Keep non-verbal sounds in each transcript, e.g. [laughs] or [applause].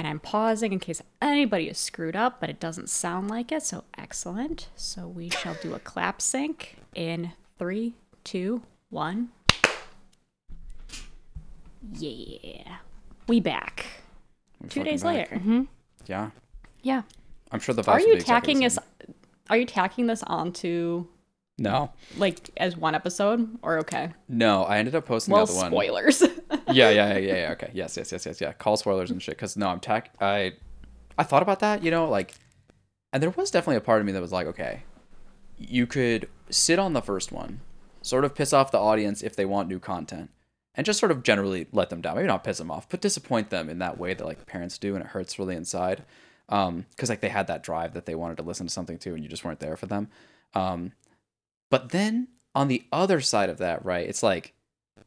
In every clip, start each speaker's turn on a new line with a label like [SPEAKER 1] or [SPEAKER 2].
[SPEAKER 1] And I'm pausing in case anybody is screwed up, but it doesn't sound like it. So excellent. So we shall do a clap sync in three, two, one. Yeah. We back.
[SPEAKER 2] We
[SPEAKER 1] Two days
[SPEAKER 2] back.
[SPEAKER 1] later. Mm-hmm.
[SPEAKER 2] Yeah.
[SPEAKER 3] Yeah.
[SPEAKER 2] I'm sure the
[SPEAKER 1] Are
[SPEAKER 2] vibes will
[SPEAKER 1] you
[SPEAKER 2] be exactly
[SPEAKER 1] tacking
[SPEAKER 2] the
[SPEAKER 1] us are you tacking this onto
[SPEAKER 2] No.
[SPEAKER 1] like as one episode or okay?
[SPEAKER 2] No, I ended up posting
[SPEAKER 1] Well,
[SPEAKER 2] the other one.
[SPEAKER 1] spoilers. [laughs]
[SPEAKER 2] yeah, yeah, yeah, yeah. Okay. Yes, yes, yes, yes, yeah. Call spoilers and shit. Cause no, I'm tech. I, I thought about that. You know, like, and there was definitely a part of me that was like, okay, you could sit on the first one, sort of piss off the audience if they want new content, and just sort of generally let them down. Maybe not piss them off, but disappoint them in that way that like parents do, and it hurts really inside. Um, because like they had that drive that they wanted to listen to something to, and you just weren't there for them. Um, but then on the other side of that, right? It's like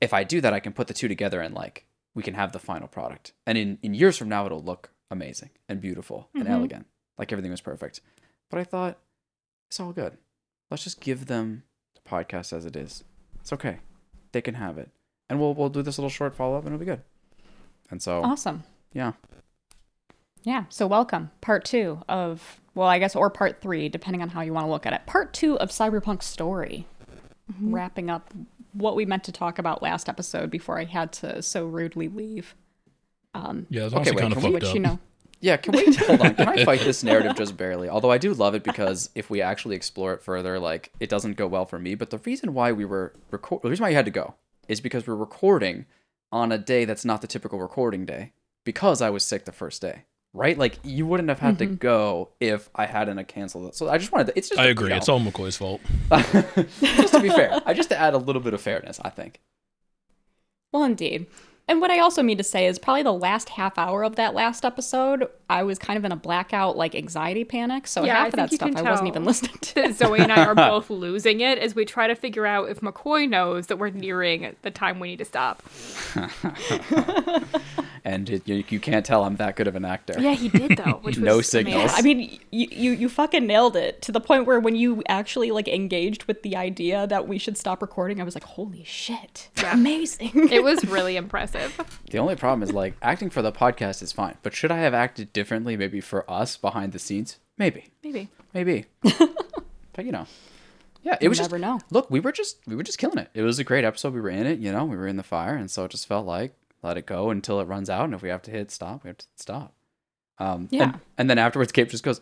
[SPEAKER 2] if I do that, I can put the two together and like we can have the final product. And in, in years from now, it'll look amazing and beautiful and
[SPEAKER 1] Mhm.
[SPEAKER 2] elegant, like everything was perfect. But I thought it's all good. Let's just give them the podcast as it is. It's okay. They can have it, and we'll we'll do this little short follow up, and it'll be good. And so
[SPEAKER 1] awesome.
[SPEAKER 2] yeah,
[SPEAKER 1] Yeah. So welcome. Part two of well, I guess or part three, depending on how you want to look at it. Part two of Cyberpunk story.
[SPEAKER 2] Mm-hmm.
[SPEAKER 1] Wrapping up what we meant to talk about last episode before I had to so rudely leave. Um
[SPEAKER 4] Yeah, it's
[SPEAKER 2] Okay,
[SPEAKER 4] honestly
[SPEAKER 2] wait,
[SPEAKER 4] kind of
[SPEAKER 2] can we-
[SPEAKER 4] fucked
[SPEAKER 1] which
[SPEAKER 4] up.
[SPEAKER 1] you know
[SPEAKER 2] Yeah, can we hold on? Can I [laughs] fight this narrative just barely? Although I do love it because if we actually explore it further, like it doesn't go well for me. But the reason why we were record, the reason why you had to go is because we're recording on a day that's not the typical recording day because I was sick the first day. Right? Like you wouldn't have had to mm-hmm. go if I hadn't have canceled it. So I just wanted to. It's just
[SPEAKER 4] I
[SPEAKER 2] a-
[SPEAKER 4] agree.
[SPEAKER 2] you
[SPEAKER 4] It's all McCoy's fault. [laughs] [laughs]
[SPEAKER 2] just to be fair. I just to add a little bit of fairness. I think.
[SPEAKER 1] Well, indeed. And what I also mean to say is probably the last half hour of that last episode, I was kind of in a blackout, like anxiety panic. So
[SPEAKER 3] Yeah, I
[SPEAKER 1] half of that stuff I wasn't even [laughs] listening to.
[SPEAKER 3] Zoe and I are both losing it as we try to figure out if McCoy knows that we're nearing the time we need to stop.
[SPEAKER 2] And it, you, you can't tell I'm that good of an actor.
[SPEAKER 3] Yeah, he did though, [laughs] which was
[SPEAKER 2] No
[SPEAKER 3] amazing.
[SPEAKER 2] signals.
[SPEAKER 1] I mean, you, you you fucking nailed it to the point where when you actually like engaged with the idea that we should stop recording, I was like, holy shit, amazing.
[SPEAKER 3] It was [laughs] really impressive.
[SPEAKER 2] The only problem is like acting for the podcast is fine, but should I have acted differently maybe for us behind the scenes? Maybe.
[SPEAKER 3] Maybe.
[SPEAKER 2] Maybe. [laughs] but you know. Yeah, it was
[SPEAKER 1] never
[SPEAKER 2] just
[SPEAKER 1] know.
[SPEAKER 2] Look, we were just we were just killing it. It was a great episode. We were in it, you know, we were in the fire, and so it just felt like let it go until it runs out, and if we have to hit stop, we have to stop. Um
[SPEAKER 1] Yeah.
[SPEAKER 2] and, and then afterwards Gabe just goes,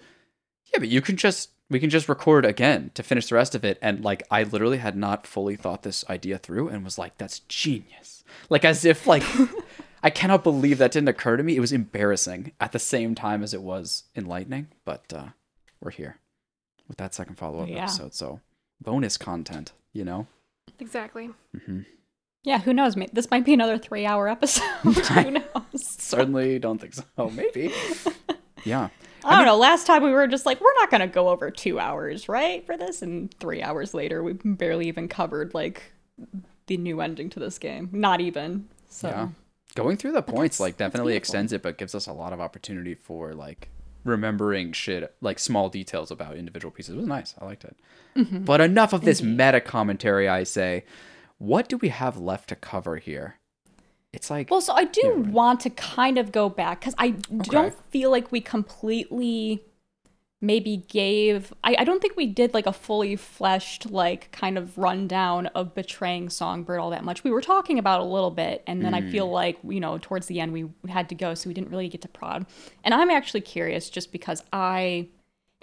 [SPEAKER 2] Yeah, but you can just we can just record again to finish the rest of it. And like I literally had not fully thought this idea through and was like, that's genius. Like as if like [laughs] I cannot believe that didn't occur to me. It was embarrassing at the same time as it was enlightening, but uh, we're here with that second follow up
[SPEAKER 1] Yeah.
[SPEAKER 2] episode. So bonus content, you know?
[SPEAKER 3] Exactly.
[SPEAKER 1] Yeah, who knows? This might be another three-hour episode. [laughs] who knows?
[SPEAKER 2] Certainly don't think so. [laughs] Maybe. yeah. [laughs]
[SPEAKER 1] I don't know. Last time we were just like, we're not going to go over two hours, right, for this, and three hours later, we barely even covered like the new ending to this game. Not even. So
[SPEAKER 2] Yeah. Going through the points like definitely extends it, but gives us a lot of opportunity for like remembering shit, like small details about individual pieces. It was nice. I liked it.
[SPEAKER 1] Mm-hmm.
[SPEAKER 2] But enough of this meta commentary, I say. What do we have left to cover here? It's like
[SPEAKER 1] Well, so I do
[SPEAKER 2] right.
[SPEAKER 1] want to kind of go back because I don't feel like we completely maybe gave. I, I don't think we did like a fully fleshed, like kind of rundown of betraying Songbird all that much. We were talking about a little bit, and then I feel
[SPEAKER 2] Mm.
[SPEAKER 1] like, you know, towards the end we had to go, so we didn't really get to prod. And I'm actually curious just because I.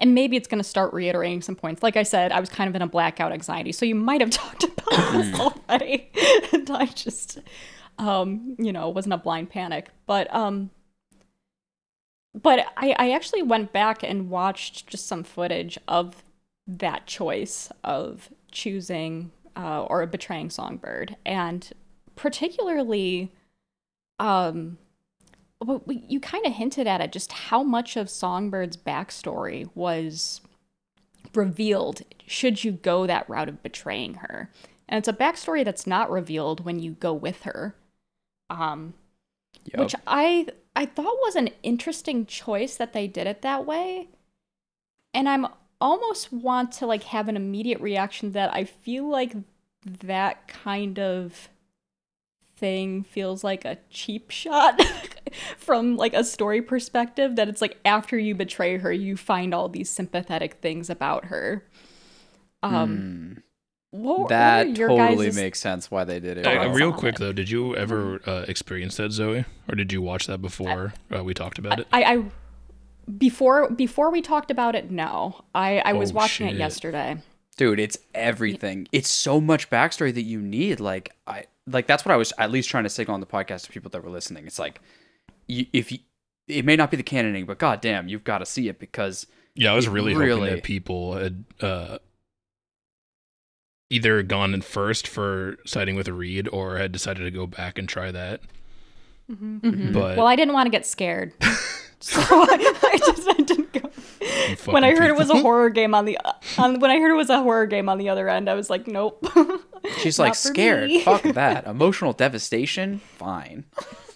[SPEAKER 1] And maybe it's going to start reiterating some points. Like I said, I was kind of in a blackout anxiety, so you might have [laughs] talked [laughs] this already. and I just, um, you know, wasn't a blind panic. But um, but I, I actually went back and watched just some footage of that choice of choosing uh, or betraying Songbird, and particularly, um, you kind of hinted at it, just how much of Songbird's backstory was revealed should you go that route of betraying her. And it's a backstory that's not revealed when you go with her. Um,
[SPEAKER 2] Yup.
[SPEAKER 1] which I I thought was an interesting choice that they did it that way. And I'm almost want to like have an immediate reaction that I feel like that kind of thing feels like a cheap [laughs] shot [laughs] from like a story perspective that it's like after you betray her, you find all these sympathetic things about her. Um, what, what are
[SPEAKER 2] that
[SPEAKER 1] your
[SPEAKER 2] totally
[SPEAKER 1] guys'
[SPEAKER 2] makes sense why they did it.
[SPEAKER 1] Hey,
[SPEAKER 4] Uh, real quick
[SPEAKER 1] it?
[SPEAKER 4] though, did you ever uh, experience that, Zoe, or did you watch that before uh, we talked about it?
[SPEAKER 1] I, I before before we talked about it, no. I I was
[SPEAKER 4] Oh,
[SPEAKER 1] watching
[SPEAKER 4] shit.
[SPEAKER 1] it yesterday.
[SPEAKER 2] dude it's everything it's so much backstory that you need like i like that's what i was at least trying to signal on the podcast to people that were listening it's like you, if you it may not be the canoning but goddamn you've got to see it because
[SPEAKER 4] yeah, I was
[SPEAKER 2] it
[SPEAKER 4] really, hoping
[SPEAKER 2] really-
[SPEAKER 4] that people had uh, either gone in first for siding with Reed or had decided to go back and try that.
[SPEAKER 1] Mhm.
[SPEAKER 4] But
[SPEAKER 1] Well, I didn't want to get scared, [laughs] so I, [laughs] I just I didn't go. When I
[SPEAKER 4] fucking
[SPEAKER 1] heard it was a horror game on the on when I heard it was a horror game on the other end, I was like, nope. [laughs]
[SPEAKER 2] she's like scared
[SPEAKER 1] me.
[SPEAKER 2] fuck that emotional devastation fine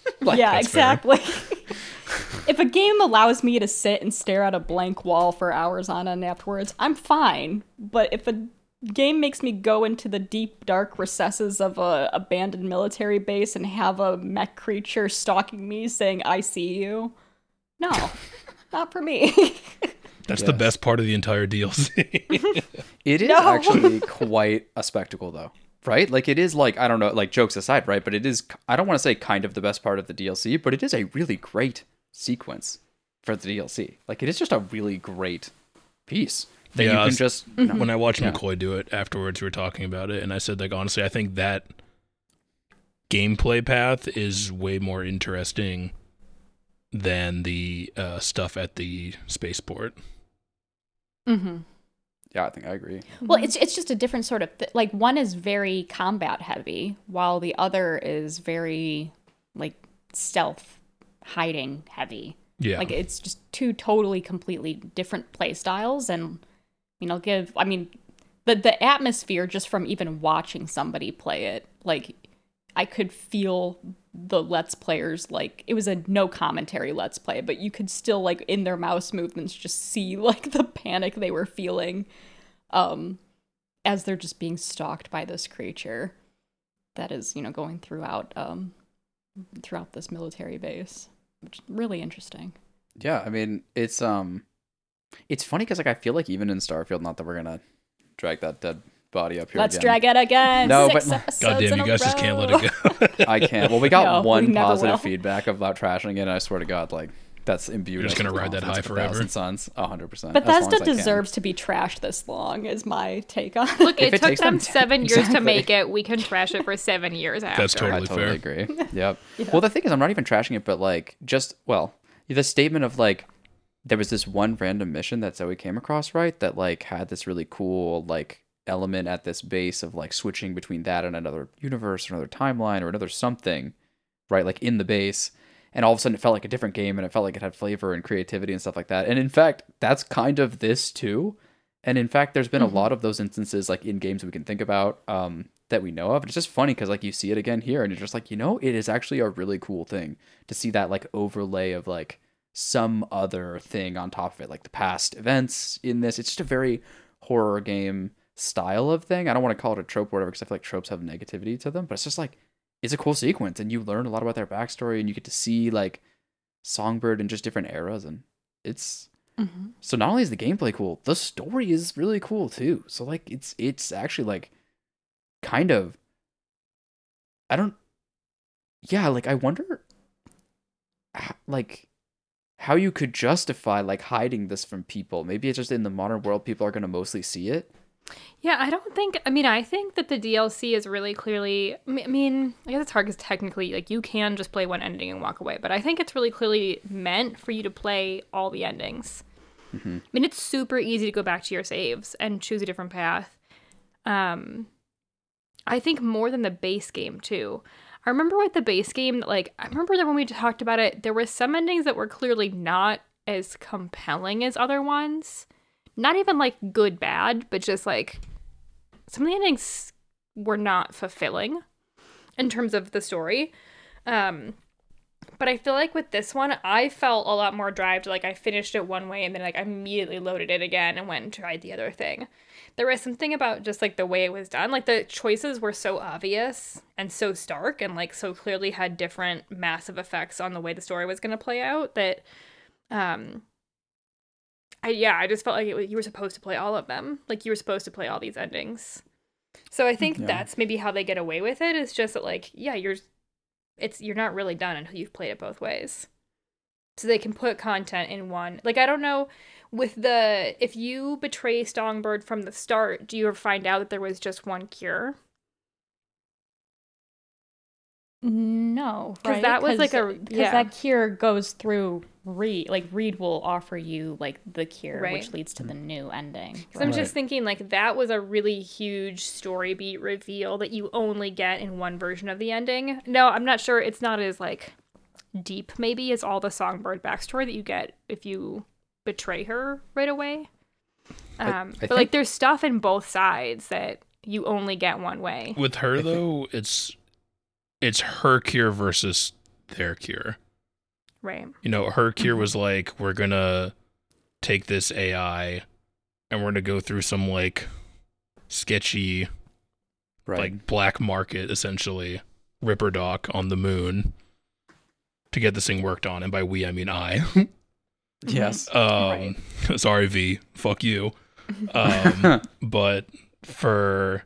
[SPEAKER 2] [laughs] Like,
[SPEAKER 1] yeah, exactly. [laughs] if a game allows me to sit and stare at a blank wall for hours on end afterwards, I'm fine. But if a game makes me go into the deep dark recesses of a abandoned military base and have a mech creature stalking me saying I see you, no, [laughs] not for me.
[SPEAKER 4] That's the best part of the entire DLC.
[SPEAKER 2] It is
[SPEAKER 1] No.
[SPEAKER 2] actually quite a spectacle, though, right? Like it is like I don't know, like jokes aside, right? But it is. I don't want to say kind of the best part of the DLC, but it is a really great sequence for the DLC. Like it is just a really great piece that
[SPEAKER 4] Yeah,
[SPEAKER 2] you
[SPEAKER 4] I
[SPEAKER 2] can
[SPEAKER 4] was-
[SPEAKER 2] just.
[SPEAKER 4] when I watched
[SPEAKER 2] Yeah.
[SPEAKER 4] McCoy do it afterwards, we were talking about it, and I said, like, honestly, I think that gameplay path is way more interesting than the uh, stuff at the spaceport.
[SPEAKER 1] mm-hmm.
[SPEAKER 2] Yeah, I think I agree.
[SPEAKER 1] Well, it's it's just a different sort of th- like one is very combat heavy, while the other is very like stealth, hiding heavy.
[SPEAKER 4] Yeah,
[SPEAKER 1] Like it's just two totally completely different play styles and you know, give I mean the the atmosphere just from even watching somebody play it, like I could feel the let's players like it was a no commentary let's play, but you could still like in their mouse movements just see [laughs] like the panic they were feeling um as they're just being stalked by this creature that is, you know, going throughout um throughout this military base. Which is really interesting.
[SPEAKER 2] Yeah, I mean it's um, it's funny because like I feel like even in Starfield, not that we're gonna drag that dead body up here.
[SPEAKER 1] Let's
[SPEAKER 2] again.
[SPEAKER 1] drag it again.
[SPEAKER 2] No,
[SPEAKER 1] Six
[SPEAKER 2] but-
[SPEAKER 1] episodes
[SPEAKER 4] goddamn, you
[SPEAKER 1] a
[SPEAKER 4] guys just can't let it go. [laughs]
[SPEAKER 2] I can't. Well, we got
[SPEAKER 1] No,
[SPEAKER 2] one
[SPEAKER 1] never
[SPEAKER 2] positive
[SPEAKER 1] will.
[SPEAKER 2] feedback about trashing it, and I swear to God, like that's imbued.
[SPEAKER 4] You're just gonna ride that high
[SPEAKER 2] for
[SPEAKER 4] forever?
[SPEAKER 2] Thousand Suns, hundred percent.
[SPEAKER 1] Bethesda deserves to be trashed this long. Is my take on.
[SPEAKER 3] Look, it,
[SPEAKER 2] it
[SPEAKER 3] took them
[SPEAKER 2] them
[SPEAKER 3] seven years
[SPEAKER 2] Exactly.
[SPEAKER 3] to make it. We can trash it for seven years after.
[SPEAKER 4] That's totally
[SPEAKER 2] I totally
[SPEAKER 4] fair.
[SPEAKER 2] agree. [laughs] Yep. Well, the thing is, I'm not even trashing it, but like, just well, the statement of like, there was this one random mission that Zoe came across, right? That like had this really cool like element at this base of like switching between that and another universe or another timeline or another something, right? Like in the base. And all of a sudden, it felt like a different game, and it felt like it had flavor and creativity and stuff like that. And in fact, that's kind of this too. And in fact, there's been a lot of those instances, like in games we can think about, um, that we know of. It's just funny because like you see it again here, and you're just like, you know, it is actually a really cool thing to see that like overlay of like some other thing on top of it, like the past events in this. It's just a very horror game style of thing. I don't want to call it a trope or whatever because I feel like tropes have negativity to them, but it's just like it's a cool sequence, and you learn a lot about their backstory, and you get to see like Songbird in just different eras, and it's
[SPEAKER 1] Mm-hmm.
[SPEAKER 2] so not only is the gameplay cool, the story is really cool too. So like it's it's actually like kind of I don't yeah, like I wonder like how you could justify like hiding this from people. Maybe it's just in the modern world people are going to mostly see it.
[SPEAKER 3] Yeah, I don't think. I mean, I think that the DLC is really clearly. I mean- I guess it's hard because technically, like, you can just play one ending and walk away. But I think it's really clearly meant for you to play all the endings. I mean, it's super easy to go back to your saves and choose a different path. Um, I think more than the base game too. I remember with the base game, like I remember that when we talked about it, there were some endings that were clearly not as compelling as other ones. Not even like good bad, but just like some of the endings were not fulfilling in terms of the story. Um, but I feel like with this one, I felt a lot more drive to like I finished it one way and then like I immediately loaded it again and went and tried the other thing. There was something about just like the way it was done. Like the choices were so obvious and so stark and like so clearly had different massive effects on the way the story was going to play out that um I yeah, I just felt like it, you were supposed to play all of them. Like you were supposed to play all these endings. So I think
[SPEAKER 2] Yeah.
[SPEAKER 3] that's maybe how they get away with it. it. Is just that like yeah, you're it's you're not really done until you've played it both ways. So they can put content in one. Like I don't know with the if you betray Songbird from the start, do you ever find out that there was just one cure?
[SPEAKER 1] No,
[SPEAKER 3] 'Cause
[SPEAKER 1] right?
[SPEAKER 3] that was, like, a-
[SPEAKER 1] because uh,
[SPEAKER 3] yeah.
[SPEAKER 1] that cure goes through Reed. Like Reed will offer you like the cure,
[SPEAKER 3] Right.
[SPEAKER 1] which leads to the new ending.
[SPEAKER 3] Because I'm just thinking like that was a really huge story beat reveal that you only get in one version of the ending. No, I'm not sure. It's not as like deep maybe as all the Songbird backstory that you get if you betray her right away.
[SPEAKER 2] I-
[SPEAKER 3] Um,
[SPEAKER 2] I
[SPEAKER 3] but
[SPEAKER 2] think-
[SPEAKER 3] like there's stuff in both sides that you only get one way.
[SPEAKER 4] With her though, it's it's her cure versus their cure.
[SPEAKER 3] Right.
[SPEAKER 4] You know, her
[SPEAKER 3] Mm-hmm.
[SPEAKER 4] cure was like, we're gonna take this AI and we're gonna go through some like sketchy
[SPEAKER 2] Right.
[SPEAKER 4] like black market essentially ripperdoc on the moon to get this thing worked on and by we i mean i [laughs]
[SPEAKER 2] yes. [laughs]
[SPEAKER 4] um [laughs] sorry v fuck you um but for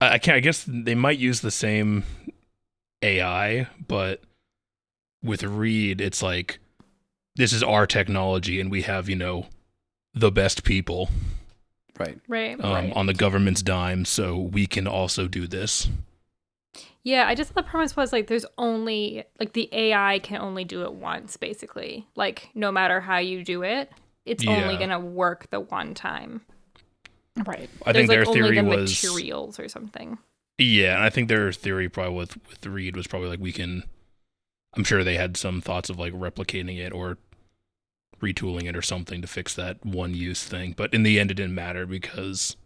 [SPEAKER 4] I, I can't i guess they might use the same ai but with reed it's like this is our technology and we have you know the best people
[SPEAKER 2] right.
[SPEAKER 3] Right.
[SPEAKER 4] um,
[SPEAKER 1] Right.
[SPEAKER 4] on the government's dime so we can also do this
[SPEAKER 3] Yeah, I just thought the premise was like there's only like the AI can only do it once, basically. Like no matter how you do it, it's only gonna work the one time.
[SPEAKER 1] Right.
[SPEAKER 4] i
[SPEAKER 3] there's
[SPEAKER 4] think their
[SPEAKER 3] like only
[SPEAKER 4] theory
[SPEAKER 3] the
[SPEAKER 4] was
[SPEAKER 3] materials or something.
[SPEAKER 4] Yeah, and I think their theory probably with with Reed was probably like we can. I'm sure they had some thoughts of like replicating it or retooling it or something to fix that one use thing, but in the end, it didn't matter because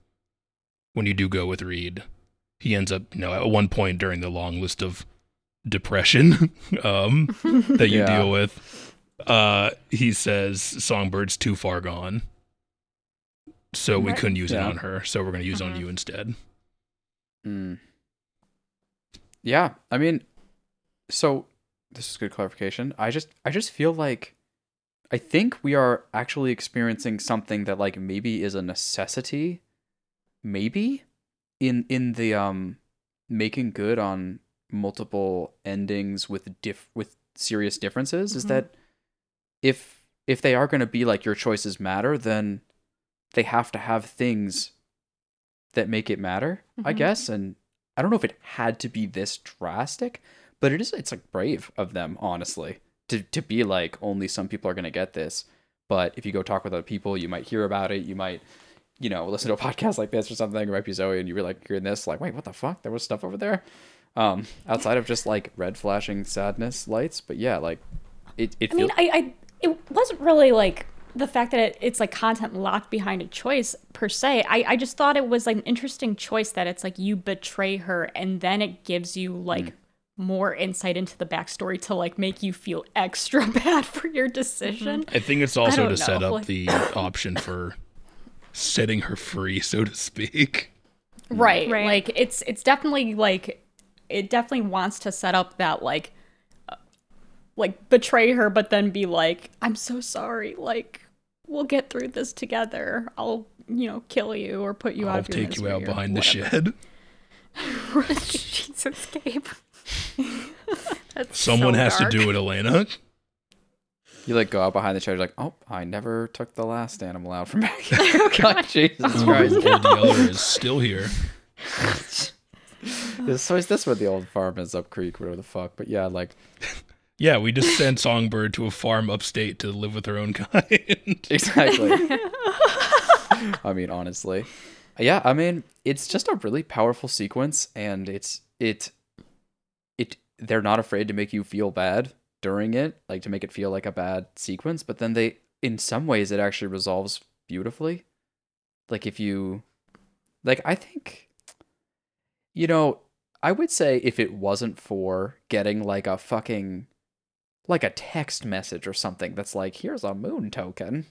[SPEAKER 4] when you do go with Reed, he ends up you know at one point during the long list of depression [laughs] um, [laughs] that you
[SPEAKER 2] Yeah.
[SPEAKER 4] deal with, uh, he says Songbird's too far gone. So we couldn't use
[SPEAKER 2] Yeah.
[SPEAKER 4] it on her, so we're gonna use it
[SPEAKER 3] Mhm.
[SPEAKER 4] on you instead.
[SPEAKER 2] Mm. Yeah, I mean, so this is good clarification. I just, I just feel like, I think we are actually experiencing something that like maybe is a necessity, maybe, in in the um making good on multiple endings with diff with serious differences. Is
[SPEAKER 3] Mhm.
[SPEAKER 2] that if if they are going to be like your choices matter, then they have to have things that make it matter, I
[SPEAKER 3] Mhm.
[SPEAKER 2] guess. And I don't know if it had to be this drastic, but it is it's like brave of them, honestly, to to be like only some people are gonna get this. But if you go talk with other people, you might hear about it. You might, you know, listen to a [laughs] podcast like this or something. It might be Zoe, and you were like hearing this, like, wait, what the fuck? There was stuff over there. Um, outside of just like red flashing sadness lights, but yeah, like it. It
[SPEAKER 1] I mean, I, I it wasn't really like the fact that it, it's like content locked behind a choice per se. I, I just thought it was like an interesting choice that it's like you betray her and then it gives you like more insight into the backstory to like make you feel extra [laughs] bad for your decision.
[SPEAKER 4] I think it's also
[SPEAKER 1] don't
[SPEAKER 4] to set up
[SPEAKER 1] like-
[SPEAKER 4] the [laughs] option for setting her free, so to speak.
[SPEAKER 1] Right.
[SPEAKER 3] Right.
[SPEAKER 1] Like it's it's definitely like it definitely wants to set up that like uh, like betray her but then be like I'm so sorry like we'll get through this together. I'll you know kill you or put you out
[SPEAKER 4] I'll
[SPEAKER 1] of your
[SPEAKER 4] take you out behind the
[SPEAKER 1] whatever.
[SPEAKER 4] shed. [laughs]
[SPEAKER 3] Jesus, Gabe. That's
[SPEAKER 4] Someone
[SPEAKER 3] so
[SPEAKER 4] has
[SPEAKER 3] dark.
[SPEAKER 4] to do it, Elena. [laughs]
[SPEAKER 2] you like go out behind the chair, you're like, oh, I never took the last animal out from back [laughs] here. Oh, [laughs] God, Jesus oh, Christ.
[SPEAKER 4] Old Yeller is still here.
[SPEAKER 2] So is this where the old farm is up creek, whatever the fuck? But yeah, like
[SPEAKER 4] Yeah, we just sent Songbird to a farm upstate to live with her own kind.
[SPEAKER 2] exactly. I mean, honestly, yeah. I mean, it's just a really powerful sequence, and it's it it. They're not afraid to make you feel bad during it, like to make it feel like a bad sequence. But then they, in some ways, it actually resolves beautifully. Like if you, like I think, you know, I would say if it wasn't for getting like a fucking like a text message or something that's like, here's a moon token,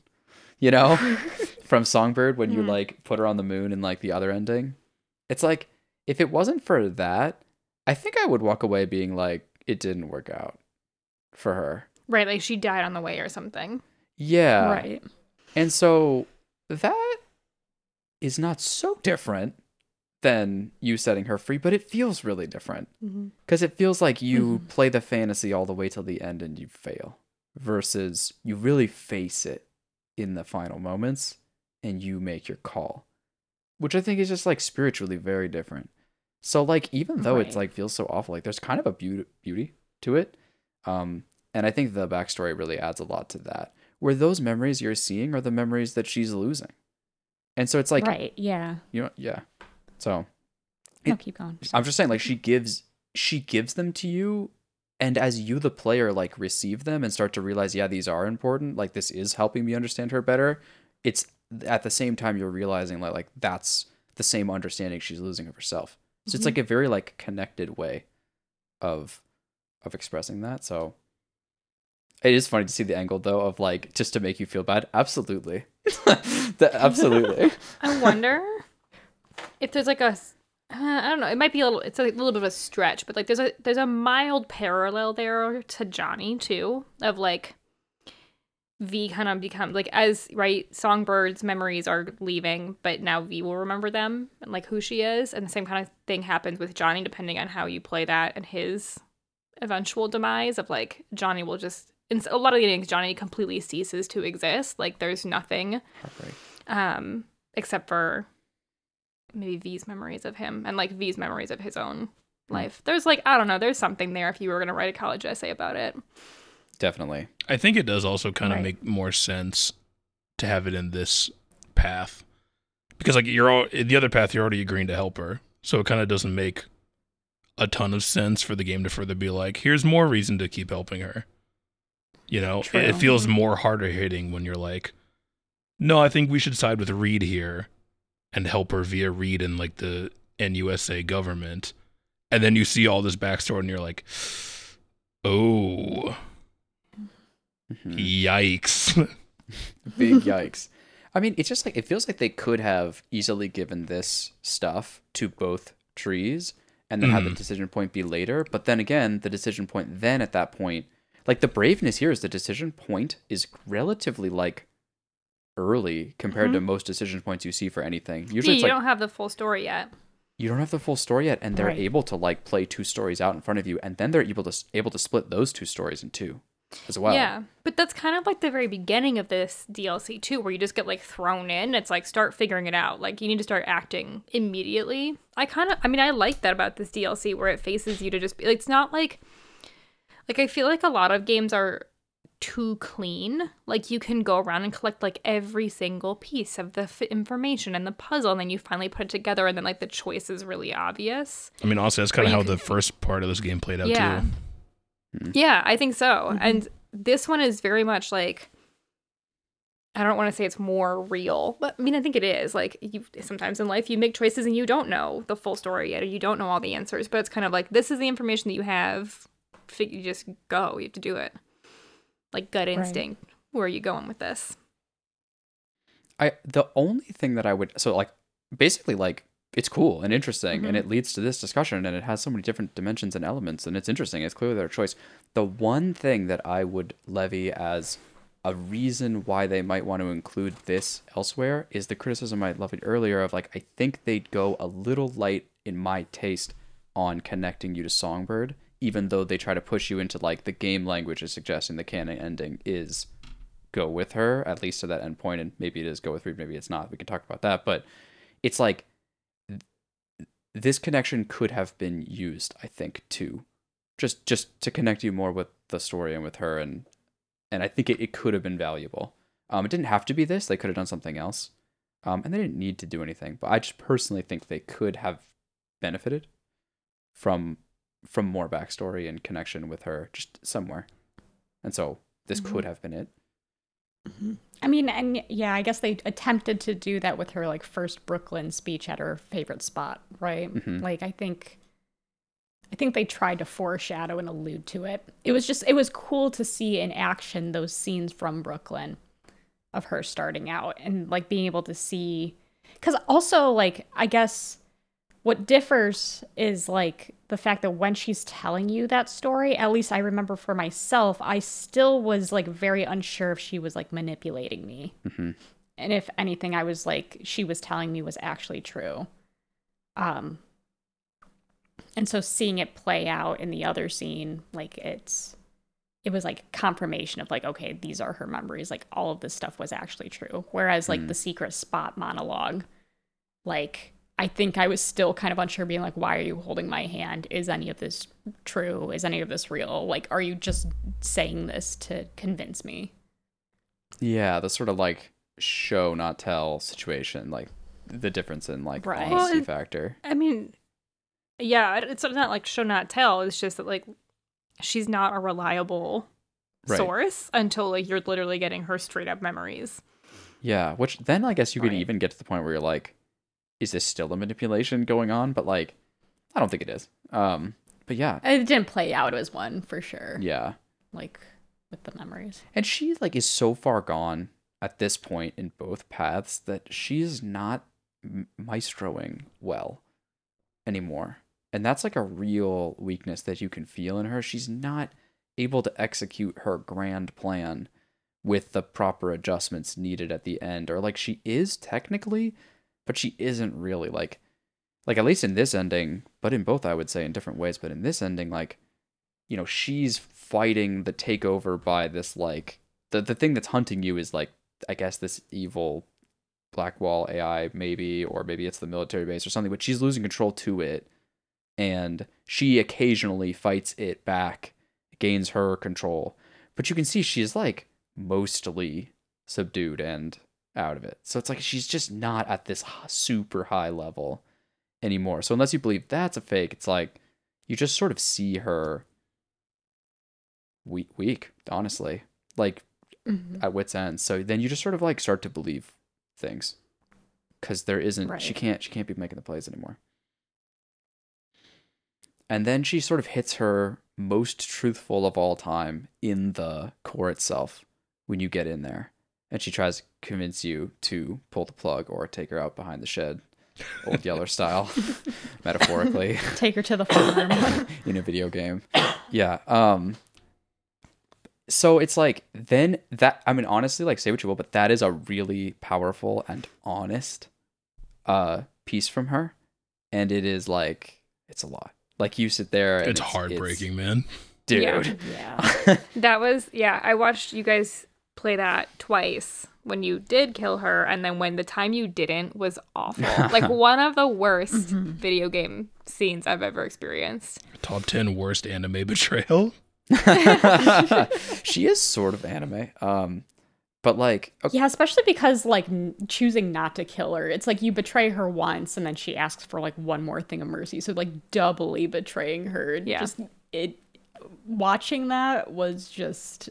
[SPEAKER 2] you know, [laughs] from Songbird when you hmm. like put her on the moon in like the other ending. It's like, if it wasn't for that, I think I would walk away being like, it didn't work out for her.
[SPEAKER 3] Right, like she died on the way or something.
[SPEAKER 2] Yeah.
[SPEAKER 1] right.
[SPEAKER 2] And so that is not so different than you setting her free, but it feels really different mm-hmm. because it feels like you mm-hmm. play the fantasy all the way till the end and you fail versus you really face it in the final moments and you make your call, which I think is just like spiritually very different. So like even though it's like feels so awful, like there's kind of a beauty beauty to it. Um, and I think the backstory really adds a lot to that. Where those memories you're seeing are the memories that she's losing. And so it's like
[SPEAKER 1] right. Yeah.
[SPEAKER 2] you know, yeah. So
[SPEAKER 1] No,
[SPEAKER 2] It-
[SPEAKER 1] keep going.
[SPEAKER 2] I'm just saying, like she gives she gives them to you, and as you the player like receive them and start to realize, yeah, these are important. Like this is helping me understand her better. It's at the same time you're realizing like like that's the same understanding she's losing of herself. So it's like a very like connected way of of expressing that. So it is funny to see the angle though of like just to make you feel bad. Absolutely, [laughs] That- absolutely. [laughs]
[SPEAKER 3] I wonder if there's like a uh, I don't know. It might be a little. It's a little bit of a stretch, but like there's a there's a mild parallel there to Johnny too, of like V kind of become like as right Songbird's memories are leaving, but now V will remember them and like who she is, and the same kind of thing happens with Johnny depending on how you play that and his eventual demise of like Johnny will just in a lot of the games Johnny completely ceases to exist. Like there's nothing
[SPEAKER 2] Heartbreak.
[SPEAKER 3] um except for maybe V's memories of him and like V's memories of his own life. There's like I don't know, there's something there if you were going to write a college essay about it.
[SPEAKER 2] Definitely.
[SPEAKER 4] I think it does also kind of
[SPEAKER 1] Right.
[SPEAKER 4] make more sense to have it in this path because like you're all the other path you're already agreeing to help her, so it kind of doesn't make a ton of sense for the game to further be like, here's more reason to keep helping her. You know, it, it feels more harder hitting when you're like, no, I think we should side with Reed here and help her via Reed and like the NUSA government, and then you see all this backstory and you're like, oh.
[SPEAKER 2] Mhm.
[SPEAKER 4] Yikes. [laughs]
[SPEAKER 2] Big yikes. I mean, it's just like it feels like they could have easily given this stuff to both trees and then have the
[SPEAKER 4] Mhm.
[SPEAKER 2] decision point be later. But then again, the decision point then at that point, like the braveness here is the decision point is relatively like early compared to most decision points you see for anything. Usually
[SPEAKER 3] Mm-hmm. Yeah,
[SPEAKER 2] it's
[SPEAKER 3] you
[SPEAKER 2] like
[SPEAKER 3] don't have the full story yet.
[SPEAKER 2] you don't have the full story yet, and they're
[SPEAKER 1] Right.
[SPEAKER 2] able to like play two stories out in front of you, and then they're able to able to split those two stories in two as well.
[SPEAKER 3] Yeah, but that's kind of like the very beginning of this DLC too, where you just get like thrown in. It's like start figuring it out. Like you need to start acting immediately. I kind of, I mean, I like that about this DLC where it faces you to just be. It's not like, like I feel like a lot of games are too clean. Like you can go around and collect like every single piece of the f- information and the puzzle, and then you finally put it together, and then like the choice is really obvious.
[SPEAKER 4] I mean, also that's kind of how
[SPEAKER 3] you
[SPEAKER 4] the first part of this game played out
[SPEAKER 3] Yeah.
[SPEAKER 4] too. Mm.
[SPEAKER 3] Yeah, I think so. Mm-hmm. And this one is very much like I don't want to say it's more real, but I mean I think it is. Like you sometimes in life you make choices and you don't know the full story yet or you don't know all the answers, but it's kind of like this is the information that you have. You just go. You have to do it. Like gut instinct. Where are you going with this?
[SPEAKER 2] I the only thing that I would so like basically like it's cool and interesting and
[SPEAKER 3] Mhm.
[SPEAKER 2] it leads to this discussion and it has so many different dimensions and elements and it's interesting. It's clearly their choice. The one thing that I would levy as a reason why they might want to include this elsewhere is the criticism I levied earlier of like I think they'd go a little light in my taste on connecting you to Songbird, even though they try to push you into like the game language is suggesting the canon ending is go with her at least to that end point and maybe it is go with Reed maybe it's not we can talk about that but it's like this connection could have been used i think to just just to connect you more with the story and with her and and i think it, it could have been valuable. Um it didn't have to be this they could have done something else. Um and they didn't need to do anything but i just personally think they could have benefited from from more backstory and connection with her just somewhere. And so this could have been it
[SPEAKER 1] I mean, and yeah, I guess they attempted to do that with her like first Brooklyn speech at her favorite spot, right?
[SPEAKER 2] Mhm.
[SPEAKER 1] Like I think I think they tried to foreshadow and allude to it. It was just it was cool to see in action those scenes from Brooklyn of her starting out and like being able to see cuz also like I guess what differs is like the fact that when she's telling you that story, at least I remember for myself, I still was like very unsure if she was like manipulating me. And if anything I was like she was telling me was actually true. Um and so seeing it play out in the other scene, like it's it was like confirmation of like okay, these are her memories, like all of this stuff was actually true. Whereas like the secret spot monologue like I think I was still kind of unsure being like why are you holding my hand? Is any of this true? Is any of this real? Like are you just saying this to convince me?
[SPEAKER 2] Yeah, the sort of like show not tell situation, like the difference in like
[SPEAKER 1] Right.
[SPEAKER 2] honesty
[SPEAKER 3] Well, it-
[SPEAKER 2] factor.
[SPEAKER 3] I mean, yeah, it's not like show not tell. It's just that like she's not a reliable
[SPEAKER 2] Right.
[SPEAKER 3] source until like you're literally getting her straight up memories.
[SPEAKER 2] Yeah, which then I guess you could
[SPEAKER 1] Right.
[SPEAKER 2] even get to the point where you're like, is this still a manipulation going on? But like, I don't think it is. Um, but yeah,
[SPEAKER 1] It didn't play out as one for sure.
[SPEAKER 2] yeah,
[SPEAKER 1] Like with the memories.
[SPEAKER 2] and she like is so far gone at this point in both paths that she's not m- maestroing well anymore, and that's like a real weakness that you can feel in her. She's not able to execute her grand plan with the proper adjustments needed at the end or like she is technically but she isn't really like like at least in this ending but in both i would say in different ways but in this ending like you know she's fighting the takeover by this like the, the thing that's hunting you is like i guess this evil Blackwall ai maybe or maybe it's the military base or something but she's losing control to it and she occasionally fights it back gains her control. But you can see she's like mostly subdued and out of it. So it's like she's just not at this super high level anymore. So unless you believe that's a fake it's like you just sort of see her weak weak honestly like
[SPEAKER 1] Mm-hmm.
[SPEAKER 2] at wits end. So then you just sort of like start to believe things. Because there isn't she can't she can't be making the plays anymore. And then she sort of hits her most truthful of all time in the core itself when you get in there and she tries to convince you to pull the plug or take her out behind the shed old yeller style [laughs] metaphorically
[SPEAKER 1] Take her to the farm. [laughs]
[SPEAKER 2] in a video game. Yeah. Um so it's like then that I mean honestly like say what you will but that is a really powerful and honest uh piece from her and it is like it's a lot. Like you sit there and
[SPEAKER 4] It's heartbreaking, man.
[SPEAKER 2] dude.
[SPEAKER 3] Yeah.
[SPEAKER 1] yeah. [laughs]
[SPEAKER 3] That was yeah. I watched you guys play that twice when you did kill her, and then when the time you didn't was awful. [laughs] like one of the worst video game scenes I've ever experienced.
[SPEAKER 4] Top 10 worst anime betrayal. [laughs] [laughs]
[SPEAKER 2] she is sort of anime. Um but like okay,
[SPEAKER 1] Yeah, especially because like n- choosing not to kill her, it's like you betray her once and then she asks for like one more thing of mercy. So like doubly betraying her. It
[SPEAKER 3] Yeah.
[SPEAKER 1] Just it watching that was just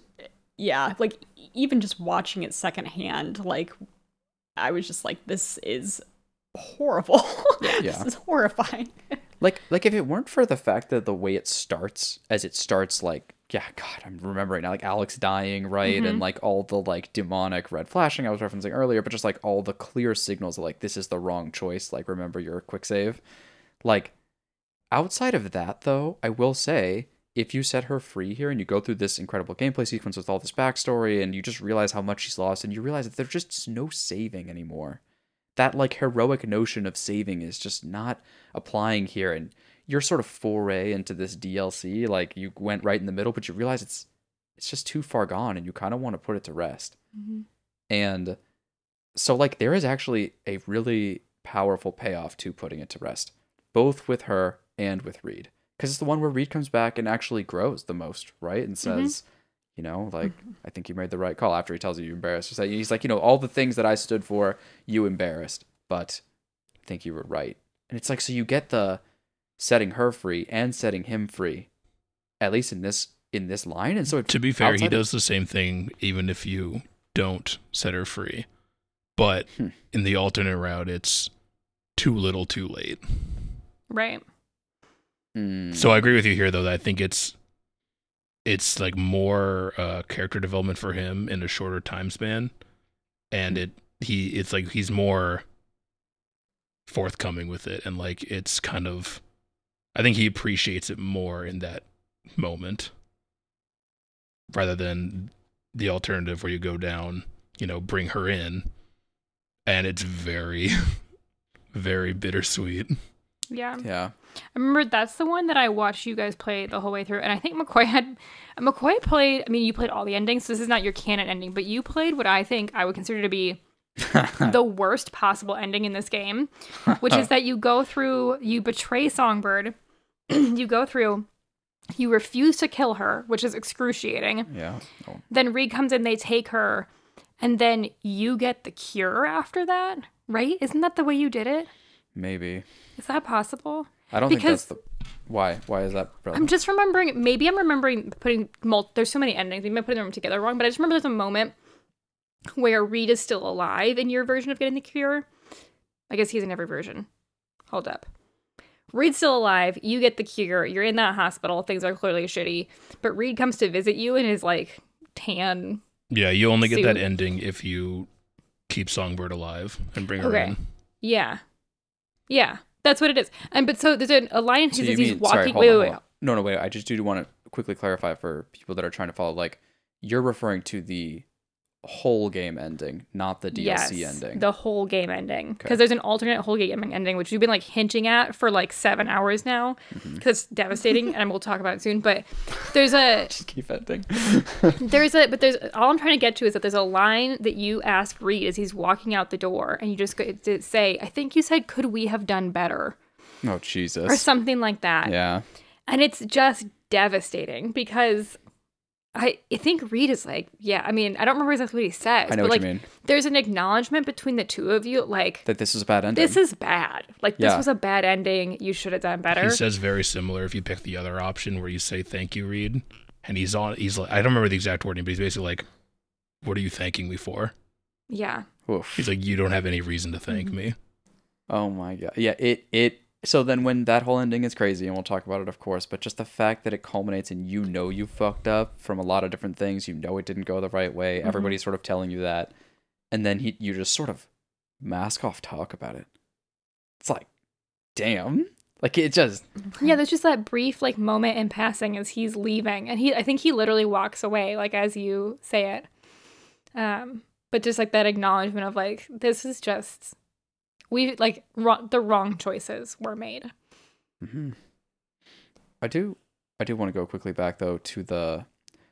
[SPEAKER 1] yeah, like even just watching it secondhand, like I was just like, this is horrible. [laughs]
[SPEAKER 2] Yeah.
[SPEAKER 1] this is horrifying. [laughs]
[SPEAKER 2] like like if it weren't for the fact that the way it starts as it starts like yeah god i'm remembering now like alex dying right and mm-hmm. like all the like demonic red flashing i was referencing earlier but just like all the clear signals of like this is the wrong choice like remember your quick save like outside of that though i will say if you set her free here and you go through this incredible gameplay sequence with all this backstory and you just realize how much she's lost and you realize that there's just no saving anymore that like heroic notion of saving is just not applying here and your sort of foray into this DLC like you went right in the middle but you realize it's it's just too far gone and you kind of want to put it to rest. Mm-hmm. And so like there is actually a really powerful payoff to putting it to rest both with her and with Reed because it's the one where Reed comes back and actually grows the most, right? And says, you know, like I think you made the right call after he tells you you embarrassed. He's like- you know, all the things that I stood for, you embarrassed, but I think you were right. And it's like so you get the setting her free and setting him free, at least in this in this line. And so it,
[SPEAKER 4] To be fair, he
[SPEAKER 2] of-
[SPEAKER 4] does the same thing even if you don't set her free. But
[SPEAKER 2] Hmm.
[SPEAKER 4] in the alternate route, it's too little too late.
[SPEAKER 3] Right.
[SPEAKER 2] Mm,
[SPEAKER 4] So I agree with you here, though. That I think it's it's like more uh, character development for him in a shorter time span, and it he it's like he's more forthcoming with it, and like it's kind of I think he appreciates it more in that moment rather than the alternative where you go down, you know, bring her in, and it's very [laughs] very bittersweet.
[SPEAKER 3] Yeah.
[SPEAKER 2] yeah.
[SPEAKER 3] I remember that's the one that I watched you guys play the whole way through, and I think McCoy had McCoy played. I mean, you played all the endings. So this is not your canon ending, but you played what I think I would consider to be [laughs] the worst possible ending in this game, which is that you go through, you betray Songbird, [clears throat] you go through, you refuse to kill her, which is excruciating.
[SPEAKER 2] Yeah. Oh,
[SPEAKER 3] Then Reed comes in, they take her, and then you get the cure after that, right? Isn't that the way you did it?
[SPEAKER 2] maybe.
[SPEAKER 3] Is that possible?
[SPEAKER 2] I don't
[SPEAKER 3] Because-
[SPEAKER 2] think that's the. Why? Why is that? Relevant?
[SPEAKER 3] I'm just remembering. Maybe I'm remembering putting. Mul- there's so many endings. Maybe I'm putting them together wrong. But I just remember there's a moment where Reed is still alive in your version of getting the cure. I guess he's in every version. Hold up. Reed's still alive. You get the cure. You're in that hospital. Things are clearly shitty. But Reed comes to visit you in his like tan.
[SPEAKER 4] Yeah, you only get that ending if you keep Songbird alive and bring her
[SPEAKER 3] Okay.
[SPEAKER 4] in.
[SPEAKER 3] Yeah, yeah, that's what it is. And but so there's an, a line in
[SPEAKER 2] So
[SPEAKER 3] he's walking.
[SPEAKER 2] Sorry.
[SPEAKER 3] Wait,
[SPEAKER 2] on,
[SPEAKER 3] wait, wait.
[SPEAKER 2] No, no, wait. I just do want to quickly clarify for people that are trying to follow. Like, you're referring to the whole game ending, not the DLC ending.
[SPEAKER 3] The whole game ending. Because
[SPEAKER 2] Okay.
[SPEAKER 3] there's an alternate whole game ending, which you've been like hinting at for like seven hours now. Because
[SPEAKER 2] Mm-hmm.
[SPEAKER 3] it's devastating, and we'll talk about it soon. But there's a [laughs]
[SPEAKER 2] just keep ending. [laughs]
[SPEAKER 3] there's a but there's all I'm trying to get to is that there's a line that you ask Reed as he's walking out the door, and you just go to say, I think you said, could we have done better?
[SPEAKER 2] oh Jesus.
[SPEAKER 3] Or something like that.
[SPEAKER 2] Yeah.
[SPEAKER 3] And it's just devastating because I, I think Reed is like, yeah, I mean, I don't remember exactly what he says,
[SPEAKER 2] I know
[SPEAKER 3] but
[SPEAKER 2] what
[SPEAKER 3] like
[SPEAKER 2] you mean.
[SPEAKER 3] there's an acknowledgement between the two of you, like
[SPEAKER 2] That this is a bad ending.
[SPEAKER 3] this is bad. Like this was a bad ending. You should have done better.
[SPEAKER 4] He says very similar if you pick the other option where you say thank you, Reed. And he's on he's like I don't remember the exact wording, but he's basically like, What are you thanking me for?
[SPEAKER 3] yeah.
[SPEAKER 2] Oof.
[SPEAKER 4] He's like, You don't have any reason to
[SPEAKER 3] Mm-hmm.
[SPEAKER 4] thank me.
[SPEAKER 2] Oh my god. Yeah, it it so then when that whole ending is crazy and we'll talk about it of course, but just the fact that it culminates and you know you fucked up from a lot of different things, you know it didn't go the right way.
[SPEAKER 3] Mm-hmm.
[SPEAKER 2] Everybody's sort of telling you that. And then he you just sort of mask off talk about it. It's like damn. Like it just
[SPEAKER 3] Yeah, there's just that brief like moment in passing as he's leaving. And he I think he literally walks away, like as you say it. Um, but just like that acknowledgement of like, this is just we like the wrong choices were made.
[SPEAKER 2] Mhm. I do I do want to go quickly back though to the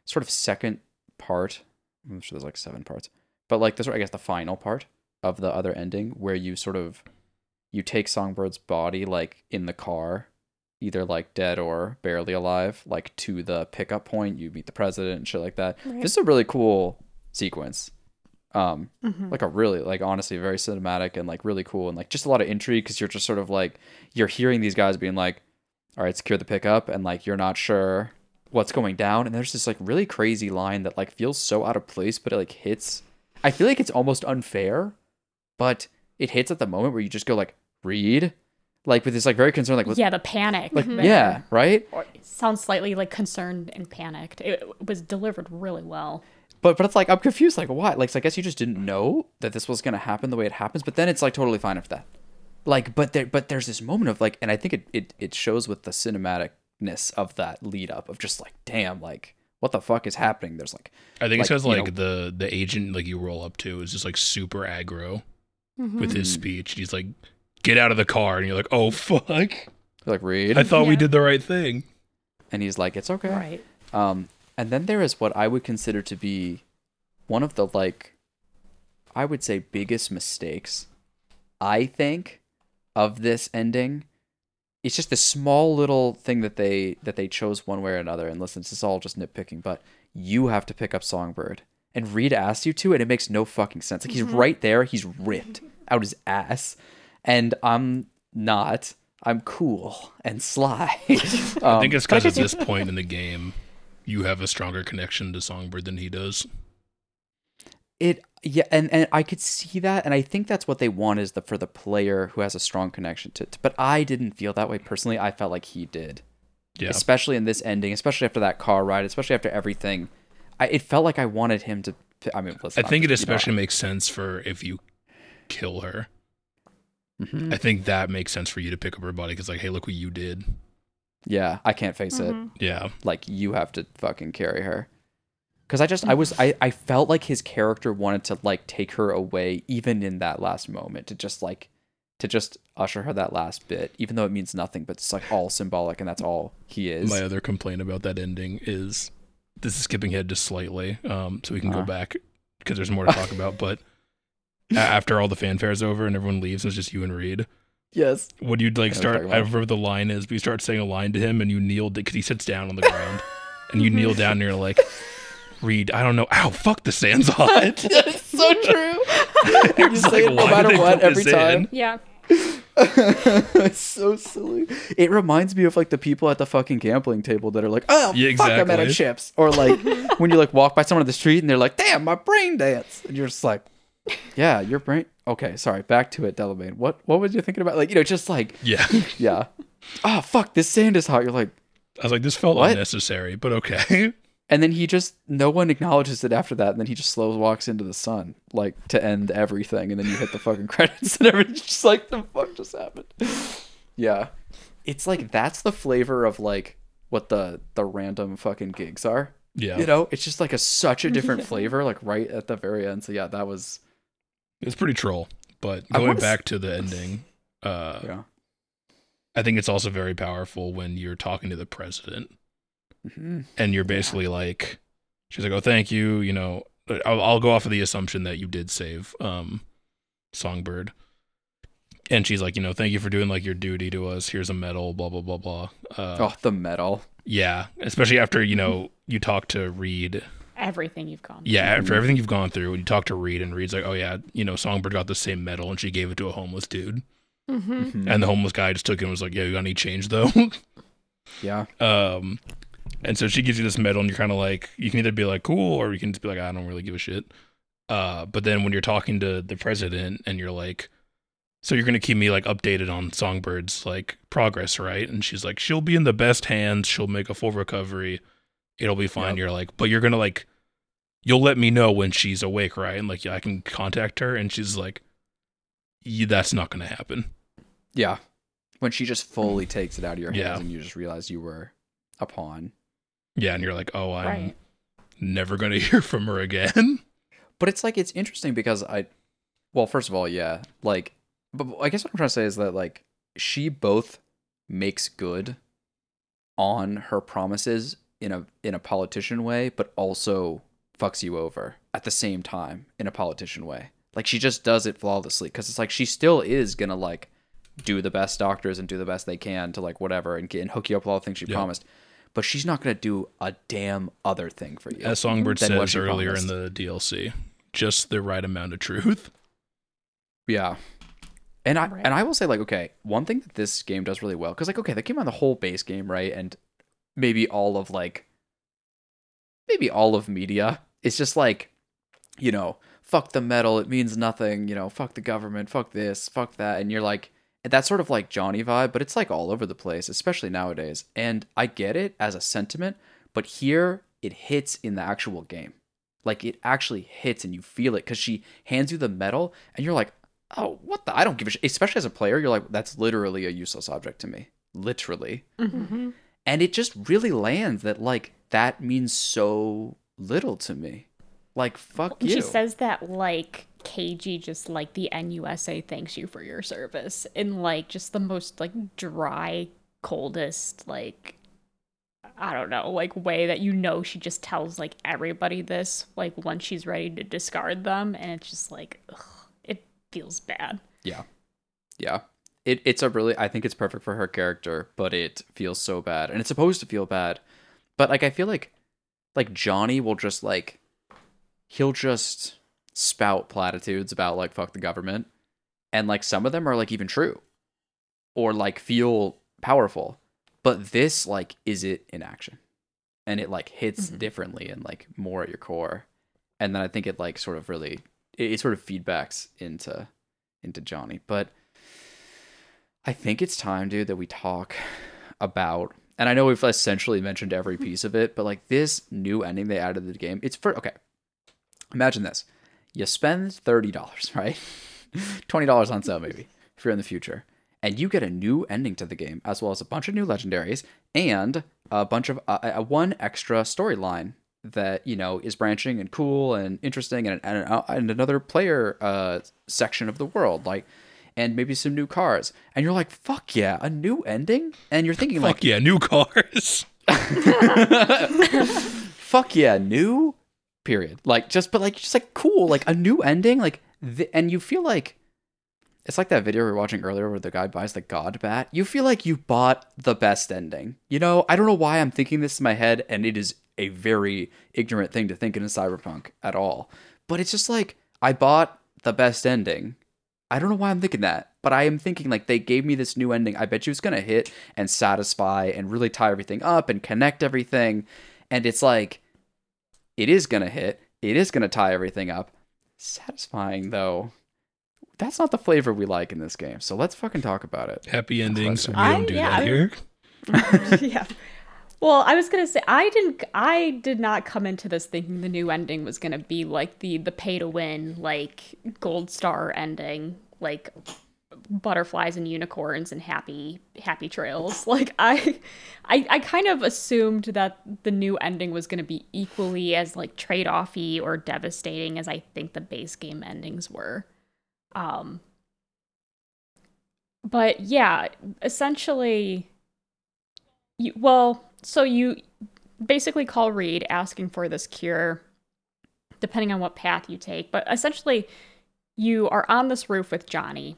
[SPEAKER 2] sort of second part. I'm sure there's like seven parts. But like this I guess the final part of the other ending where you sort of you take Songbird's body like in the car, either like dead or barely alive, like to the pickup point, you meet the president and shit like that.
[SPEAKER 3] Right.
[SPEAKER 2] This is a really cool sequence. Um
[SPEAKER 3] Mm-hmm.
[SPEAKER 2] like a really like honestly very cinematic and like really cool and like just a lot of intrigue because you're just sort of like you're hearing these guys being like all right secure the pickup and like you're not sure what's going down and there's this like really crazy line that like feels so out of place but it like hits i feel like it's almost unfair but it hits at the moment where you just go like Reed like with this like very concerned like
[SPEAKER 1] yeah, the panic.
[SPEAKER 2] like
[SPEAKER 1] there.
[SPEAKER 2] yeah right
[SPEAKER 1] Or sounds slightly like concerned and panicked. It was delivered really well.
[SPEAKER 2] But but it's like i'm confused like why like so i guess you just didn't know that this was going to happen the way it happens but then it's like totally fine after that like but there but there's this moment of like and i think it it, it shows with the cinematicness of that lead up of just like damn like what the fuck is happening there's like
[SPEAKER 4] I think
[SPEAKER 2] Like,
[SPEAKER 4] it's because like
[SPEAKER 2] know-
[SPEAKER 4] the the agent like you roll up to is just like super aggro with his
[SPEAKER 2] Mhm.
[SPEAKER 4] speech. He's like, Get out of the car and you're like, Oh [laughs] fuck.
[SPEAKER 2] like Reed
[SPEAKER 4] I thought we did the right thing.
[SPEAKER 2] and he's like it's okay
[SPEAKER 1] Right.
[SPEAKER 2] Um, and then there is what I would consider to be one of the like, I would say biggest mistakes, I think, of this ending. It's just this small little thing that they that they chose one way or another. And listen, this is all just nitpicking, but you have to pick up Songbird, and Reed asked you to, and it makes no fucking sense. Like he's right there, he's ripped out his ass, and I'm not. I'm cool and sly. [laughs]
[SPEAKER 4] I
[SPEAKER 2] Um,
[SPEAKER 4] think it's because at this point in the game, you have a stronger connection to Songbird than he does.
[SPEAKER 2] It yeah, and and I could see that, and I think that's what they want is the for the player who has a strong connection to. to but I didn't feel that way personally. I felt like he did,
[SPEAKER 4] Yeah.
[SPEAKER 2] especially in this ending, especially after that car ride, especially after everything. I it felt like I wanted him to. I mean, let's
[SPEAKER 4] I think it
[SPEAKER 2] just, you know,
[SPEAKER 4] especially makes sense for if you kill her.
[SPEAKER 2] Mhm.
[SPEAKER 4] I think that makes sense for you to pick up her body because, like, hey, look what you did.
[SPEAKER 2] Yeah, I can't face it.
[SPEAKER 3] Mhm.
[SPEAKER 4] Yeah.
[SPEAKER 2] Like you have to fucking carry her. Cause I just I was I I felt like his character wanted to like take her away even in that last moment to just like to just usher her that last bit, even though it means nothing, but it's like all symbolic and that's all he is.
[SPEAKER 4] My other complaint about that ending is this is skipping ahead just slightly, um, so we can go
[SPEAKER 2] Uh-huh.
[SPEAKER 4] back because there's more to talk about. But after all the fanfare is over and everyone leaves, and it's just you and Reed.
[SPEAKER 2] Yes.
[SPEAKER 4] Would you like
[SPEAKER 2] I know what you're
[SPEAKER 4] start?
[SPEAKER 2] talking
[SPEAKER 4] I remember the line is, but you start saying a line to him, and you kneel because he sits down on the ground, [laughs] and you kneel down, and you're like, read, I don't know. Ow, fuck, the sand's hot." [laughs]
[SPEAKER 2] That's so true. [laughs]
[SPEAKER 4] You're
[SPEAKER 2] you
[SPEAKER 4] just
[SPEAKER 2] say it no matter what every
[SPEAKER 4] this in?"
[SPEAKER 2] time.
[SPEAKER 3] Yeah.
[SPEAKER 2] it's so silly. It reminds me of like the people at the fucking gambling table that are like, "Oh,
[SPEAKER 4] Yeah,
[SPEAKER 2] fuck, I'm out of chips," or like when you like walk by someone on the street and they're like, "Damn, my brain dance," and you're just like, "Yeah, your brain." Okay, sorry. Back to it, Delamain. What what was you thinking about? Like you know, just like
[SPEAKER 4] Yeah, [laughs]
[SPEAKER 2] yeah. Oh fuck, this sand is hot. You're like,
[SPEAKER 4] I was like, this felt
[SPEAKER 2] What?
[SPEAKER 4] unnecessary, but okay. [laughs]
[SPEAKER 2] and then he just no one acknowledges it after that, and then he just slow walks into the sun like to end everything, and then you hit the fucking [laughs] credits and everything's just like the fuck just happened. Yeah, it's like that's the flavor of like what the the random fucking gigs are.
[SPEAKER 4] Yeah,
[SPEAKER 2] You know, it's just like a such a different flavor, like right at the very end. So yeah, that was
[SPEAKER 4] it's pretty troll. But going
[SPEAKER 2] wanna s-
[SPEAKER 4] back to the ending, uh,
[SPEAKER 2] yeah.
[SPEAKER 4] I think it's also very powerful when you're talking to the president
[SPEAKER 2] Mhm.
[SPEAKER 4] and you're basically like, she's like, "Oh, thank you." You know, I'll, I'll go off of the assumption that you did save um, Songbird, and she's like, you know, thank you for doing like your duty to us. Here's a medal. Blah blah blah blah. Uh,
[SPEAKER 2] Oh, the medal.
[SPEAKER 4] Yeah, especially after you know you talk to Reed.
[SPEAKER 1] Everything you've gone.
[SPEAKER 4] Yeah, after everything you've gone through, and you talk to Reed, and Reed's like, "Oh yeah, you know, Songbird got the same medal, and she gave it to a homeless dude."
[SPEAKER 3] Mm-hmm.
[SPEAKER 2] Mhm.
[SPEAKER 4] And the homeless guy just took it and was like, "Yeah, you got any change though?" [laughs]
[SPEAKER 2] Yeah.
[SPEAKER 4] um, and so she gives you this medal, and you're kind of like, you can either be like, "Cool," or you can just be like, "I don't really give a shit." Uh, but then when you're talking to the president, and you're like, "So you're gonna keep me like updated on Songbird's like progress, right?" And she's like, "She'll be in the best hands. She'll make a full recovery. It'll be fine."
[SPEAKER 2] Yep.
[SPEAKER 4] You're like, "But you're gonna like." You'll let me know when she's awake, right? And like, yeah, I can contact her. And she's like, yeah, "That's not gonna happen."
[SPEAKER 2] Yeah. When she just fully takes it out of your hands
[SPEAKER 4] Yeah.
[SPEAKER 2] and you just realize you were a pawn.
[SPEAKER 4] Yeah, and you're like, "Oh, I'm
[SPEAKER 1] Right.
[SPEAKER 4] never gonna [laughs] hear from her again."
[SPEAKER 2] But it's like it's interesting because I, well, first of all, yeah, like, but I guess what I'm trying to say is that like she both makes good on her promises in a in a politician way, but also fucks you over at the same time in a politician way. Like she just does it flawlessly because it's like she still is gonna like do the best doctors and do the best they can to like whatever and get and hook you up with all the things she
[SPEAKER 4] Yeah.
[SPEAKER 2] promised. But she's not gonna do a damn other thing for you.
[SPEAKER 4] As Songbird
[SPEAKER 2] than
[SPEAKER 4] says earlier
[SPEAKER 2] promised.
[SPEAKER 4] in the DLC, just the right amount of truth.
[SPEAKER 2] Yeah. And I
[SPEAKER 1] Right.
[SPEAKER 2] and I will say like okay, one thing that this game does really well cuz like okay, they came on the whole base game, right? And maybe all of like maybe all of media is just like you know, fuck the metal, it means nothing, you know, fuck the government, fuck this, fuck that and you're like that's sort of like Johnny vibe, but it's like all over the place, especially nowadays. And I get it as a sentiment, but here it hits in the actual game. Like it actually hits and you feel it because she hands you the medal and you're like, oh, what the? I don't give a shit. Especially as a player, you're like, that's literally a useless object to me. Literally.
[SPEAKER 3] Mm-hmm.
[SPEAKER 2] And it just really lands that, like, that means so little to me. Like, fuck
[SPEAKER 1] And
[SPEAKER 2] you.
[SPEAKER 1] she says that like KG just like the NUSA thanks you for your service in like just the most like dry, coldest, like I don't know, like way that you know she just tells like everybody this like once she's ready to discard them and it's just like ugh, it feels bad.
[SPEAKER 2] Yeah. Yeah. It, it's a really I think it's perfect for her character, but it feels so bad. And it's supposed to feel bad. But like I feel like like Johnny will just like he'll just spout platitudes about like fuck the government. And like some of them are like even true. Or like feel powerful. But this like is it in action. And it like hits
[SPEAKER 1] Mhm.
[SPEAKER 2] differently and like more at your core. and then I think it like sort of really it, it sort of feedbacks into into Johnny. But I think it's time, dude, that we talk about. And I know we've essentially mentioned every piece of it, but like this new ending they added to the game, it's for okay. Imagine this: you spend thirty dollars, [laughs] right? Twenty dollars on sale, maybe if you're in the future, and you get a new ending to the game, as well as a bunch of new legendaries and a bunch of uh, uh, one extra storyline that you know is branching and cool and interesting, and and, uh, and another player uh, section of the world, like and maybe some new cars. And you're like, fuck yeah, a new ending? And you're thinking
[SPEAKER 4] Fuck
[SPEAKER 2] like,
[SPEAKER 4] yeah, new cars. [laughs]
[SPEAKER 2] fuck yeah, new period. Like just but like just like cool, like a new ending, like the, and you feel like it's like that video we were watching earlier where the guy buys the god bat. You feel like you bought the best ending. You know, I don't know why I'm thinking this in my head and it is a very ignorant thing to think in a cyberpunk at all. But it's just like I bought the best ending. I don't know why I'm thinking that, but I am thinking like they gave me this new ending. I bet you it's gonna hit and satisfy and really tie everything up and connect everything. And it's like it is gonna hit. It is gonna tie everything up. Satisfying though. That's not the flavor we like in this game. So let's fucking talk about it.
[SPEAKER 4] Happy endings. We don't do
[SPEAKER 1] yeah,
[SPEAKER 4] that here. [laughs]
[SPEAKER 1] yeah. Well, I was gonna say I didn't. I did not come into this thinking the new ending was gonna be like the the pay to win, like gold star ending, like butterflies and unicorns and happy happy trails. [laughs] Like I, I, I kind of assumed that the new ending was gonna be equally as like trade offy or devastating as I think the base game endings were. Um. But yeah, essentially you, well, so you basically call Reed asking for this cure, depending on what path you take. But essentially, you are on this roof with Johnny.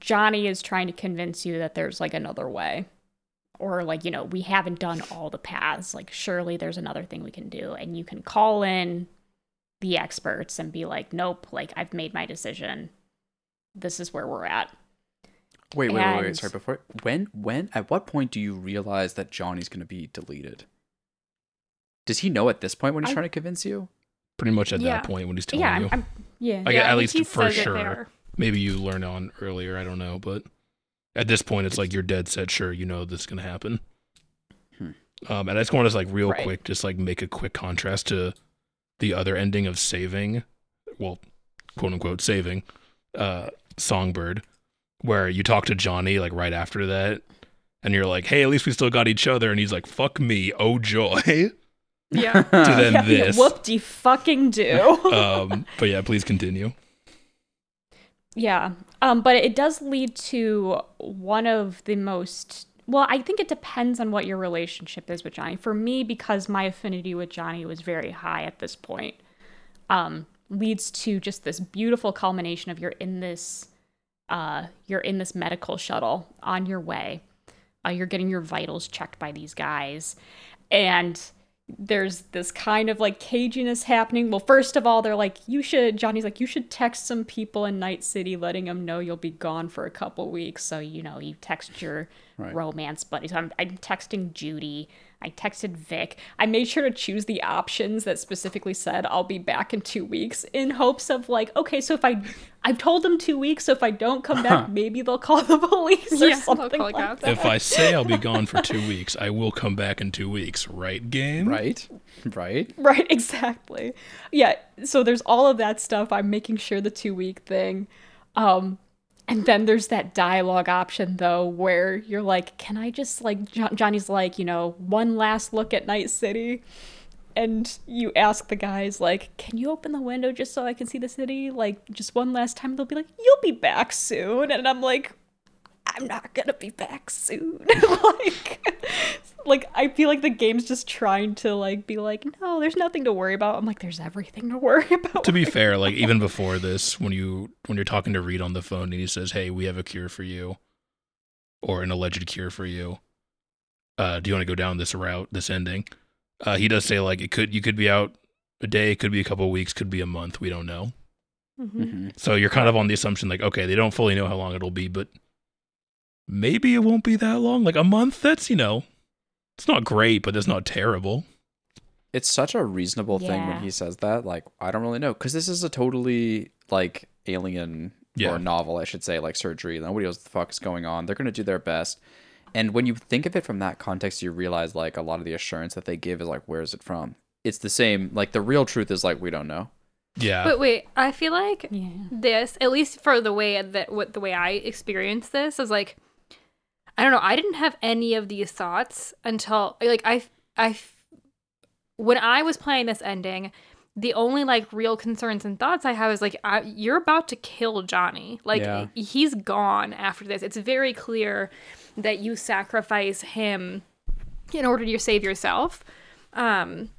[SPEAKER 1] Johnny is trying to convince you that there's like another way. Or, like, you know, we haven't done all the paths. Like, surely there's another thing we can do. And you can call in the experts and be like, nope, like, I've made my decision. This is where we're at.
[SPEAKER 2] Wait, wait, wait, wait.
[SPEAKER 1] And-
[SPEAKER 2] Sorry, before when when at what point do you realize that Johnny's gonna be deleted? Does he know at this point when he's
[SPEAKER 1] I-
[SPEAKER 2] trying to convince you?
[SPEAKER 4] Pretty much at
[SPEAKER 3] Yeah.
[SPEAKER 4] that point when he's telling
[SPEAKER 1] yeah,
[SPEAKER 4] you.
[SPEAKER 1] I'm, I'm yeah.
[SPEAKER 4] I-
[SPEAKER 3] Yeah,
[SPEAKER 4] at least for sure. Maybe you learn on earlier. I don't know, but at this point, it's like you're dead set. Sure, you know this is gonna happen.
[SPEAKER 2] Hmm.
[SPEAKER 4] Um, and I just want to like real
[SPEAKER 1] Right.
[SPEAKER 4] quick, just like make a quick contrast to the other ending of saving, well, quote unquote saving, uh, Songbird, where you talk to Johnny like right after that, and you're like, hey, at least we still got each other, and he's like, fuck me, oh joy. [laughs]
[SPEAKER 3] Yeah. [laughs]
[SPEAKER 4] to then
[SPEAKER 1] yeah,
[SPEAKER 4] this.
[SPEAKER 1] Whoop de fucking do. [laughs]
[SPEAKER 4] um, but yeah, please continue.
[SPEAKER 1] Yeah. Um, but it does lead to one of the most well, I think it depends on what your relationship is with Johnny. For me, because my affinity with Johnny was very high at this point, um, leads to just this beautiful culmination of you're in this uh you're in this medical shuttle on your way. Uh, you're getting your vitals checked by these guys. And there's this kind of like caginess happening. Well, first of all, they're like, you should, Johnny's like, you should text some people in Night City letting them know you'll be gone for a couple weeks. So, you know, you text your
[SPEAKER 2] Right.
[SPEAKER 1] romance buddies. I'm, I'm texting Judy. I texted Vic. I made sure to choose the options that specifically said I'll be back in two weeks in hopes of like, okay, so if I, I've told them two weeks, so if I don't come back, maybe they'll call the [laughs] police or
[SPEAKER 3] Yeah,
[SPEAKER 1] something like that.
[SPEAKER 4] If I say I'll be gone for two weeks, I will come back in two weeks, right, game?
[SPEAKER 2] right, right.
[SPEAKER 1] Right, [laughs] exactly. Yeah, so there's all of that stuff. I'm making sure the two week thing. Um, and then there's that dialogue option though, where you're like, can I just like jo- Johnny's like, you know, one last look at Night City, and you ask the guys like, can you open the window just so I can see the city, like just one last time? They'll be like, you'll be back soon, and I'm like, I'm not gonna be back soon. [laughs] like, like I feel like the game's just trying to like be like, no, there's nothing to worry about. I'm like, there's everything to worry [laughs] about.
[SPEAKER 4] To be fair, like even [laughs] before this, when you when you're talking to Reed on the phone and he says, "Hey, we have a cure for you," or an alleged cure for you. Uh, do you want to go down this route, this ending? Uh, he does say like it could you could be out a day, it could be a couple of weeks, could be a month. We don't know.
[SPEAKER 1] Mhm.
[SPEAKER 2] hmm
[SPEAKER 4] So you're kind of on the assumption like, okay, they don't fully know how long it'll be, but maybe it won't be that long. Like a month. That's you know, it's not great, but it's not terrible.
[SPEAKER 2] it's such a reasonable thing when he says that. Like, I don't really know because this is a totally like alien
[SPEAKER 4] Yeah.
[SPEAKER 2] or novel, I should say, like surgery. Nobody knows what the fuck is going on. They're gonna do their best. And when you think of it from that context, you realize like a lot of the assurance that they give is like, where is it from? It's the same. Like the real truth is like we don't know.
[SPEAKER 4] Yeah.
[SPEAKER 3] But wait, I feel like
[SPEAKER 1] Yeah.
[SPEAKER 3] this, at least for the way that what the way I experienced this, is like I don't know. I didn't have any of these thoughts until like I I when I was playing this ending. The only like real concerns and thoughts I have is like I, you're about to kill Johnny. Like
[SPEAKER 2] Yeah.
[SPEAKER 3] he's gone after this. It's very clear that you sacrifice him in order to save yourself. Um,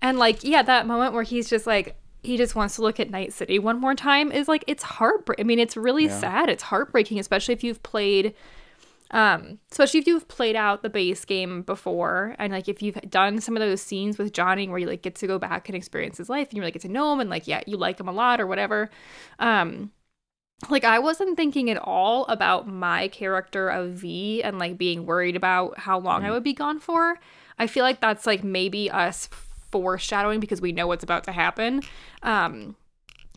[SPEAKER 3] and like, yeah, that moment where he's just like, he just wants to look at Night City one more time is like, it's heartbreak. I mean, it's really
[SPEAKER 2] Yeah.
[SPEAKER 3] sad. It's heartbreaking, especially if you've played, um, especially if you've played out the base game before, and like if you've done some of those scenes with Johnny where you like get to go back and experience his life, and you really get to know him, and like, yeah, you like him a lot or whatever. Um, like I wasn't thinking at all about my character of V and like being worried about how long I would be gone for. I feel like that's like maybe us foreshadowing because we know what's about to happen. Um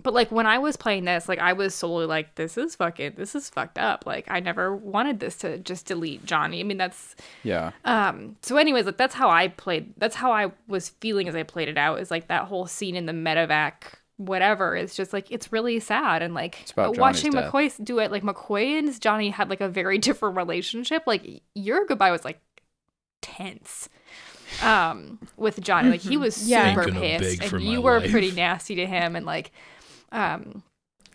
[SPEAKER 3] but like when I was playing this, like I was solely like, this is fucking this is fucked up. Like I never wanted this to just delete Johnny. I mean that's
[SPEAKER 2] Yeah.
[SPEAKER 3] um so anyways, like that's how I played that's how I was feeling as I played it out, is like that whole scene in the medevac whatever is just like it's really sad and like
[SPEAKER 2] about
[SPEAKER 3] watching
[SPEAKER 2] Johnny's death.
[SPEAKER 3] McCoy do it like McCoy and Johnny had like a very [laughs] different relationship like your goodbye was like tense um with Johnny like he was super pissed and you were
[SPEAKER 4] life.
[SPEAKER 3] pretty nasty to him and like um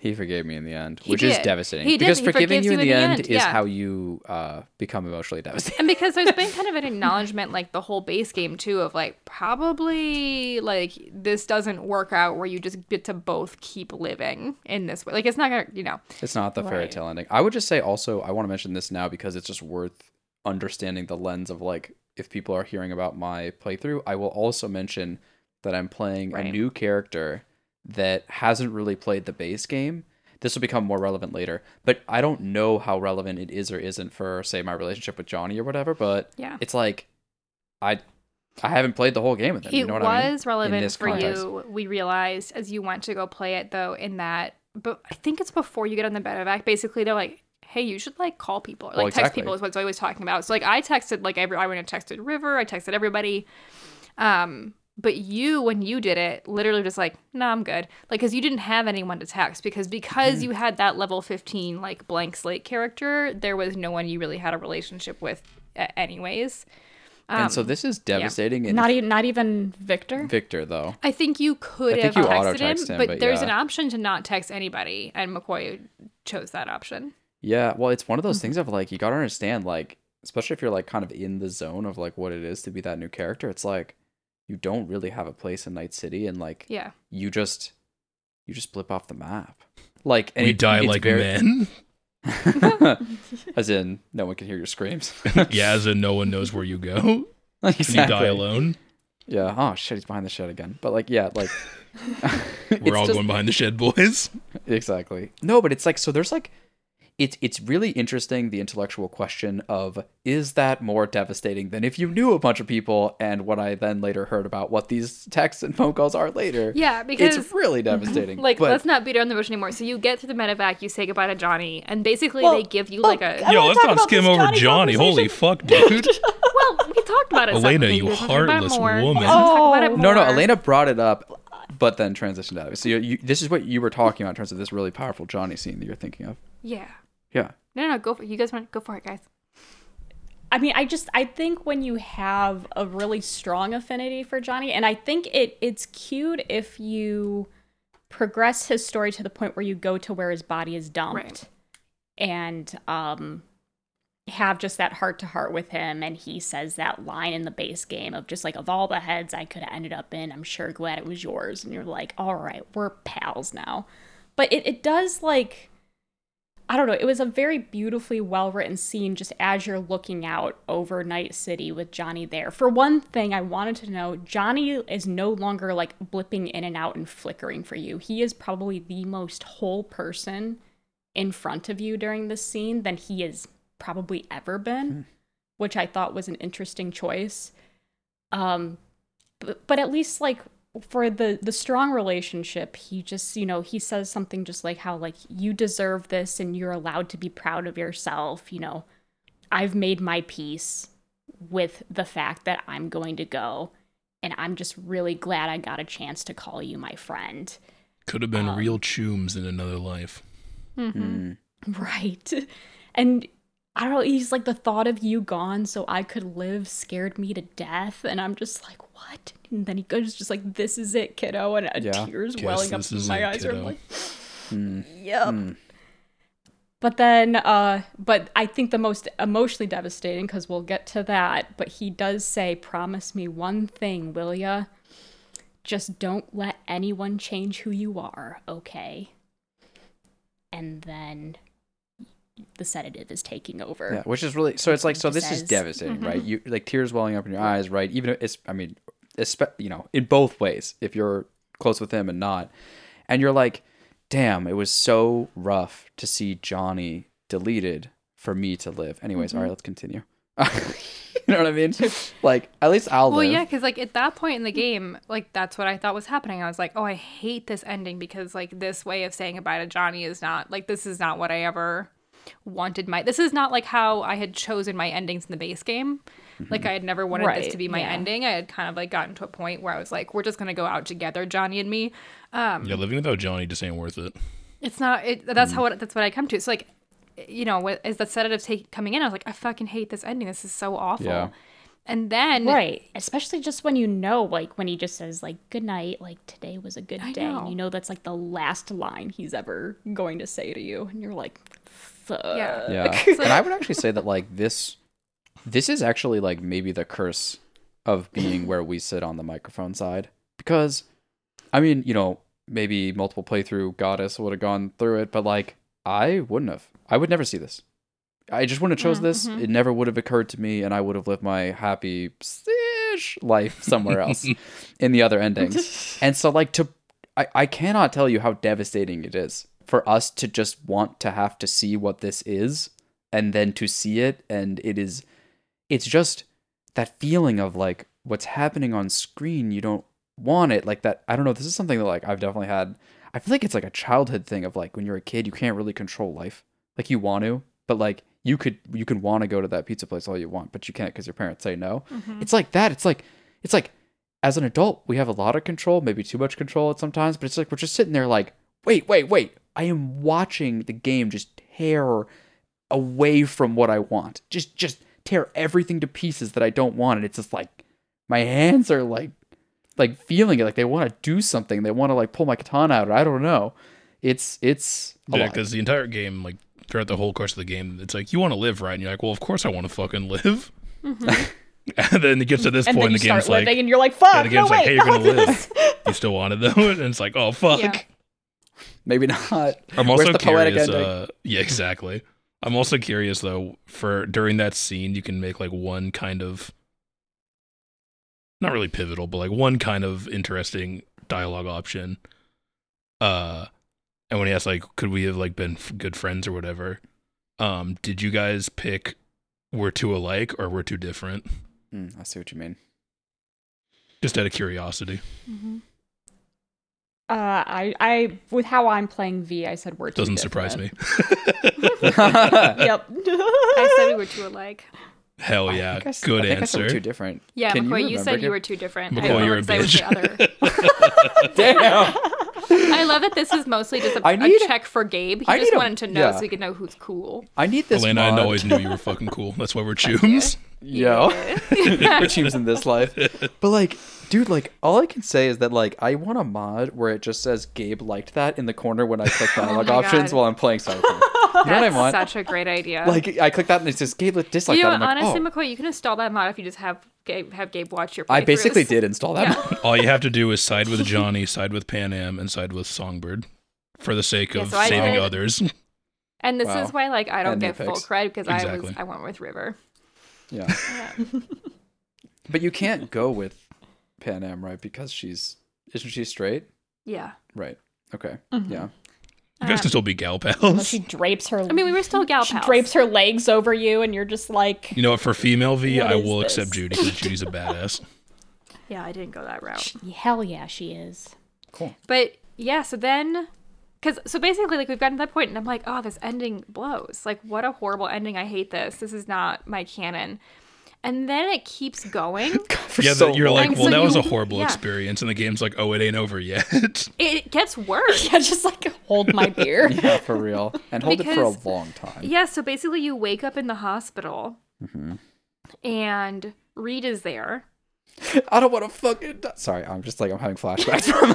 [SPEAKER 2] He forgave me in the end, which is devastating.
[SPEAKER 3] He did.
[SPEAKER 2] Because
[SPEAKER 3] He
[SPEAKER 2] forgiving you in the, end, is
[SPEAKER 3] yeah.
[SPEAKER 2] how you uh, become emotionally [laughs] devastated.
[SPEAKER 3] and because there's been kind of an acknowledgement like the whole base game too of like probably like this doesn't work out where you just get to both keep living in this way like it's not gonna you know
[SPEAKER 2] It's not the fairy
[SPEAKER 1] Right.
[SPEAKER 2] tale ending. I would just say also, I want to mention this now because it's just worth understanding the lens of like if people are hearing about my playthrough. I will also mention that I'm playing a new character that hasn't really played the base game. This will become more relevant later, but I don't know how relevant it is or isn't for say my relationship with Johnny or whatever. But
[SPEAKER 3] Yeah.
[SPEAKER 2] it's like I I haven't played the whole game with him.
[SPEAKER 3] it
[SPEAKER 2] you know what I mean?
[SPEAKER 3] was relevant for
[SPEAKER 2] context.
[SPEAKER 3] you we realized as you went to go play it though in that but i think it's before you get on the medevac basically they're like hey you should like call people or, like
[SPEAKER 2] Well,
[SPEAKER 3] text people is what zoe was talking about so like i texted like every i went and texted river i texted everybody um but you when you did it literally just like no i'm good like because you didn't have anyone to text because because
[SPEAKER 2] Mm-hmm.
[SPEAKER 3] you had that level 15 like blank slate character there was no one you really had a relationship with a- anyways
[SPEAKER 2] and so
[SPEAKER 3] Um,
[SPEAKER 2] this is devastating. And
[SPEAKER 1] Not even not even Victor.
[SPEAKER 2] Victor though.
[SPEAKER 3] I think you could
[SPEAKER 2] I think
[SPEAKER 3] have
[SPEAKER 2] you
[SPEAKER 3] texted him,
[SPEAKER 2] him,
[SPEAKER 3] but,
[SPEAKER 2] but
[SPEAKER 3] there's
[SPEAKER 2] yeah.
[SPEAKER 3] an option to not text anybody, and McCoy chose that option.
[SPEAKER 2] Yeah, well, it's one of
[SPEAKER 3] Mm-hmm.
[SPEAKER 2] those things of like you gotta understand, like, especially if you're like kind of in the zone of like what it is to be that new character. It's like you don't really have a place in Night City, and like
[SPEAKER 3] Yeah,
[SPEAKER 2] you just you just blip off the map. Like, and
[SPEAKER 4] we
[SPEAKER 2] it-
[SPEAKER 4] die like
[SPEAKER 2] very-
[SPEAKER 4] men. [laughs] [laughs]
[SPEAKER 2] as in no one can hear your screams. [laughs]
[SPEAKER 4] yeah, as in no one knows where you go. And you die
[SPEAKER 2] exactly.
[SPEAKER 4] alone.
[SPEAKER 2] Yeah. Oh shit, he's behind the shed again. But like, yeah, like
[SPEAKER 4] We're all
[SPEAKER 2] just-
[SPEAKER 4] going behind the shed, boys.
[SPEAKER 2] exactly no but it's like so there's like it's it's really interesting the intellectual question of is that more devastating than if you knew a bunch of people and what i then later heard about what these texts and phone calls are later
[SPEAKER 3] yeah, because
[SPEAKER 2] it's really [laughs] devastating
[SPEAKER 3] like
[SPEAKER 2] but
[SPEAKER 3] let's not beat around the bush anymore. So you get to the medevac, you say goodbye to Johnny, and basically
[SPEAKER 1] Well,
[SPEAKER 3] they give you
[SPEAKER 1] well,
[SPEAKER 3] like a
[SPEAKER 4] Yo, let's
[SPEAKER 1] talk
[SPEAKER 4] not skim over
[SPEAKER 1] Johnny
[SPEAKER 4] Johnny. Holy fuck, [laughs] dude.
[SPEAKER 3] well, we talked about it.
[SPEAKER 4] Elena, you
[SPEAKER 3] guys wanna about
[SPEAKER 4] heartless
[SPEAKER 3] more?
[SPEAKER 4] woman.
[SPEAKER 3] You talk about it
[SPEAKER 1] Oh.
[SPEAKER 2] no no elena brought it up but then transitioned out of it so you, you, this is what you were talking about in terms of this really powerful johnny scene that you're thinking of
[SPEAKER 3] Yeah,
[SPEAKER 2] yeah
[SPEAKER 3] no, no, go for it. You guys want to go for it, guys.
[SPEAKER 1] I mean, I just I think when you have a really strong affinity for Johnny, and I think it it's cute if you progress his story to the point where you go to where his body is dumped,
[SPEAKER 3] Right.
[SPEAKER 1] and um have just that heart to heart with him and he says that line in the base game of just like of all the heads I could have ended up in, I'm sure glad it was yours. And you're like, all right, we're pals now. But it, it does like I don't know, it was a very beautifully well written scene just as you're looking out over Night City with Johnny there. For one thing, I wanted to know Johnny is no longer like blipping in and out and flickering for you. He is probably the most whole person in front of you during this scene than he has probably ever been, which I thought was an interesting choice. Um but, but at least like for the the strong relationship he just you know he says something just like how like you deserve this and you're allowed to be proud of yourself you know i've made my peace with the fact that i'm going to go and i'm just really glad i got a chance to call you my friend
[SPEAKER 4] Could have been
[SPEAKER 1] Um,
[SPEAKER 4] real chooms in another life.
[SPEAKER 3] Mm-hmm.
[SPEAKER 2] Mm. [laughs]
[SPEAKER 1] right and i don't know he's like the thought of you gone so i could live scared me to death and i'm just like what and then he goes just like this is it kiddo and a
[SPEAKER 2] Yeah.
[SPEAKER 1] tears welling up in my
[SPEAKER 4] it,
[SPEAKER 1] eyes are
[SPEAKER 4] kiddo.
[SPEAKER 1] like
[SPEAKER 2] Mm.
[SPEAKER 1] yep
[SPEAKER 2] Mm.
[SPEAKER 1] but then uh but i think the most emotionally devastating because we'll get to that but he does say promise me one thing will ya just don't let anyone change who you are okay and then the sedative is taking over
[SPEAKER 2] Yeah, which is really so. It's like so. This is
[SPEAKER 1] Says-
[SPEAKER 2] devastating, right? Mm-hmm. You like tears welling up in your eyes, right? Even if it's, I mean, espe- you know, in both ways. If you're close with him and not, and you're like, damn, it was so rough to see Johnny deleted for me to live. Anyways, all right, mm-hmm. let's continue. [laughs] you know what I mean? Like, at least I'll
[SPEAKER 3] Well,
[SPEAKER 2] live.
[SPEAKER 3] yeah, because like at that point in the game, like that's what I thought was happening. I was like, oh, I hate this ending because like this way of saying goodbye to Johnny is not like this is not what I ever wanted my. This is not like how I had chosen my endings in the base game. Like I had never wanted this to be my
[SPEAKER 1] yeah.
[SPEAKER 3] ending. I had kind of like gotten to a point where I was like, we're just gonna go out together, Johnny and me. Um,
[SPEAKER 4] Yeah, living without Johnny just ain't worth it.
[SPEAKER 3] it's not. It, that's how it, that's what I come to. So like, you know, wh- as the sedative take coming in, I was like, I fucking hate this ending. This is so awful.
[SPEAKER 2] Yeah.
[SPEAKER 3] And then
[SPEAKER 1] right especially just when you know like when he just says like good night like today was a good
[SPEAKER 3] I
[SPEAKER 1] day
[SPEAKER 3] know.
[SPEAKER 1] and you know that's like the last line he's ever going to say to you and you're like fuck
[SPEAKER 3] Yeah.
[SPEAKER 2] Yeah. [laughs] and I would actually say that like this this is actually like maybe the curse of being where we sit on the microphone side because I mean, you know, maybe multiple playthrough goddess would have gone through it, but like I wouldn't have. I would never see this. I just wouldn't have chose this. Mm-hmm. It never would have occurred to me and I would have lived my happy ish life somewhere else [laughs] in the other endings. [laughs] And so like to I, I cannot tell you how devastating it is for us to just want to have to see what this is and then to see it. And it is it's just that feeling of like what's happening on screen you don't want it. Like that i don't know this is something that like i've definitely had. I feel like it's like a childhood thing of like when you're a kid you can't really control life. Like you want to but like you could you could want to go to that pizza place all you want but you can't because your parents say no. Mm-hmm. It's like that. It's like it's like as an adult we have a lot of control maybe too much control at sometimes but it's like we're just sitting there like wait wait wait i am watching the game just tear away from what i want just just tear everything to pieces that i don't want and it's just like my hands are like like feeling it like they want to do something they want to like pull my katana out or i don't know it's it's a
[SPEAKER 4] Yeah, because the entire game, like throughout the whole course of the game, it's like you want to live, right? And you're like, well, of course I want to fucking live. Mm-hmm. [laughs] and then it gets to this
[SPEAKER 1] and
[SPEAKER 4] point,
[SPEAKER 1] then
[SPEAKER 4] the
[SPEAKER 1] you
[SPEAKER 4] game's
[SPEAKER 1] start
[SPEAKER 4] like,
[SPEAKER 1] and you're like fuck
[SPEAKER 4] yeah, the
[SPEAKER 1] no
[SPEAKER 4] game's
[SPEAKER 1] wait
[SPEAKER 4] hey, you're gonna [laughs]
[SPEAKER 1] this-
[SPEAKER 4] live. You still want it though, [laughs] and it's like, oh fuck.
[SPEAKER 3] Yeah.
[SPEAKER 2] Maybe [laughs] not
[SPEAKER 4] I'm also
[SPEAKER 2] Where's the poetic
[SPEAKER 4] curious.
[SPEAKER 2] ending?
[SPEAKER 4] Uh, yeah, exactly. I'm also curious though. For during that scene, you can make like one kind of, not really pivotal, but like one kind of interesting dialogue option. Uh, and when he asked like, could we have like been f- good friends or whatever? Um, did you guys pick we're too alike or we're too different?
[SPEAKER 2] Hmm, i see what you mean
[SPEAKER 4] Just out of curiosity.
[SPEAKER 1] Uh i i with how i'm playing v i said we're
[SPEAKER 4] Doesn't surprise me. [laughs]
[SPEAKER 1] yep
[SPEAKER 3] I said we were too alike.
[SPEAKER 4] Hell yeah,
[SPEAKER 2] think I s-
[SPEAKER 4] good
[SPEAKER 2] I think I said we're
[SPEAKER 4] answer.
[SPEAKER 2] too different
[SPEAKER 3] Yeah,
[SPEAKER 2] Can
[SPEAKER 3] McCoy, you,
[SPEAKER 2] remember,
[SPEAKER 3] said you were too different. I
[SPEAKER 4] McCoy,
[SPEAKER 3] don't know
[SPEAKER 4] you're a
[SPEAKER 3] what with
[SPEAKER 4] bitch.
[SPEAKER 3] the [laughs] other. [laughs]
[SPEAKER 2] damn
[SPEAKER 3] I love that this is mostly just a,
[SPEAKER 2] I need-
[SPEAKER 3] a check for Gabe. He
[SPEAKER 2] I
[SPEAKER 3] just
[SPEAKER 2] need a-
[SPEAKER 3] wanted to know
[SPEAKER 2] yeah.
[SPEAKER 3] so he could know who's cool.
[SPEAKER 2] i need this
[SPEAKER 4] Elena, I always knew you were fucking cool. That's why we're chooms.
[SPEAKER 2] Yo, which [laughs] teams in this life? But like, dude, like, all I can say is that like, I want a mod where it just says Gabe liked that in the corner when I click [laughs] oh dialogue
[SPEAKER 3] Oh
[SPEAKER 2] options
[SPEAKER 3] God.
[SPEAKER 2] while I'm playing Cyberpunk. You know what I
[SPEAKER 3] That's
[SPEAKER 2] want?
[SPEAKER 3] such a great idea.
[SPEAKER 2] Like, I click that and it says Gabe disliked
[SPEAKER 3] you know,
[SPEAKER 2] that. I'm like,
[SPEAKER 3] honestly,
[SPEAKER 2] oh,
[SPEAKER 3] McCoy, you can install that mod if you just have Gabe have Gabe watch your.
[SPEAKER 2] I basically did install that.
[SPEAKER 3] Yeah.
[SPEAKER 2] mod.
[SPEAKER 4] All you have to do is side with [laughs] Johnny, side with Panam, and side with Songbird for the sake
[SPEAKER 3] Yeah,
[SPEAKER 4] of
[SPEAKER 3] so
[SPEAKER 4] saving
[SPEAKER 3] did-
[SPEAKER 4] others.
[SPEAKER 3] And this
[SPEAKER 2] Wow.
[SPEAKER 3] is why, like, I don't
[SPEAKER 2] And
[SPEAKER 3] get full
[SPEAKER 2] Apex.
[SPEAKER 3] credit because I was I went with River.
[SPEAKER 2] Yeah, [laughs] but you can't go with Panam, right? Because she's isn't she straight?
[SPEAKER 3] Yeah.
[SPEAKER 2] Right. Okay.
[SPEAKER 1] Mhm.
[SPEAKER 2] Yeah.
[SPEAKER 4] You guys can still be gal
[SPEAKER 1] Well,
[SPEAKER 4] pals.
[SPEAKER 1] she drapes her
[SPEAKER 3] I mean, we were still gal
[SPEAKER 1] she
[SPEAKER 3] pals.
[SPEAKER 1] drapes her legs over you and you're just like
[SPEAKER 4] You know what? For female V,
[SPEAKER 1] What
[SPEAKER 4] I will
[SPEAKER 1] this?
[SPEAKER 4] accept Judy because Judy's a badass. [laughs]
[SPEAKER 3] Yeah, I didn't go that route.
[SPEAKER 1] Hell yeah, she is.
[SPEAKER 2] Cool.
[SPEAKER 3] But yeah, so then, because so basically, like we've gotten to that point, and I'm like, oh, this ending blows. Like, what a horrible ending. I hate this. This is not my canon. And then it keeps going. [laughs]
[SPEAKER 2] For
[SPEAKER 4] yeah,
[SPEAKER 2] so
[SPEAKER 4] that you're
[SPEAKER 2] long.
[SPEAKER 4] like, well,
[SPEAKER 3] so
[SPEAKER 4] that was a horrible
[SPEAKER 3] yeah.
[SPEAKER 4] experience, and the game's like, oh, it ain't over yet. [laughs]
[SPEAKER 3] it gets worse.
[SPEAKER 1] Yeah, just like hold my beer. [laughs]
[SPEAKER 2] yeah, for real, and hold it for a long time.
[SPEAKER 3] Yeah, so basically, you wake up in the hospital,
[SPEAKER 2] Mm-hmm.
[SPEAKER 3] and Reed is there.
[SPEAKER 2] I don't want to fucking. die. Sorry, I'm just like I'm having flashbacks from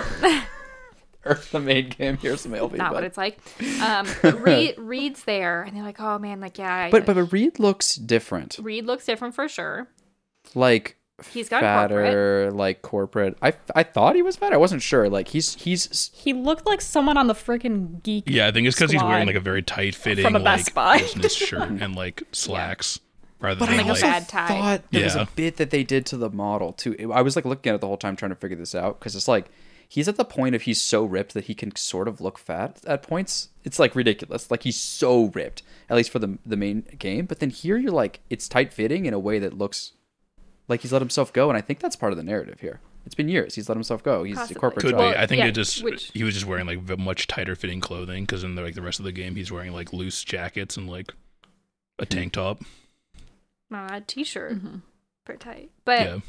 [SPEAKER 2] [laughs] or the main game. Here's some ALB,
[SPEAKER 3] Not
[SPEAKER 2] but,
[SPEAKER 3] what it's like. Um, [laughs] Reed, Reed's there, and they're like, oh man, like yeah. I-
[SPEAKER 2] but but but Reed looks different.
[SPEAKER 3] Reed looks different for sure.
[SPEAKER 2] Like
[SPEAKER 3] He's got
[SPEAKER 2] fatter, like corporate. I I thought he was fat. I wasn't sure. Like he's he's
[SPEAKER 1] He looked like someone on the freaking geek.
[SPEAKER 4] yeah, I think it's because he's wearing like a very tight fitting
[SPEAKER 1] from a
[SPEAKER 4] like
[SPEAKER 1] Best Buy.
[SPEAKER 4] business [laughs] shirt and like slacks rather
[SPEAKER 2] But
[SPEAKER 4] than
[SPEAKER 2] I
[SPEAKER 3] like a
[SPEAKER 2] also
[SPEAKER 4] like
[SPEAKER 3] bad tie.
[SPEAKER 2] thought there was
[SPEAKER 4] Yeah.
[SPEAKER 2] a bit that they did to the model too. I was like looking at it the whole time trying to figure this out because it's like he's at the point of he's so ripped that he can sort of look fat at points. It's like ridiculous. Like he's so ripped, at least for the the main game. But then here you're like it's tight fitting in a way that looks like he's let himself go, and I think that's part of the narrative here. It's been years. He's let himself go. He's a corporate
[SPEAKER 4] Could
[SPEAKER 2] job.
[SPEAKER 4] be. I think
[SPEAKER 3] yeah,
[SPEAKER 4] it just
[SPEAKER 3] which-
[SPEAKER 4] he was just wearing like much tighter fitting clothing because in the, like the rest of the game he's wearing like loose jackets and like a tank top.
[SPEAKER 3] Uh, a t-shirt,
[SPEAKER 1] Mm-hmm.
[SPEAKER 3] pretty tight. But
[SPEAKER 4] Yeah,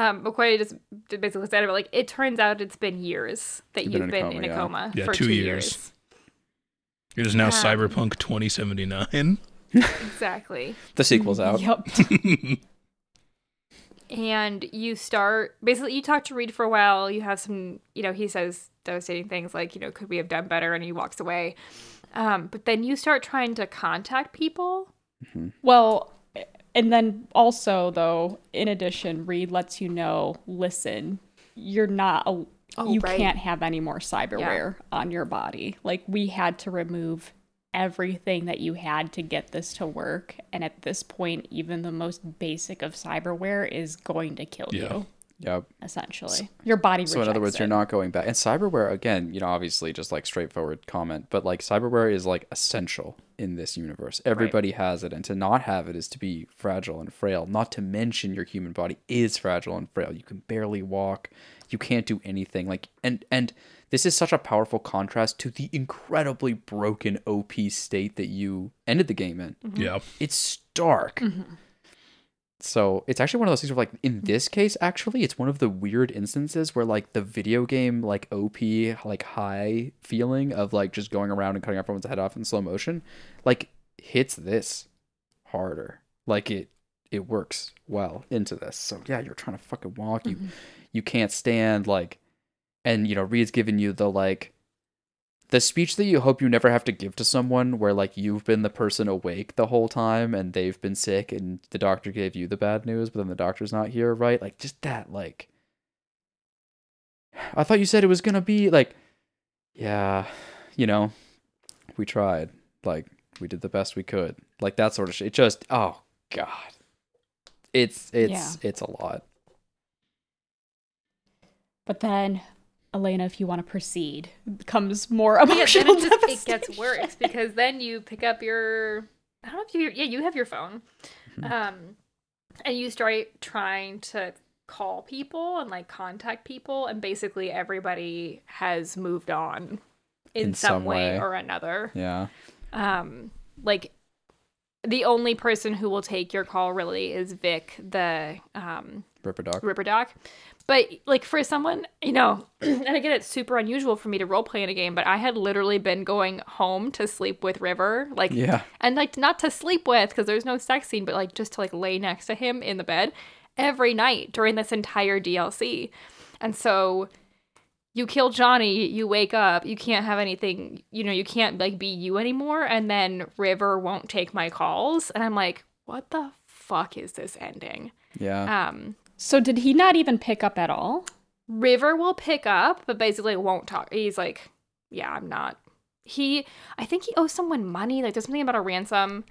[SPEAKER 3] um, McQuarrie just basically said about like it turns out it's been years that
[SPEAKER 2] You've
[SPEAKER 3] you've
[SPEAKER 2] been
[SPEAKER 3] been,
[SPEAKER 2] in a
[SPEAKER 3] in a
[SPEAKER 2] coma,
[SPEAKER 3] coma
[SPEAKER 4] Yeah,
[SPEAKER 3] for
[SPEAKER 4] two
[SPEAKER 3] two,
[SPEAKER 4] years.
[SPEAKER 3] years.
[SPEAKER 4] it is now
[SPEAKER 3] Um,
[SPEAKER 4] Cyberpunk 2079. [laughs]
[SPEAKER 3] Exactly.
[SPEAKER 2] the sequel's out.
[SPEAKER 1] Yep. [laughs]
[SPEAKER 3] and you start basically you talk to Reed for a while. You have some, you know, he says devastating things like, you know, could we have done better? And he walks away. Um, but then you start trying to contact people.
[SPEAKER 1] Well, and then also though, in addition, Reed lets you know, listen, you're not a
[SPEAKER 3] Oh,
[SPEAKER 1] you
[SPEAKER 3] right.
[SPEAKER 1] can't have any more cyberware on your body. Like we had to remove everything that you had to get this to work, and at this point, even the most basic of cyberware is going to kill
[SPEAKER 4] Yeah.
[SPEAKER 1] you.
[SPEAKER 2] Yep.
[SPEAKER 1] Essentially, your body.
[SPEAKER 2] So in other words,
[SPEAKER 1] rejects
[SPEAKER 2] you're not going back. And cyberware, again, you know, obviously just like straightforward comment, but like cyberware is like essential in this universe. Everybody has it, and to not have it is to be fragile and frail. Not to mention your human body is fragile and frail. You can barely walk. You can't do anything. Like and and this is such a powerful contrast to the incredibly broken OP state that you ended the game in. Mm-hmm.
[SPEAKER 4] yeah,
[SPEAKER 2] It's stark. Mm-hmm. So it's actually one of those things where, like, in mm-hmm. this case, actually, it's one of the weird instances where, like, the video game, like, OP, like, high feeling of, like, just going around and cutting everyone's head off in slow motion, like, hits this harder. Like, it it works well into this. So yeah, you're trying to fucking walk. You mm-hmm. you can't stand like, and you know, Reed's giving you the like the speech that you hope you never have to give to someone where like you've been the person awake the whole time and they've been sick and the doctor gave you the bad news but then the doctor's not here right? Like just that like i thought you said it was gonna be like yeah you know we tried like we did the best we could like that sort of shit it just oh god. It's it's
[SPEAKER 1] Yeah.
[SPEAKER 2] it's a lot.
[SPEAKER 1] But then, Elena, if you want to proceed, becomes more
[SPEAKER 3] Yeah, then
[SPEAKER 1] emotional.
[SPEAKER 3] it, just, it gets worse because then you pick up your I don't know if you yeah you have your phone,
[SPEAKER 2] Mm-hmm.
[SPEAKER 3] um, and you start trying to call people and like contact people, and basically everybody has moved on in,
[SPEAKER 2] In
[SPEAKER 3] some,
[SPEAKER 2] some
[SPEAKER 3] way,
[SPEAKER 2] way.
[SPEAKER 3] or another.
[SPEAKER 2] yeah
[SPEAKER 3] Um, like the only person who will take your call really is Vic, the um
[SPEAKER 2] ripperdoc
[SPEAKER 3] Ripper Doc. But like for someone, you know, [clears throat] and again, it's super unusual for me to role play in a game, but I had literally been going home to sleep with River, like,
[SPEAKER 2] yeah
[SPEAKER 3] and like not to sleep with because there's no sex scene, but like just to like lay next to him in the bed every night during this entire DLC. And so you kill Johnny, you wake up, you can't have anything, you know, you can't like be you anymore. And then River won't take my calls. And I'm like, what the fuck is this ending?
[SPEAKER 2] yeah
[SPEAKER 3] Um,
[SPEAKER 1] So did he not even pick up at all?
[SPEAKER 3] River will pick up, but basically won't talk. He's like, yeah, I'm not. He, I think he owes someone money. Like, there's something about a ransom.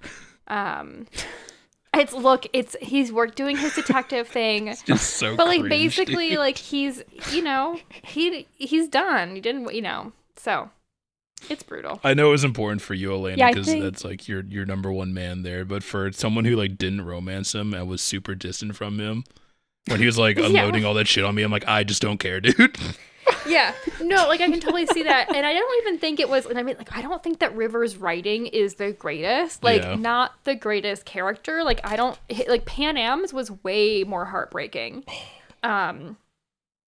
[SPEAKER 3] Um, [laughs] it's look, it's he's work doing his detective [laughs] thing,
[SPEAKER 4] just so.
[SPEAKER 3] but like
[SPEAKER 4] cringe,
[SPEAKER 3] basically,
[SPEAKER 4] dude.
[SPEAKER 3] like he's, you know, he he's done. He didn't, you know, so it's brutal.
[SPEAKER 4] I know it was important for you, Elena,
[SPEAKER 1] Yeah,
[SPEAKER 4] because
[SPEAKER 1] think-
[SPEAKER 4] that's like your your number one man there. But for someone who like didn't romance him and was super distant from him, When he was like [laughs]
[SPEAKER 3] Yeah.
[SPEAKER 4] unloading all that shit on me, I'm like, I just don't care, dude. [laughs]
[SPEAKER 3] Yeah. No, like I can totally see that. And I don't even think it was and I mean like I don't think that River's writing is the greatest. Like
[SPEAKER 4] Yeah.
[SPEAKER 3] not the greatest character. Like I don't like Panam's was way more heartbreaking. [sighs] Um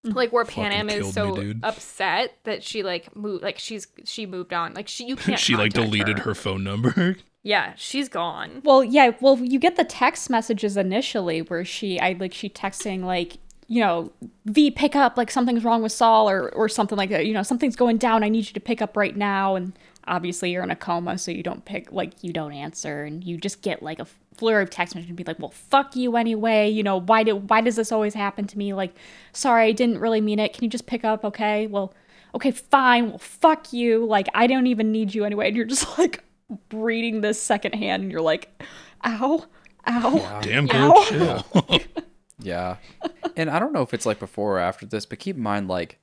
[SPEAKER 3] like where Panam is so
[SPEAKER 4] me,
[SPEAKER 3] upset that she like moved like she's she moved on. Like she you [laughs] can't
[SPEAKER 4] she like deleted her phone number.
[SPEAKER 3] Yeah, she's gone.
[SPEAKER 1] Well, yeah. Well, you get the text messages initially where she, I like, she texting like, you know, V, pick up, like something's wrong with Saul or or something like that. You know, something's going down. I need you to pick up right now. And obviously, you're in a coma, so you don't pick, like, you don't answer, and you just get like a flurry of text messages and be like, well, fuck you anyway. You know, why do why does this always happen to me? Like, sorry, I didn't really mean it. Can you just pick up? Okay, well. Okay, fine. Well, fuck you. Like, I don't even need you anyway. And you're just [laughs] like reading this secondhand, and you're like, ow, ow.
[SPEAKER 4] Damn,
[SPEAKER 1] Yeah.
[SPEAKER 4] girl, chill.
[SPEAKER 2] Yeah. and I don't know if it's like before or after this, but keep in mind, like,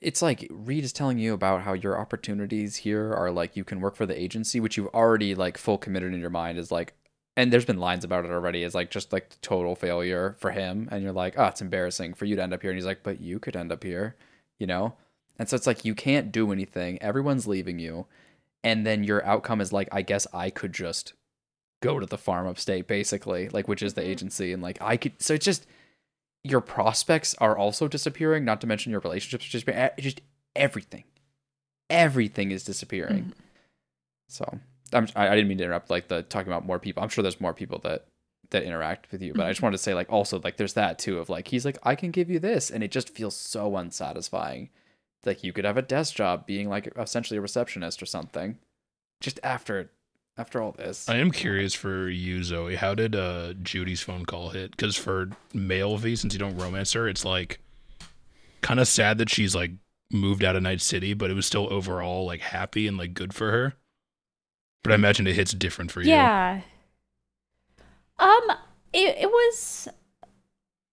[SPEAKER 2] it's like Reed is telling you about how your opportunities here are like you can work for the agency, which you've already like full committed in your mind is like, and there's been lines about it already, is like just like total failure for him. And you're like, oh, it's embarrassing for you to end up here. And he's like, but you could end up here, you know? And so it's like you can't do anything. Everyone's leaving you. And then your outcome is like, I guess I could just go to the farm upstate, basically, like which is the
[SPEAKER 3] Mhm.
[SPEAKER 2] agency. And like I could so it's just your prospects are also disappearing, not to mention your relationships are just eh, just everything. Everything is disappearing. Mm-hmm. So I'm, I I didn't mean to interrupt like the talking about more people. I'm sure there's more people that that interact with you, but I just mm-hmm. wanted to say like also like there's that too of like he's like I can give you this, and it just feels so unsatisfying. Like you could have a desk job being like essentially a receptionist or something, just after after all this.
[SPEAKER 4] I am curious for you, Zoe. How did uh, Judy's phone call hit? Because for male V, since you don't romance her, it's like kind of sad that she's like moved out of Night City, but it was still overall like happy and like good for her. But I imagine it hits different for you.
[SPEAKER 1] Yeah. Um, it, it was,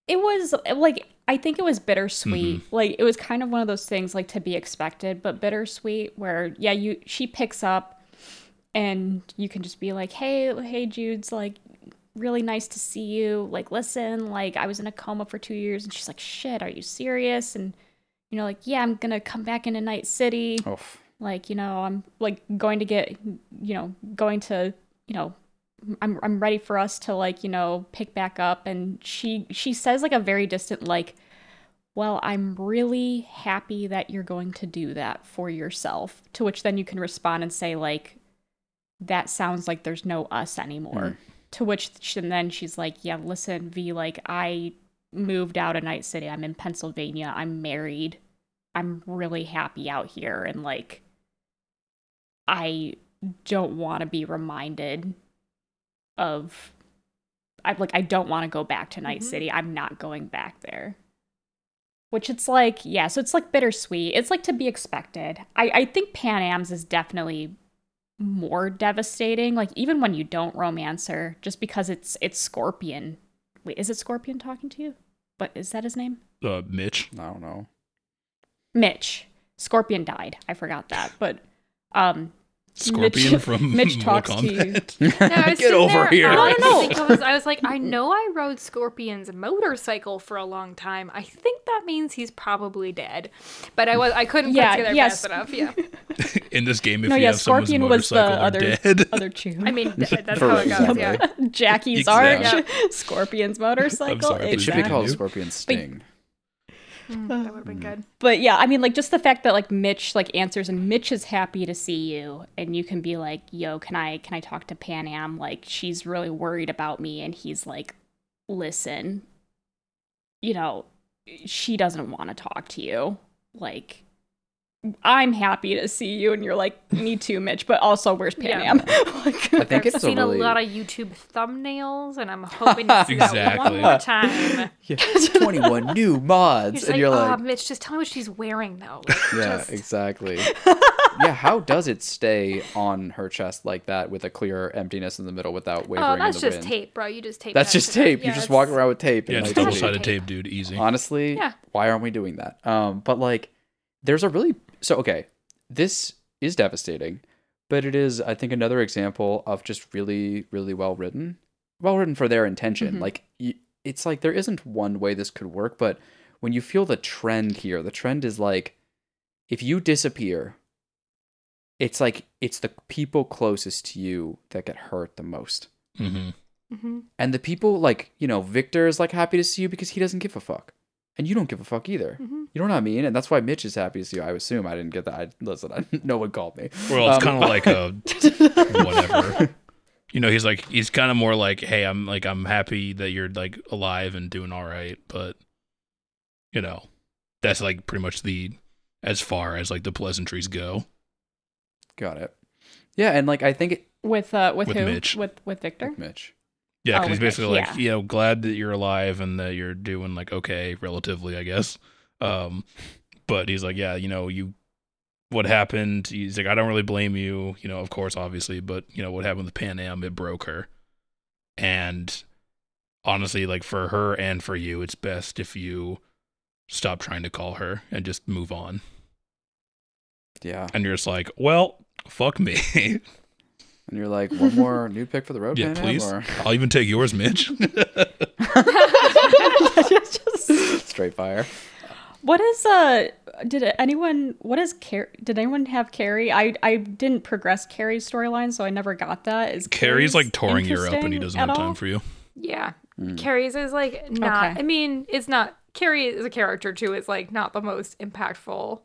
[SPEAKER 1] it was like, I think it was bittersweet. Mm-hmm. Like, it was kind of one of those things like to be expected, but bittersweet where, yeah, you, she picks up and you can just be like, hey, hey, Jude's like, really nice to see you. Like, listen, like, I was in a coma for two years. And she's like, shit, are you serious? And, you know, like, yeah, I'm gonna come back into Night City
[SPEAKER 2] oh,
[SPEAKER 1] like you know i'm like going to get you know going to you know i'm i'm ready for us to like you know pick back up. And she she says like a very distant like well i'm really happy that you're going to do that for yourself. To which then you can respond and say like that sounds like there's no us anymore. Hmm. To which she, and then she's like yeah listen v like i moved out of night city. I'm in pennsylvania. I'm married. I'm really happy out here. And like I don't want to be reminded of I like I don't want to go back to Night
[SPEAKER 3] Mhm.
[SPEAKER 1] City. I'm not going back there. Which it's like, yeah, so it's like bittersweet. It's like to be expected. I, I think Panam's is definitely more devastating. Like even when you don't romance her, just because it's it's Scorpion. Wait, is it Scorpion talking to you? But is that his name?
[SPEAKER 4] Uh, Mitch.
[SPEAKER 2] I don't know.
[SPEAKER 1] Mitch. Scorpion died. I forgot that. But um
[SPEAKER 4] Scorpion
[SPEAKER 1] Mitch,
[SPEAKER 4] from [laughs]
[SPEAKER 1] Mitch
[SPEAKER 4] Mortal
[SPEAKER 1] talks to you. [laughs]
[SPEAKER 3] No, I was
[SPEAKER 2] Get over
[SPEAKER 3] there,
[SPEAKER 2] here.
[SPEAKER 3] I,
[SPEAKER 1] I don't know.
[SPEAKER 3] think I, was, I was like, I know I rode Scorpion's motorcycle for a long time. I think that means he's probably dead. But I was I couldn't
[SPEAKER 1] Yeah,
[SPEAKER 3] put it together
[SPEAKER 1] yes.
[SPEAKER 3] fast enough. Yeah. [laughs]
[SPEAKER 4] In this game, if
[SPEAKER 1] No,
[SPEAKER 4] you
[SPEAKER 1] yeah,
[SPEAKER 4] have someone's
[SPEAKER 1] Scorpion was the other
[SPEAKER 4] dead.
[SPEAKER 1] other two.
[SPEAKER 3] I mean, that's
[SPEAKER 2] For
[SPEAKER 3] how it goes. Yeah.
[SPEAKER 1] Jackie's
[SPEAKER 4] Exactly.
[SPEAKER 1] arch, Scorpion's motorcycle.
[SPEAKER 4] sorry,
[SPEAKER 2] It should be called
[SPEAKER 4] You.
[SPEAKER 2] Scorpion Sting.
[SPEAKER 3] Mm, that would have been good.
[SPEAKER 1] But yeah, I mean, like just the fact that like Mitch like answers and Mitch is happy to see you, and you can be like, "Yo, can I can I talk to Panam? Like she's really worried about me," and he's like, "Listen, you know, she doesn't want to talk to you. Like, I'm happy to see you," and you're like, "Me too, Mitch." But also, where's Pan
[SPEAKER 3] Yeah.
[SPEAKER 1] Am? [laughs] like,
[SPEAKER 2] I think
[SPEAKER 3] I've
[SPEAKER 2] it's a
[SPEAKER 3] seen a,
[SPEAKER 2] really
[SPEAKER 3] lot of YouTube thumbnails, and I'm hoping to see that
[SPEAKER 4] Exactly.
[SPEAKER 3] one more time. [laughs]
[SPEAKER 2] yeah, 21 new [laughs] mods,
[SPEAKER 3] He's
[SPEAKER 2] and
[SPEAKER 3] like,
[SPEAKER 2] you're
[SPEAKER 3] oh,
[SPEAKER 2] like,
[SPEAKER 3] Mitch, just tell me what she's wearing, though. Like,
[SPEAKER 2] yeah,
[SPEAKER 3] just-
[SPEAKER 2] exactly. yeah, how does it stay on her chest like that with a clear emptiness in the middle without wavering
[SPEAKER 3] Oh,
[SPEAKER 2] in
[SPEAKER 3] that's
[SPEAKER 2] the
[SPEAKER 3] just
[SPEAKER 2] wind?
[SPEAKER 3] tape, bro. You just tape.
[SPEAKER 2] That's
[SPEAKER 3] that
[SPEAKER 2] just
[SPEAKER 3] shit up.
[SPEAKER 2] tape.
[SPEAKER 3] Yeah,
[SPEAKER 2] you just
[SPEAKER 3] it's-
[SPEAKER 2] walk around with tape.
[SPEAKER 4] Yeah,
[SPEAKER 2] and,
[SPEAKER 4] it's
[SPEAKER 2] like,
[SPEAKER 4] double
[SPEAKER 3] double
[SPEAKER 4] sided
[SPEAKER 3] tape.
[SPEAKER 4] tape, dude. Easy.
[SPEAKER 2] honestly
[SPEAKER 3] Yeah.
[SPEAKER 2] why aren't we doing that um but like there's a really so okay this is devastating but it is i think another example of just really really well written well written for their intention
[SPEAKER 1] Mhm.
[SPEAKER 2] like it's like there isn't one way this could work, but when you feel the trend here, the trend is like if you disappear, it's like it's the people closest to you that get hurt the most.
[SPEAKER 4] hmm
[SPEAKER 3] hmm
[SPEAKER 2] And the people like, you know, Victor is like happy to see you because he doesn't give a fuck. And you don't give a fuck either.
[SPEAKER 3] hmm
[SPEAKER 2] You know what I mean? And that's why Mitch is happy to see you. I assume I didn't get that. I, listen, I, [laughs] no one called me.
[SPEAKER 4] Well, it's
[SPEAKER 2] Um,
[SPEAKER 4] kind of like a [laughs] whatever. You know, he's like he's kind of more like, hey, I'm like I'm happy that you're like alive and doing all right, but you know, that's like pretty much the as far as like the pleasantries go.
[SPEAKER 2] Got it. Yeah, and like I think it,
[SPEAKER 1] With uh with,
[SPEAKER 4] With
[SPEAKER 1] who?
[SPEAKER 4] Mitch.
[SPEAKER 1] With with Victor?
[SPEAKER 2] like Mitch.
[SPEAKER 4] Yeah,
[SPEAKER 1] Oh,
[SPEAKER 4] because he's
[SPEAKER 1] with Mitch,
[SPEAKER 4] basically like,
[SPEAKER 1] yeah.
[SPEAKER 4] you know, glad that you're alive and that you're doing like okay, relatively, I guess. Um, but he's like, yeah, you know, you, what happened? He's like, I don't really blame you, you know, of course, obviously, but you know what happened with Panam, it broke her, and honestly, like for her and for you, it's best if you stop trying to call her and just move on.
[SPEAKER 2] Yeah.
[SPEAKER 4] And you're just like, well, fuck me. [laughs]
[SPEAKER 2] And you're like, one more new pick for the road,
[SPEAKER 4] yeah,
[SPEAKER 2] Panam,
[SPEAKER 4] please.
[SPEAKER 2] or [laughs]
[SPEAKER 4] I'll even take yours, Mitch. [laughs]
[SPEAKER 2] Straight fire.
[SPEAKER 1] What is uh did anyone what is Car- did anyone have Kerry? I I didn't progress Kerry's storyline, so I never got that. Is
[SPEAKER 4] Kerry's like touring Europe and he doesn't
[SPEAKER 1] at
[SPEAKER 4] have time for you.
[SPEAKER 3] Yeah.
[SPEAKER 2] Mm.
[SPEAKER 3] Kerry's is like not.
[SPEAKER 1] Okay.
[SPEAKER 3] I mean, it's not. Kerry is a character too. Is like not the most impactful.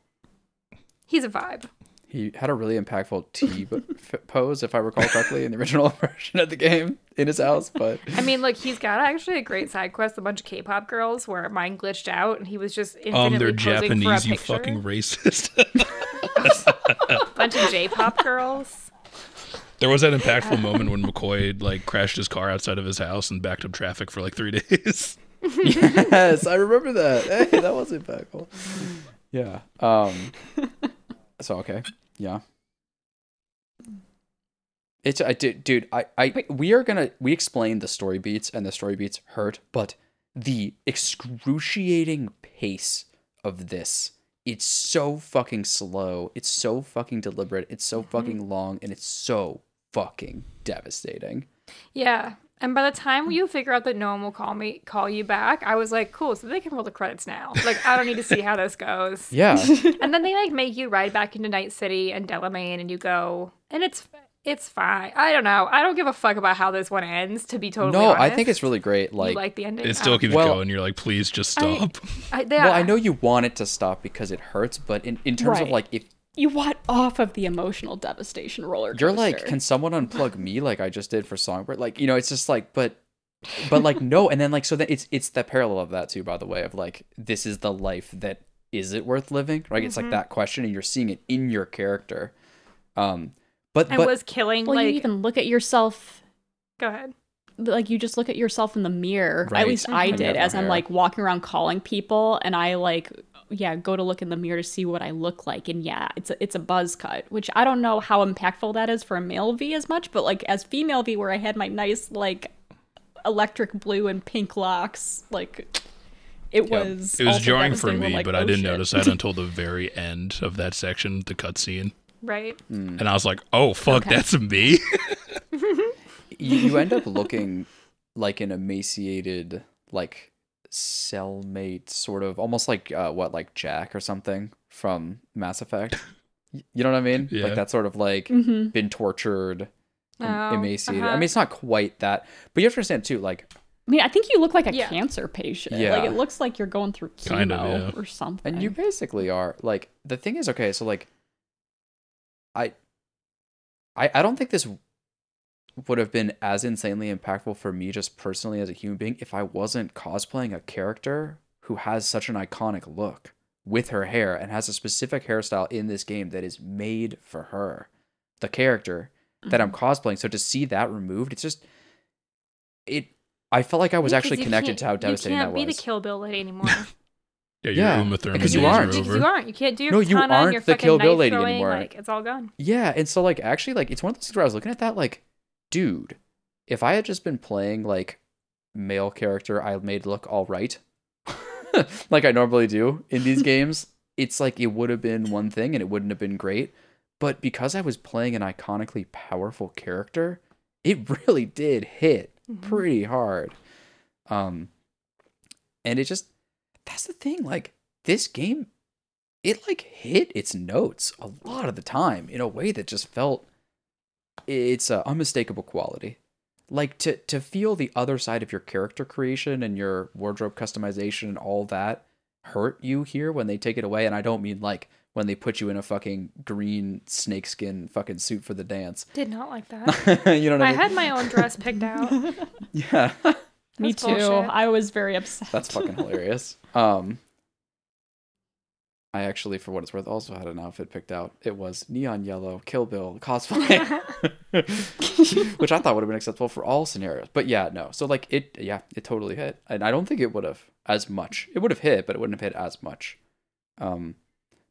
[SPEAKER 3] He's a vibe.
[SPEAKER 2] He had a really impactful T [laughs] pose, if I recall correctly, in the original [laughs] version of the game in his house. But
[SPEAKER 3] I mean, look, he's got actually a great side quest. A bunch of K-pop girls where mine glitched out, and he was just infinitely
[SPEAKER 4] Um, they're
[SPEAKER 3] posing for a
[SPEAKER 4] Japanese, you
[SPEAKER 3] picture.
[SPEAKER 4] fucking racist. [laughs]
[SPEAKER 3] bunch of J-pop girls.
[SPEAKER 4] there was that impactful moment when McCoy like crashed his car outside of his house and backed up traffic for like three days.
[SPEAKER 2] yes, I remember that. Hey, that was impactful. Yeah. Um. So okay. Yeah. It's I dude, dude I I we are gonna we explain the story beats and the story beats hurt, but the excruciating pace of this it's so fucking slow. It's so fucking deliberate. It's so mm-hmm. fucking long, and it's so fucking devastating.
[SPEAKER 3] Yeah. And by the time you figure out that no one will call me call you back, I was like, cool, so they can roll the credits now. Like I don't need to see how this goes. [laughs]
[SPEAKER 2] Yeah. [laughs]
[SPEAKER 3] And then they like make you ride back into Night City and Delamain and you go and it's it's fine. I don't know. I don't give a fuck about how this one ends, to be totally
[SPEAKER 2] no,
[SPEAKER 3] honest.
[SPEAKER 2] I think it's really great.
[SPEAKER 3] You
[SPEAKER 2] Like,
[SPEAKER 3] like the ending.
[SPEAKER 4] It still
[SPEAKER 3] Um,
[SPEAKER 4] keeps
[SPEAKER 2] Well-
[SPEAKER 4] going. You're like, please just stop.
[SPEAKER 3] I, yeah.
[SPEAKER 2] well, I know you want it to stop because it hurts, but in, in terms of like if
[SPEAKER 1] You want off of the emotional devastation roller coaster.
[SPEAKER 2] you're like, can someone unplug [laughs] me like I just did for Songbird? Like, you know, it's just like, but, but like no, and then like so then it's it's the parallel of that too, by the way, of like this is the life that is it worth living? Right? It's
[SPEAKER 3] Mm-hmm.
[SPEAKER 2] like that question, and you're seeing it in your character. Um, but
[SPEAKER 3] and
[SPEAKER 2] but
[SPEAKER 3] was killing
[SPEAKER 1] well,
[SPEAKER 3] like
[SPEAKER 1] you even look at yourself
[SPEAKER 3] go ahead.
[SPEAKER 1] like you just look at yourself in the mirror.
[SPEAKER 2] Right.
[SPEAKER 1] At least I
[SPEAKER 2] Mhm.
[SPEAKER 1] did
[SPEAKER 2] Yeah,
[SPEAKER 1] as I'm like walking around calling people and I like yeah, go to look in the mirror to see what I look like and yeah, it's a, it's a buzz cut, which I don't know how impactful that is for a male V as much, but like as female V where I had my nice like electric blue and pink locks, like it
[SPEAKER 2] Yeah.
[SPEAKER 1] was
[SPEAKER 4] It was jarring for me,
[SPEAKER 1] like,
[SPEAKER 4] but I
[SPEAKER 1] oh,
[SPEAKER 4] didn't
[SPEAKER 1] shit.
[SPEAKER 4] notice that [laughs] until the very end of that section, the cutscene.
[SPEAKER 3] Right.
[SPEAKER 2] Mm.
[SPEAKER 4] And I was like, oh, fuck,
[SPEAKER 1] Okay.
[SPEAKER 4] that's me. [laughs]
[SPEAKER 2] you, you end up [laughs] looking like an emaciated like cellmate sort of almost like uh, what like jack or something from mass effect [laughs] you know what i mean
[SPEAKER 4] Yeah.
[SPEAKER 2] like that sort of like
[SPEAKER 1] Mhm.
[SPEAKER 2] been tortured
[SPEAKER 3] Oh,
[SPEAKER 2] emaciated i
[SPEAKER 3] uh-huh.
[SPEAKER 2] mean it's not quite that but you have to understand too like
[SPEAKER 1] I mean, I think you look like a
[SPEAKER 3] Yeah.
[SPEAKER 1] cancer patient.
[SPEAKER 2] Yeah.
[SPEAKER 1] Like it looks like you're going through chemo
[SPEAKER 4] Kind of, yeah.
[SPEAKER 1] or something.
[SPEAKER 2] and you basically are like the thing is okay so like i i i don't think this would have been as insanely impactful for me just personally as a human being if i wasn't cosplaying a character who has such an iconic look with her hair and has a specific hairstyle in this game that is made for her the character that i'm mm-hmm. cosplaying so to see that removed it's just it i felt like i was
[SPEAKER 3] Yeah, 'cause
[SPEAKER 2] actually connected to how devastating
[SPEAKER 3] You
[SPEAKER 2] that
[SPEAKER 3] can't be
[SPEAKER 2] was
[SPEAKER 3] the Kill Bill lady [laughs] anymore.
[SPEAKER 4] Yeah, your
[SPEAKER 2] Yeah,
[SPEAKER 4] Uma Thurman
[SPEAKER 2] because you
[SPEAKER 4] are
[SPEAKER 2] aren't.
[SPEAKER 3] Because you aren't. You can't do your
[SPEAKER 2] No, you aren't
[SPEAKER 3] your
[SPEAKER 2] the Kill Bill lady
[SPEAKER 3] throwing,
[SPEAKER 2] anymore.
[SPEAKER 3] Like it's all gone.
[SPEAKER 2] Yeah, and so like actually like it's one of those things where I was looking at that like, dude, if I had just been playing like male character I made look all right, [laughs] like I normally do in these [laughs] games, it's like it would have been one thing and it wouldn't have been great. But because I was playing an iconically powerful character, it [laughs] really did hit
[SPEAKER 3] Mhm.
[SPEAKER 2] pretty hard. Um, and it just that's the thing. Like this game, it like hit its notes a lot of the time in a way that just felt it's a unmistakable quality. Like to to feel the other side of your character creation and your wardrobe customization and all that hurt you here when they take it away. And I don't mean like when they put you in a fucking green snakeskin fucking suit for the dance.
[SPEAKER 3] Did not like that. [laughs]
[SPEAKER 2] you know what I
[SPEAKER 3] I
[SPEAKER 2] mean?
[SPEAKER 3] had my own dress picked out. [laughs]
[SPEAKER 2] yeah.
[SPEAKER 1] Me too.
[SPEAKER 3] bullshit.
[SPEAKER 1] I was very upset.
[SPEAKER 2] That's fucking hilarious. Um, I actually, for what it's worth, also had an outfit picked out. It was neon yellow, Kill Bill cosplay, [laughs] which I thought would have been acceptable for all scenarios. But yeah, no. So like it, yeah, it totally hit, and I don't think it would have as much. It would have hit, but it wouldn't have hit as much. Um,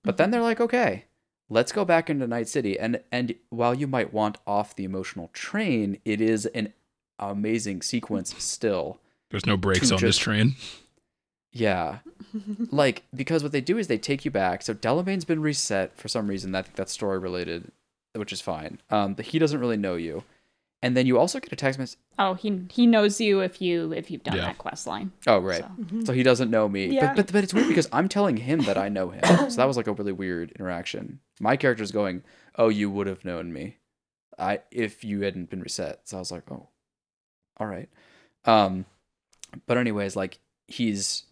[SPEAKER 2] but then they're like, okay, let's go back into Night City, and and while you might want off the emotional train, it is an amazing sequence still.
[SPEAKER 4] There's no brakes on this train.
[SPEAKER 2] Yeah. Like, because what they do is they take you back. So Delamain's been reset for some reason. I think that's story related, which is fine. Um, but he doesn't really know you. And then you also get a text message.
[SPEAKER 1] Oh, he he knows you if you if you've done
[SPEAKER 4] Yeah.
[SPEAKER 1] that quest line.
[SPEAKER 2] Oh, right.
[SPEAKER 1] So.
[SPEAKER 2] So he doesn't know me.
[SPEAKER 1] Yeah.
[SPEAKER 2] But, but but it's weird because I'm telling him that I know him. so that was like a really weird interaction. My character's going, "Oh, you would have known me, I if you hadn't been reset." So I was like, "Oh, all right." Um, but anyways, like he's,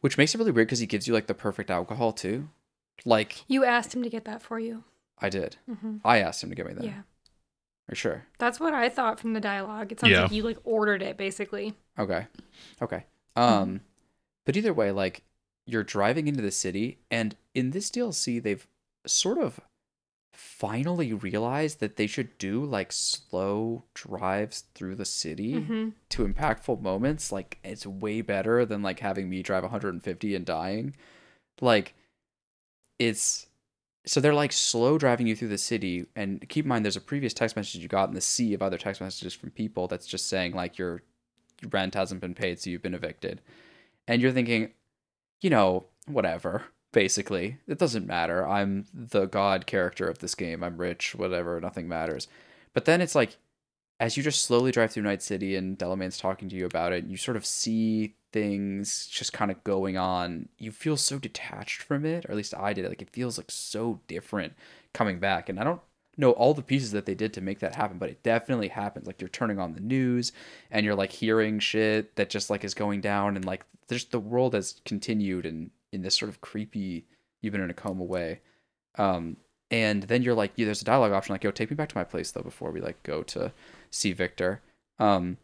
[SPEAKER 2] which makes it really weird because he gives you like the perfect alcohol too. Like
[SPEAKER 3] You asked him to get that for you.
[SPEAKER 2] I did.
[SPEAKER 3] hmm
[SPEAKER 2] I asked him to get me that.
[SPEAKER 3] Yeah.
[SPEAKER 2] For sure.
[SPEAKER 3] That's what I thought from the dialogue. It sounds
[SPEAKER 4] Yeah.
[SPEAKER 3] like you like ordered it basically.
[SPEAKER 2] Okay. Okay. Um but either way like you're driving into the city and in this DLC they've sort of finally realized that they should do like slow drives through the city
[SPEAKER 3] hmm
[SPEAKER 2] to impactful moments like it's way better than like having me drive 150 and dying. Like it's so they're like slow driving you through the city and keep in mind there's a previous text message you got in the sea of other text messages from people that's just saying like your rent hasn't been paid so you've been evicted. And you're thinking you know whatever basically it doesn't matter i'm the god character of this game i'm rich whatever nothing matters but then it's like as you just slowly drive through Night City and Delamain's talking to you about it, you sort of see things just kind of going on. You feel so detached from it, or at least I did. Like it feels like so different coming back. And I don't know all the pieces that they did to make that happen, but it definitely happens. Like you're turning on the news and you're like hearing shit that just like is going down and like there's the world has continued and in this sort of creepy you've been in a coma way. Um and then you're like, yeah, there's a dialogue option like, yo, take me back to my place though before we like go to see Victor. Um,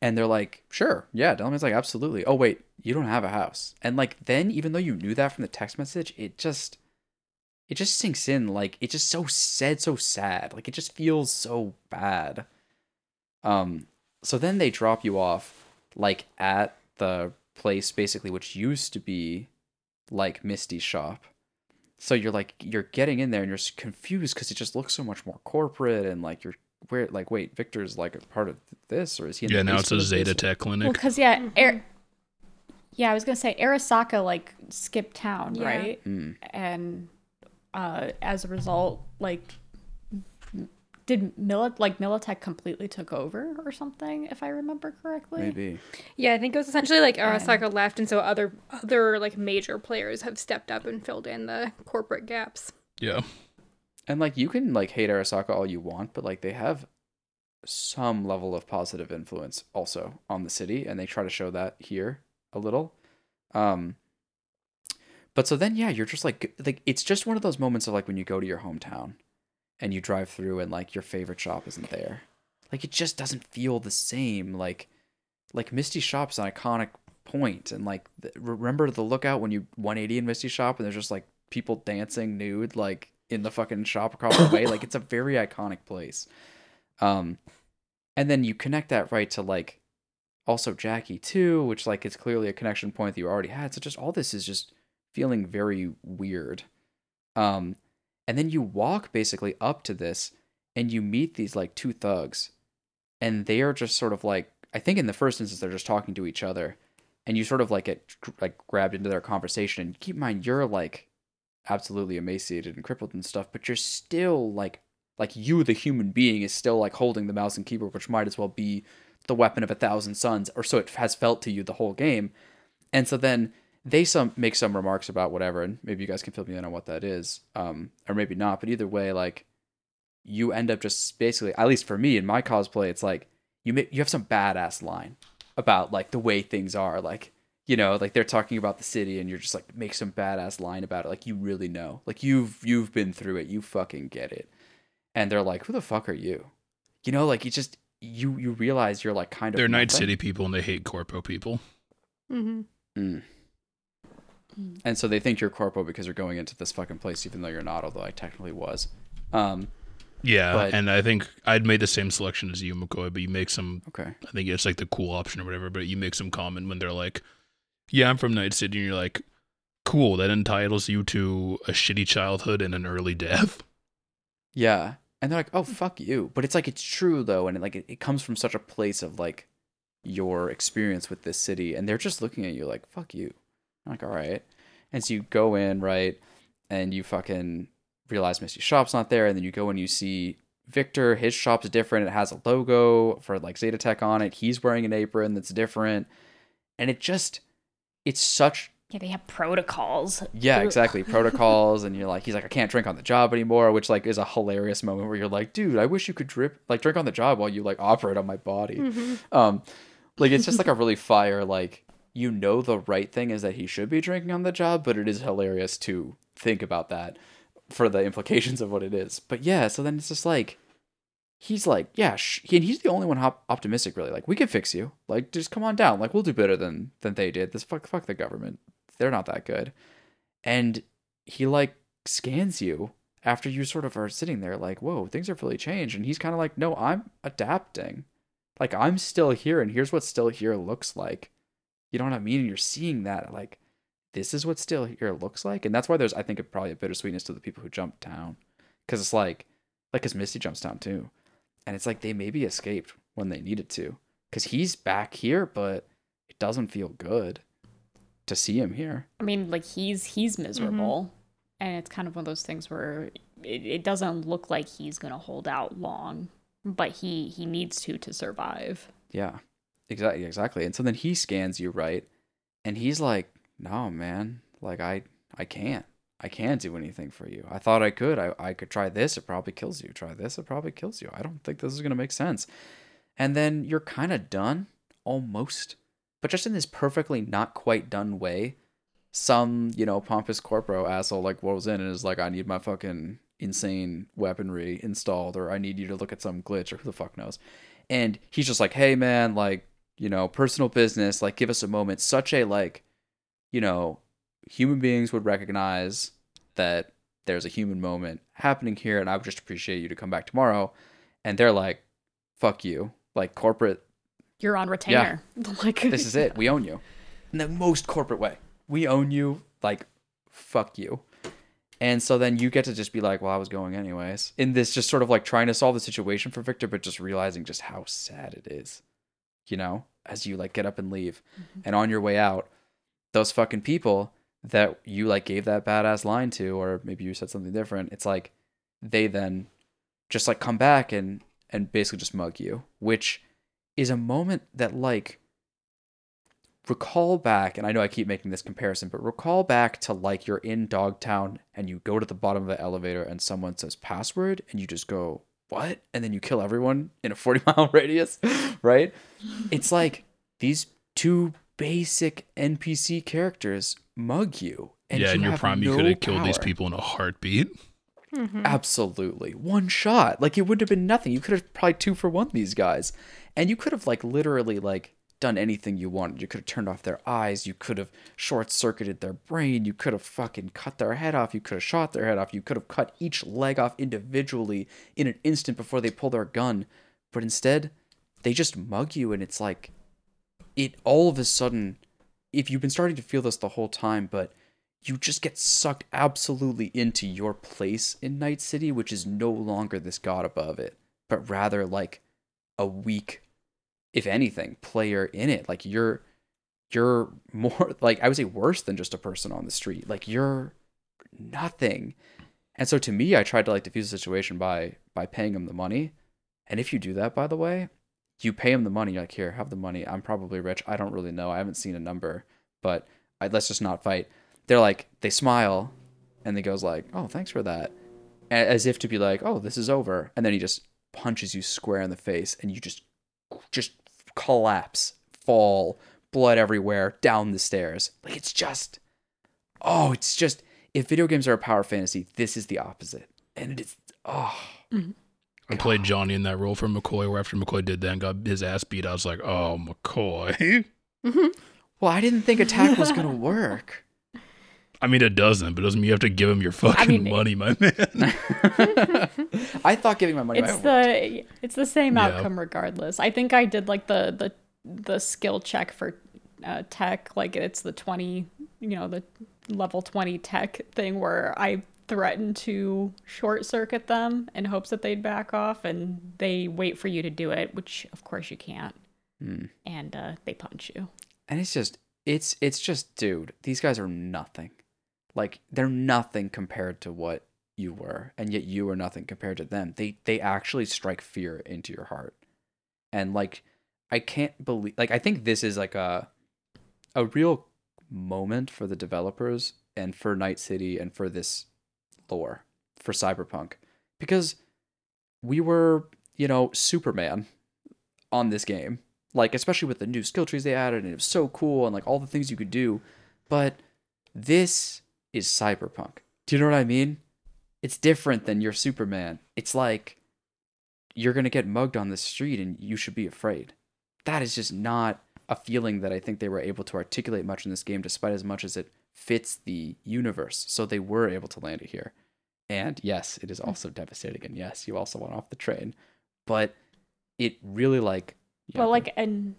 [SPEAKER 2] and they're like, sure, yeah. Delamain's like, absolutely. Oh wait, you don't have a house. And like then, even though you knew that from the text message, it just, it just sinks in. Like it just so said, so sad. Like it just feels so bad. Um, so then they drop you off, like at the place basically, which used to be like Misty's shop. So you're like you're getting in there and you're confused because it just looks so much more corporate and like you're where like wait Victor's like a part of this or is he? In
[SPEAKER 4] Yeah,
[SPEAKER 2] the
[SPEAKER 4] now it's a Zeta? Tech clinic.
[SPEAKER 1] Well, because yeah,
[SPEAKER 3] Mhm.
[SPEAKER 1] Ar- yeah, I was gonna say Arasaka like skipped town,
[SPEAKER 3] Yeah.
[SPEAKER 1] right?
[SPEAKER 2] Hmm.
[SPEAKER 1] And uh, as a result, like, did Mili- like Militech completely took over or something? If I remember correctly.
[SPEAKER 2] Maybe.
[SPEAKER 3] Yeah, I think it was essentially like
[SPEAKER 1] And-
[SPEAKER 3] Arasaka left, and so other other like major players have stepped up and filled in the corporate gaps.
[SPEAKER 4] yeah.
[SPEAKER 2] And like you can like hate Arasaka all you want, but like they have some level of positive influence also on the city, and they try to show that here a little. Um but so then yeah, you're just like like it's just one of those moments of like when you go to your hometown and you drive through and like your favorite shop isn't there. Like it just doesn't feel the same. Like like Misty Shop's an iconic point and like remember the lookout when you 180 in Misty Shop and there's just like people dancing nude like in the fucking shop across the way like it's a very iconic place um and then you connect that right to like also Jackie too which like is clearly a connection point that you already had so just all this is just feeling very weird um and then you walk basically up to this and you meet these like two thugs. And they are just sort of like I think in the first instance they're just talking to each other. And you sort of like get like grabbed into their conversation. And keep in mind you're like absolutely emaciated and crippled and stuff but you're still like like you the human being is still like holding the mouse and keyboard which might as well be the weapon of a thousand suns, or so it has felt to you the whole game. And so then they some make some remarks about whatever, and maybe you guys can fill me in on what that is, um, or maybe not. But either way, like you end up just basically, at least for me in my cosplay, it's like you make you have some badass line about like the way things are, like you know, like they're talking about the city, and you're just like make some badass line about it, like you really know, like you've you've been through it, you fucking get it, and they're like, who the fuck are you? You know, like you just you you realize you're like kind of
[SPEAKER 4] They're Night. City people and they hate corpo people.
[SPEAKER 3] Mm-hmm.
[SPEAKER 2] Mm. And so they think you're corporal because you're going into this fucking place, even though you're not. Although I technically was. Um.
[SPEAKER 4] Yeah,
[SPEAKER 2] But-
[SPEAKER 4] and I think I'd made the same selection as you, McCoy, but you make some.
[SPEAKER 2] Okay.
[SPEAKER 4] I think it's like the cool option or whatever, but you make some comment when they're like, "Yeah, I'm from Night City," and you're like, "Cool, that entitles you to a shitty childhood and an early death."
[SPEAKER 2] Yeah. And they're like, "Oh, fuck you," but it's like it's true though, and it, like it, it comes from such a place of like your experience with this city, and they're just looking at you like, "Fuck you." I'm like, all right. And so you go in right, and you fucking realize Misty shop's not there, and then you go and you see Victor. His shop's different. It has a logo for like Zetatech on it. He's wearing an apron that's different, and it just it's such
[SPEAKER 1] Yeah, they have protocols.
[SPEAKER 2] yeah, exactly. [laughs] Protocols, and you're like, he's like, I can't drink on the job anymore, which like is a hilarious moment where you're like, dude, I wish you could drip like drink on the job while you like operate on my body.
[SPEAKER 3] Mm-hmm.
[SPEAKER 2] Um, like it's just like a really fire like you know the right thing is that he should be drinking on the job, but it is hilarious to think about that for the implications of what it is. But yeah, so then it's just like he's like, yeah, sh-, he, and he's the only one hop- optimistic really. Like we can fix you. Like just come on down. Like we'll do better than than they did. This fuck fuck the government. They're not that good. And he like scans you after you sort of are sitting there like, whoa, things have really changed. And he's kind of like, no, I'm adapting. Like I'm still here, and here's what still here looks like. You know what I mean? And you're seeing that like this is what still here looks like, and that's why there's I think probably a bittersweetness to the people who jump down, because it's like like because Misty jumps down too, and it's like they maybe escaped when they needed to, because he's back here, but it doesn't feel good to see him here.
[SPEAKER 1] I mean, like he's he's miserable, mm-hmm. and it's kind of one of those things where it, it doesn't look like he's gonna hold out long, but he he needs to to survive.
[SPEAKER 2] Yeah, exactly, exactly. And so then he scans you right, and he's like, "No, man, like I, I can't, I can't do anything for you. I thought I could. I, I could try this. It probably kills you. Try this. It probably kills you. I don't think this is gonna make sense." And then you're kind of done, almost, but just in this perfectly not quite done way. Some, you know, pompous corporo asshole like rolls in and is like, "I need my fucking insane weaponry installed, or I need you to look at some glitch, or who the fuck knows." and he's just like hey man like you know personal business like give us a moment such a like you know human beings would recognize that there's a human moment happening here and i would just appreciate you to come back tomorrow. And they're like fuck you. Like corporate
[SPEAKER 1] You're on retainer. Yeah, [laughs] like [laughs]
[SPEAKER 2] this is it. We own you. In the most corporate way. We own you like fuck you. And so then you get to just be like well i was going anyways. In this just sort of like trying to solve the situation for victor but just realizing just how sad it is you know as you like get up and leave mm-hmm. and on your way out those fucking people that you like gave that badass line to or maybe you said something different it's like they then just like come back and and basically just mug you which is a moment that like recall back and i know i keep making this comparison but recall back to like you're in dogtown and you go to the bottom of the elevator and someone says password and you just go what and then you kill everyone in a [laughs] 40 mile radius right it's like these two basic npc characters mug you and
[SPEAKER 4] yeah,
[SPEAKER 2] you
[SPEAKER 4] in your
[SPEAKER 2] have
[SPEAKER 4] prime, you could have killed these people in a heartbeat.
[SPEAKER 3] Mm-hmm.
[SPEAKER 2] Absolutely. One shot. Like it would have been nothing. You could have probably two for one these guys. And you could have like literally like done anything you wanted. You could have turned off their eyes. You could have short circuited their brain. You could have fucking cut their head off. You could have shot their head off. You could have cut each leg off individually in an instant before they pull their gun. But instead, they just mug you and it's like it all of a sudden if you've been starting to feel this the whole time, but you just get sucked absolutely into your place in Night City, which is no longer this god above it, but rather like a weak, if anything, player in it. Like you're you're [laughs] more like I would say worse than just a person on the street. Like you're nothing. And so to me, I tried to like diffuse the situation by by paying him the money. And if you do that, by the way, you pay him the money. You're like, here, have the money. I'm probably rich. I don't really know. I haven't seen a number, but I, let's just not fight. They're like, they smile, and he goes like, oh, thanks for that, as if to be like, oh, this is over, and then he just punches you square in the face, and you just, just collapse, fall, blood everywhere, down the stairs. Like it's just, oh, it's just. If video games are a power fantasy, this is the opposite, and it is. Oh,
[SPEAKER 4] I played Johnny in that role for McCoy, where after McCoy did that and got his ass beat, I was like, oh, McCoy. Mm-hmm.
[SPEAKER 2] well, I didn't think attack was gonna work.
[SPEAKER 4] I mean, it doesn't, but it doesn't mean you have to give him your fucking
[SPEAKER 1] mean-
[SPEAKER 4] money, my man. [laughs]
[SPEAKER 2] I thought giving my money
[SPEAKER 1] it's
[SPEAKER 2] back would work.
[SPEAKER 1] the it's the same
[SPEAKER 4] Yeah.
[SPEAKER 1] outcome regardless. I think I did like the the the skill check for uh, tech, like it's the twenty, you know, the level twenty tech thing where I threatened to short circuit them in hopes that they'd back off, and they wait for you to do it, which of course you can't,
[SPEAKER 2] Hmm.
[SPEAKER 1] and uh, they punch you.
[SPEAKER 2] and it's just it's it's just dude these guys are nothing like they're nothing compared to what you were and yet you are nothing compared to them. They they actually strike fear into your heart. And like i can't believe like i think this is like a a real moment for the developers and for night city and for this lore for cyberpunk. Because we were you know superman on this game like especially with the new skill trees they added and it was so cool and like all the things you could do. But this is cyberpunk. Do you know what i mean? It's different than your superman. It's like you're gonna get mugged on the street and you should be afraid. That is just not a feeling that i think they were able to articulate much in this game despite as much as it fits the universe. So they were able to land it here. And yes it is also devastating and yes you also went off the train. But it really like yeah,
[SPEAKER 1] well like and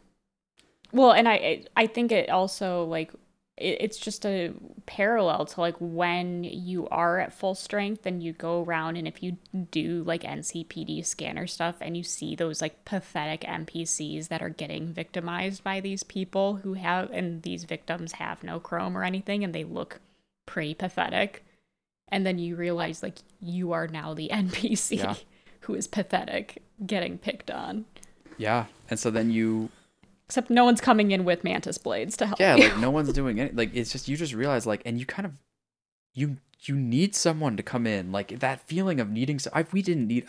[SPEAKER 1] well and i i think it also like it's just a parallel to like when you are at full strength and you go around and if you do like ncpd scanner stuff and you see those like pathetic npcs that are getting victimized by these people who have and these victims have no chrome or anything and they look pretty pathetic and then you realize like you are now the [laughs] npc
[SPEAKER 2] Yeah.
[SPEAKER 1] who is pathetic getting picked on
[SPEAKER 2] Yeah, and so then you,
[SPEAKER 1] Except no one's coming in with mantis blades to help
[SPEAKER 2] yeah,
[SPEAKER 1] you.
[SPEAKER 2] like no one's [laughs] doing it. Like it's just you just realize like, and you kind of, you you need someone to come in. Like that feeling of needing. So I, we didn't need,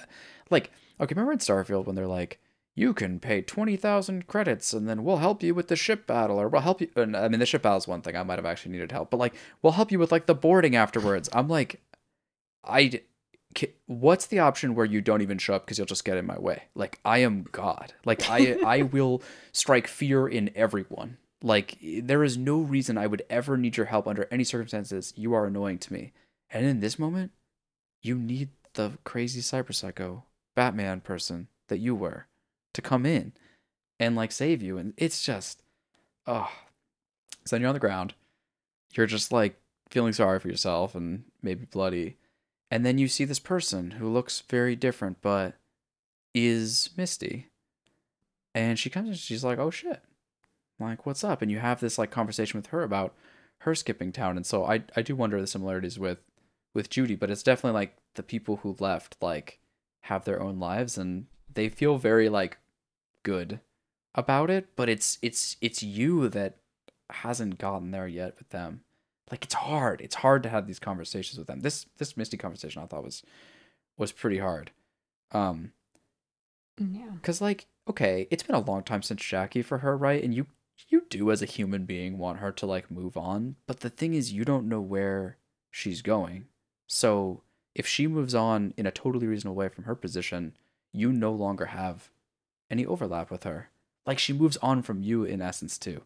[SPEAKER 2] like, okay, remember in Starfield when they're like, you can pay twenty thousand credits and then we'll help you with the ship battle, or we'll help you. And, I mean, the ship battle is one thing. I might have actually needed help, but like, we'll help you with like the boarding afterwards. I'm like, I. What's the option where you don't even show up because you'll just get in my way? Like I am God. Like I [laughs] I will strike fear in everyone. Like there is no reason I would ever need your help under any circumstances. You are annoying to me. And in this moment, you need the crazy cyber psycho Batman person that you were to come in and like save you. And it's just oh so then you're on the ground. You're just like feeling sorry for yourself and maybe bloody. And then you see this person who looks very different but is Misty. And she comes and she's like, "Oh shit." Like, "What's up?" And you have this like conversation with her about her skipping town. And so I I do wonder the similarities with with Judy, but it's definitely like the people who left like have their own lives and they feel very like good about it, but it's it's it's you that hasn't gotten there yet with them. Like it's hard. It's hard to have these conversations with them. This this Misty conversation I thought was was pretty hard. Um
[SPEAKER 1] yeah.
[SPEAKER 2] cuz like okay, it's been a long time since Jackie for her, right? And you you do as a human being want her to like move on, but the thing is you don't know where she's going. So if she moves on in a totally reasonable way from her position, you no longer have any overlap with her. Like she moves on from you in essence too.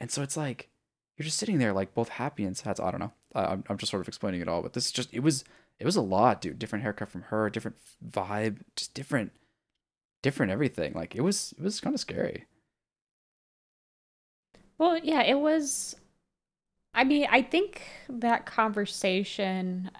[SPEAKER 2] And so it's like you're just sitting there like both happy and sad. I don't know. I'm I'm just sort of explaining it all, but this is just it was it was a lot, dude. Different haircut from her, different vibe, just different different everything. Like it was it was kind of scary.
[SPEAKER 1] Well, yeah, it was. I mean, I think that conversation,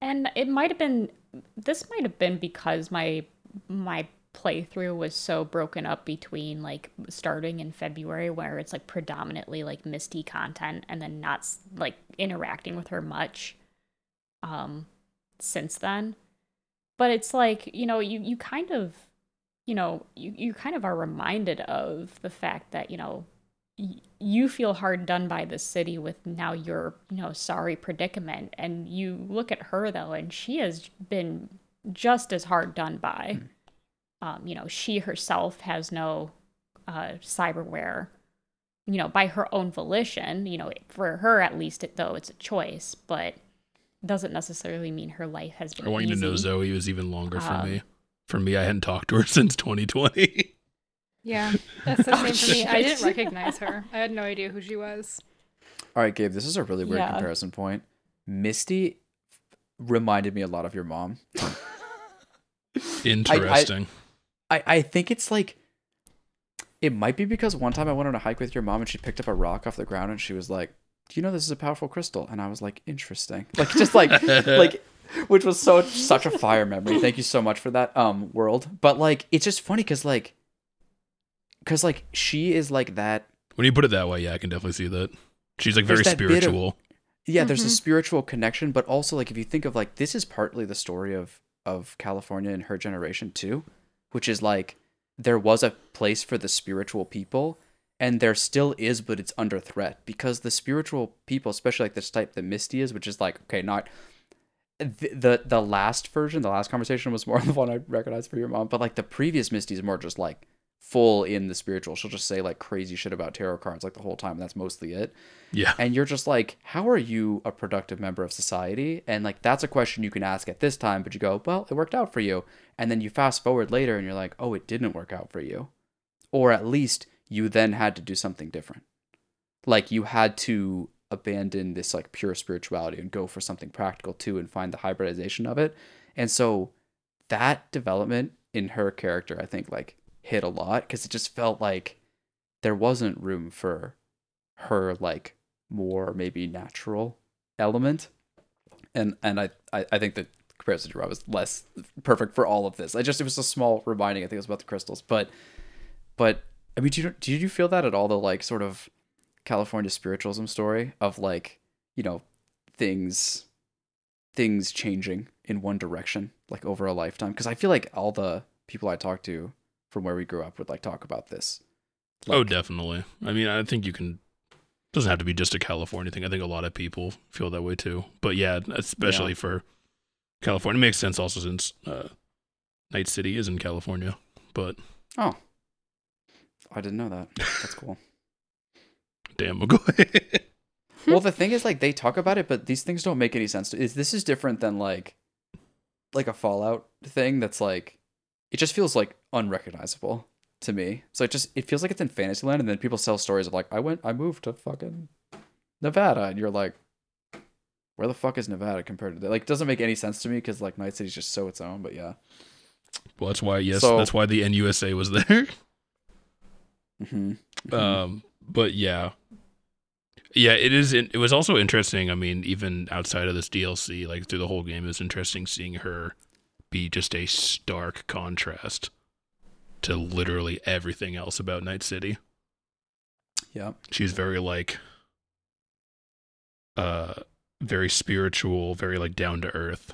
[SPEAKER 1] and it might have been. This might have been because my my playthrough was so broken up between like starting in February where it's like predominantly like Misty content and then not like interacting with her much um since then. But it's like, you know, you you kind of you know, you, you kind of are reminded of the fact that, you know, you feel hard done by the city with now your, you know, sorry predicament. And you look at her, though, and she has been just as hard done by. Um, you know, she herself has no uh, cyberware, you know, by her own volition. You know, for her at least, it, though, it's a choice, but doesn't necessarily mean her life has been
[SPEAKER 4] I want you to know
[SPEAKER 1] easy.
[SPEAKER 4] Zoe was even longer for
[SPEAKER 1] Um,
[SPEAKER 4] me. For me, I hadn't talked to her [laughs] since 2020.
[SPEAKER 3] Yeah, [laughs] that's the
[SPEAKER 1] Oh,
[SPEAKER 3] same for me. I didn't [laughs] recognize her. I had no idea who she was.
[SPEAKER 2] All right, Gabe, this is a really weird
[SPEAKER 1] Yeah.
[SPEAKER 2] comparison point. Misty reminded me a lot of your mom.
[SPEAKER 4] Interesting.
[SPEAKER 2] I, I think it's like it might be because one time I went on a hike with your mom and she picked up a rock off the ground and she was like, Do you know this is a powerful crystal? And I was like, Interesting. [laughs] Like just like [laughs] like which was so such a fire memory. Thank you so much for that um world. But like it's just funny because like because like she is like that
[SPEAKER 4] when you put it that way, yeah, I can definitely see that. She's like very
[SPEAKER 2] There's that bit of-
[SPEAKER 4] spiritual.
[SPEAKER 2] yeah there's a
[SPEAKER 1] Mhm.
[SPEAKER 2] spiritual connection but also like if you think of like this is partly the story of of california and her generation too which is like there was a place for the spiritual people and there still is but it's under threat. Because the spiritual people especially like this type that misty is which is like okay not the, the the last version the last conversation was more [laughs] the one i recognized for your mom but like the previous misty is more just like full in the spiritual. She'll just say like crazy shit about tarot cards like the whole time and that's mostly it.
[SPEAKER 4] Yeah.
[SPEAKER 2] and you're just like how are you a productive member of society? And like that's a question you can ask at this time but you go well it worked out for you. And then you fast forward later and you're like oh it didn't work out for you. Or at least you then had to do something different. Like you had to abandon this like pure spirituality and go for something practical too and find the hybridization of it. And so that development in her character i think like hit a lot because it just felt like there wasn't room for her like more maybe natural element. And and i i, I think that comparison to Rob was less perfect for all of this. I just it was a small reminding i think it was about the crystals. But but i mean do you did you feel that at all the like sort of california spiritualism story of like you know things things changing in one direction like over a lifetime? Because i feel like all the people i talk to from where we grew up would like talk about this
[SPEAKER 4] oh, definitely. I mean, I think you can. Doesn't have to be just a California thing. I think a lot of people feel that way too. But yeah, especially for California, it makes sense also since uh, Night City is in California. But
[SPEAKER 2] oh i didn't know that that's cool [laughs]
[SPEAKER 4] damn, McCoy. [laughs]
[SPEAKER 2] well the thing is like they talk about it but these things don't make any sense is this is different than like like a fallout thing that's like it just feels like unrecognizable to me so it just it feels like it's in fantasyland and then people sell stories of like i went i moved to fucking nevada and you're like where the fuck is nevada compared to that like it doesn't make any sense to me because like night city's just so its own but yeah
[SPEAKER 4] well, that's why. Yes,
[SPEAKER 2] So-
[SPEAKER 4] that's why the NUSA was [laughs] there.
[SPEAKER 2] mm-hmm.
[SPEAKER 4] um but yeah yeah it is it was also interesting i mean even outside of this dlc like through the whole game it was interesting seeing her be just a stark contrast to literally everything else about night city.
[SPEAKER 2] Yeah.
[SPEAKER 4] She's very like uh very spiritual very like down to earth.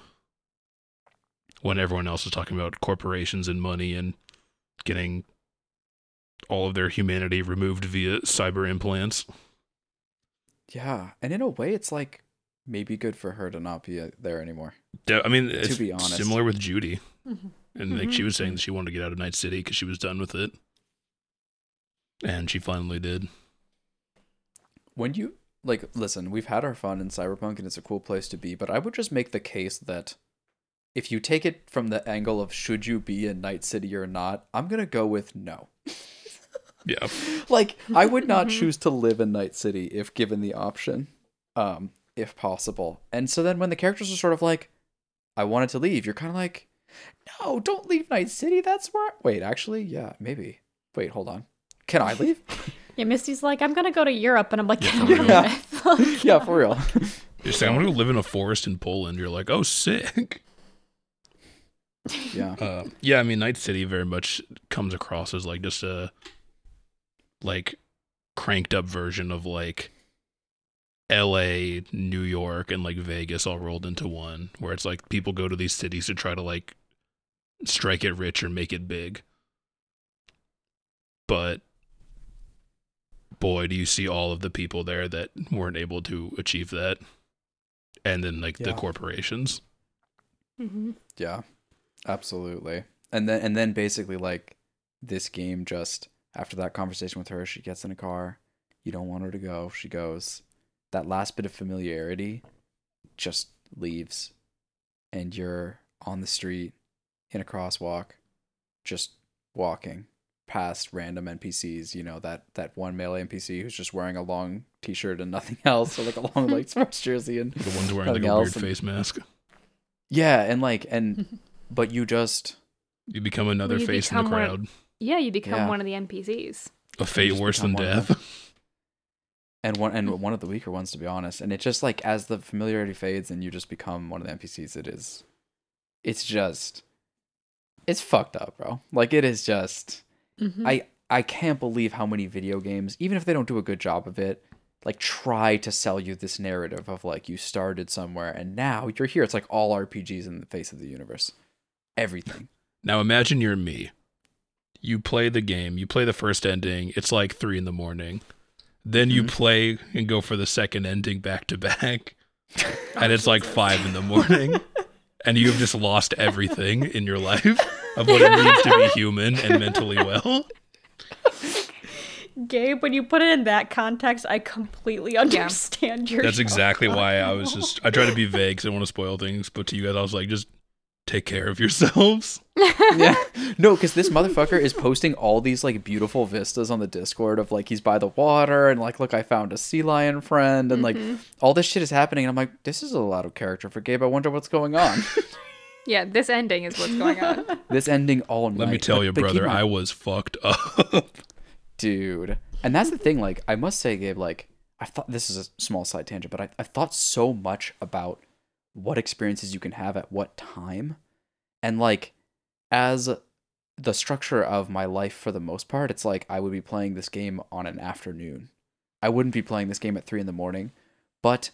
[SPEAKER 4] When everyone else is talking about corporations and money and getting all of their humanity removed via cyber implants.
[SPEAKER 2] Yeah and in a way it's like maybe good for her to not be uh, there anymore
[SPEAKER 4] i mean it's
[SPEAKER 2] be honest.
[SPEAKER 4] similar with judy.
[SPEAKER 1] Mhm.
[SPEAKER 4] and like she was
[SPEAKER 2] Mm-hmm.
[SPEAKER 4] saying that she wanted to get out of night city because she was done with it. And she finally did.
[SPEAKER 2] When you like listen we've had our fun in cyberpunk and it's a cool place to be but i would just make the case that if you take it from the angle of should you be in night city or not i'm gonna go with no. [laughs]
[SPEAKER 4] Yeah.
[SPEAKER 2] Like i would not choose to live in night city if given the option um if possible. And so then when the characters are sort of like i wanted to leave. You're kind of like no don't leave night city that's where I... wait actually yeah maybe. Wait hold on. Can i leave? [laughs]
[SPEAKER 1] Yeah, Misty's like, I'm gonna go to Europe, and I'm like,
[SPEAKER 4] Yeah,
[SPEAKER 1] "Get
[SPEAKER 4] for real. [laughs]
[SPEAKER 2] yeah. For real. [laughs]
[SPEAKER 4] You're saying i'm gonna go live in a forest in poland you're like oh sick.
[SPEAKER 2] Yeah.
[SPEAKER 4] Uh, yeah, I mean, Night City very much comes across as like just a like cranked up version of like L.A., New York, and like Vegas all rolled into one, where it's like people go to these cities to try to like strike it rich or make it big, but boy, do you see all of the people there that weren't able to achieve that, and then like the corporations.
[SPEAKER 3] Mm-hmm.
[SPEAKER 2] Yeah, absolutely. And then and then basically like this game just after that conversation with her, she gets in a car. You don't want her to go. She goes. That last bit of familiarity just leaves, and you're on the street in a crosswalk, just walking past random NPCs. You know that that one male NPC who's just wearing a long T-shirt and nothing [laughs] else, or like a long like [laughs] sports jersey and
[SPEAKER 4] The ones wearing like a weird
[SPEAKER 2] and-
[SPEAKER 4] face mask.
[SPEAKER 2] yeah, and like and [laughs] but you just
[SPEAKER 4] You become another
[SPEAKER 3] you
[SPEAKER 4] face in the
[SPEAKER 3] become one-
[SPEAKER 4] crowd.
[SPEAKER 3] Yeah, you become
[SPEAKER 2] Yeah.
[SPEAKER 3] one of the NPCs.
[SPEAKER 4] A fate worse than
[SPEAKER 2] become one of them.
[SPEAKER 4] death.
[SPEAKER 2] And one and one of the weaker ones to be honest and it just like as the familiarity fades and you just become one of the npcs it is it's just it's fucked up bro like it is just
[SPEAKER 1] Mhm.
[SPEAKER 2] i i can't believe how many video games even if they don't do a good job of it like try to sell you this narrative of like you started somewhere and now you're here it's like all rpgs in the face of the universe everything
[SPEAKER 4] Now imagine you're me. You play the game, you play the first ending, it's like three in the morning. Then you
[SPEAKER 2] Mhm.
[SPEAKER 4] play and go for the second ending back to back. [laughs] And it's like five in the morning. [laughs] And you've just lost everything in your life of what it means to be [laughs] human and mentally well.
[SPEAKER 1] Gabe, when you put it in that context, I completely understand your.
[SPEAKER 4] That's exactly
[SPEAKER 1] shock.
[SPEAKER 4] why I was just I try to be vague because I don't want to spoil things, but to you guys I was like, just take care of yourselves. [laughs]
[SPEAKER 2] yeah. [laughs] No because this motherfucker is posting all these like beautiful vistas on the discord of like he's by the water and like look i found a sea lion friend and like mm-hmm. all this shit is happening. And i'm like this is a lot of character for gabe. I wonder what's going on. [laughs]
[SPEAKER 3] Yeah, this ending is what's going on.
[SPEAKER 2] this ending all night
[SPEAKER 4] Let me tell
[SPEAKER 2] But-
[SPEAKER 4] you,
[SPEAKER 2] but
[SPEAKER 4] brother,
[SPEAKER 2] mind-
[SPEAKER 4] I was fucked up.
[SPEAKER 2] dude. And that's the thing like i must say gabe like i thought this is a small side tangent but I, I thought so much about what experiences you can have at what time and like as the structure of my life for the most part it's like i would be playing this game on an afternoon i wouldn't be playing this game at three in the morning but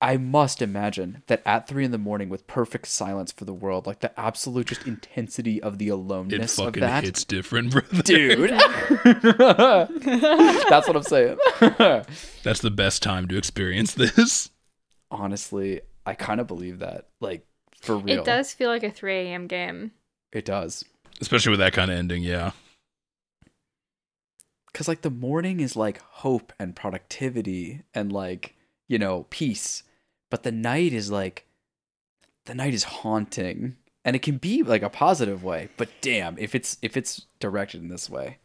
[SPEAKER 2] i must imagine that at three in the morning with perfect silence for the world like the absolute just intensity of the
[SPEAKER 4] It
[SPEAKER 2] aloneness of
[SPEAKER 4] fucking
[SPEAKER 2] that
[SPEAKER 4] hits different, brother.
[SPEAKER 2] dude. [laughs] That's what I'm saying. [laughs]
[SPEAKER 4] That's the best time to experience this.
[SPEAKER 2] Honestly, I kind of believe that. Like for real.
[SPEAKER 3] It does feel like a 3 a.m. game.
[SPEAKER 2] It does.
[SPEAKER 4] Especially with that kind of ending, yeah.
[SPEAKER 2] Cuz like the morning is like hope and productivity and like, you know, peace. But the night is like the night is haunting. And it can be like a positive way, but damn, if it's if it's directed in this way.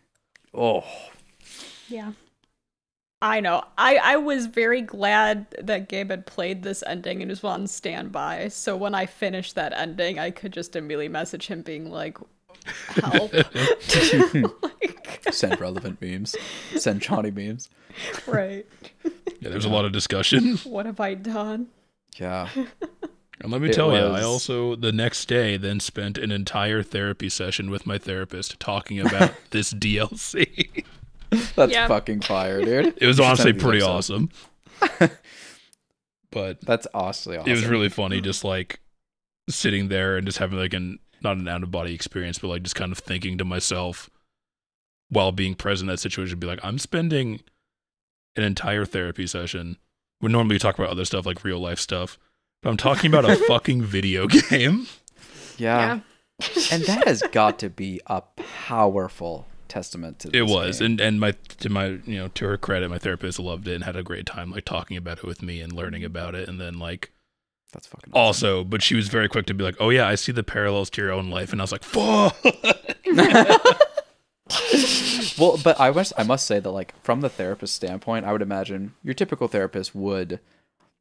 [SPEAKER 2] Oh,
[SPEAKER 1] Yeah. I know. I, I was very glad that Gabe had played this ending and was on standby. So when I finished that ending, I could just immediately message him being like, help. like, [laughs] [laughs]
[SPEAKER 2] send relevant memes. Send Johnny memes.
[SPEAKER 1] right.
[SPEAKER 4] Yeah, there's a lot of discussion. [laughs]
[SPEAKER 1] What have I done?
[SPEAKER 2] Yeah.
[SPEAKER 4] And let me
[SPEAKER 2] It
[SPEAKER 4] tell you, I also the next day then spent an entire therapy session with my therapist talking about this DLC. [laughs]
[SPEAKER 2] That's
[SPEAKER 3] Yeah.
[SPEAKER 2] fucking fire, dude.
[SPEAKER 4] It was honestly pretty
[SPEAKER 2] episodes.
[SPEAKER 4] awesome. [laughs] but
[SPEAKER 2] That's honestly awesome.
[SPEAKER 4] it was really funny just like sitting there and just having like an not an out of body experience, but like just kind of thinking to myself while being present in that situation, be like, I'm spending an entire therapy session. We normally talk about other stuff like real life stuff, but I'm talking about a [laughs] fucking video game.
[SPEAKER 2] yeah. and that has got to be a powerful testament to
[SPEAKER 4] It was,
[SPEAKER 2] game.
[SPEAKER 4] and and my to my you know to her credit, my therapist loved it and had a great time like talking about it with me and learning about it, and then like
[SPEAKER 2] that's fucking awesome.
[SPEAKER 4] also, but she was very quick to be like, "Oh yeah, I see the parallels to your own life," and I was like, "Fuck." [laughs]
[SPEAKER 2] well, but I must I must say that like from the therapist standpoint, I would imagine your typical therapist would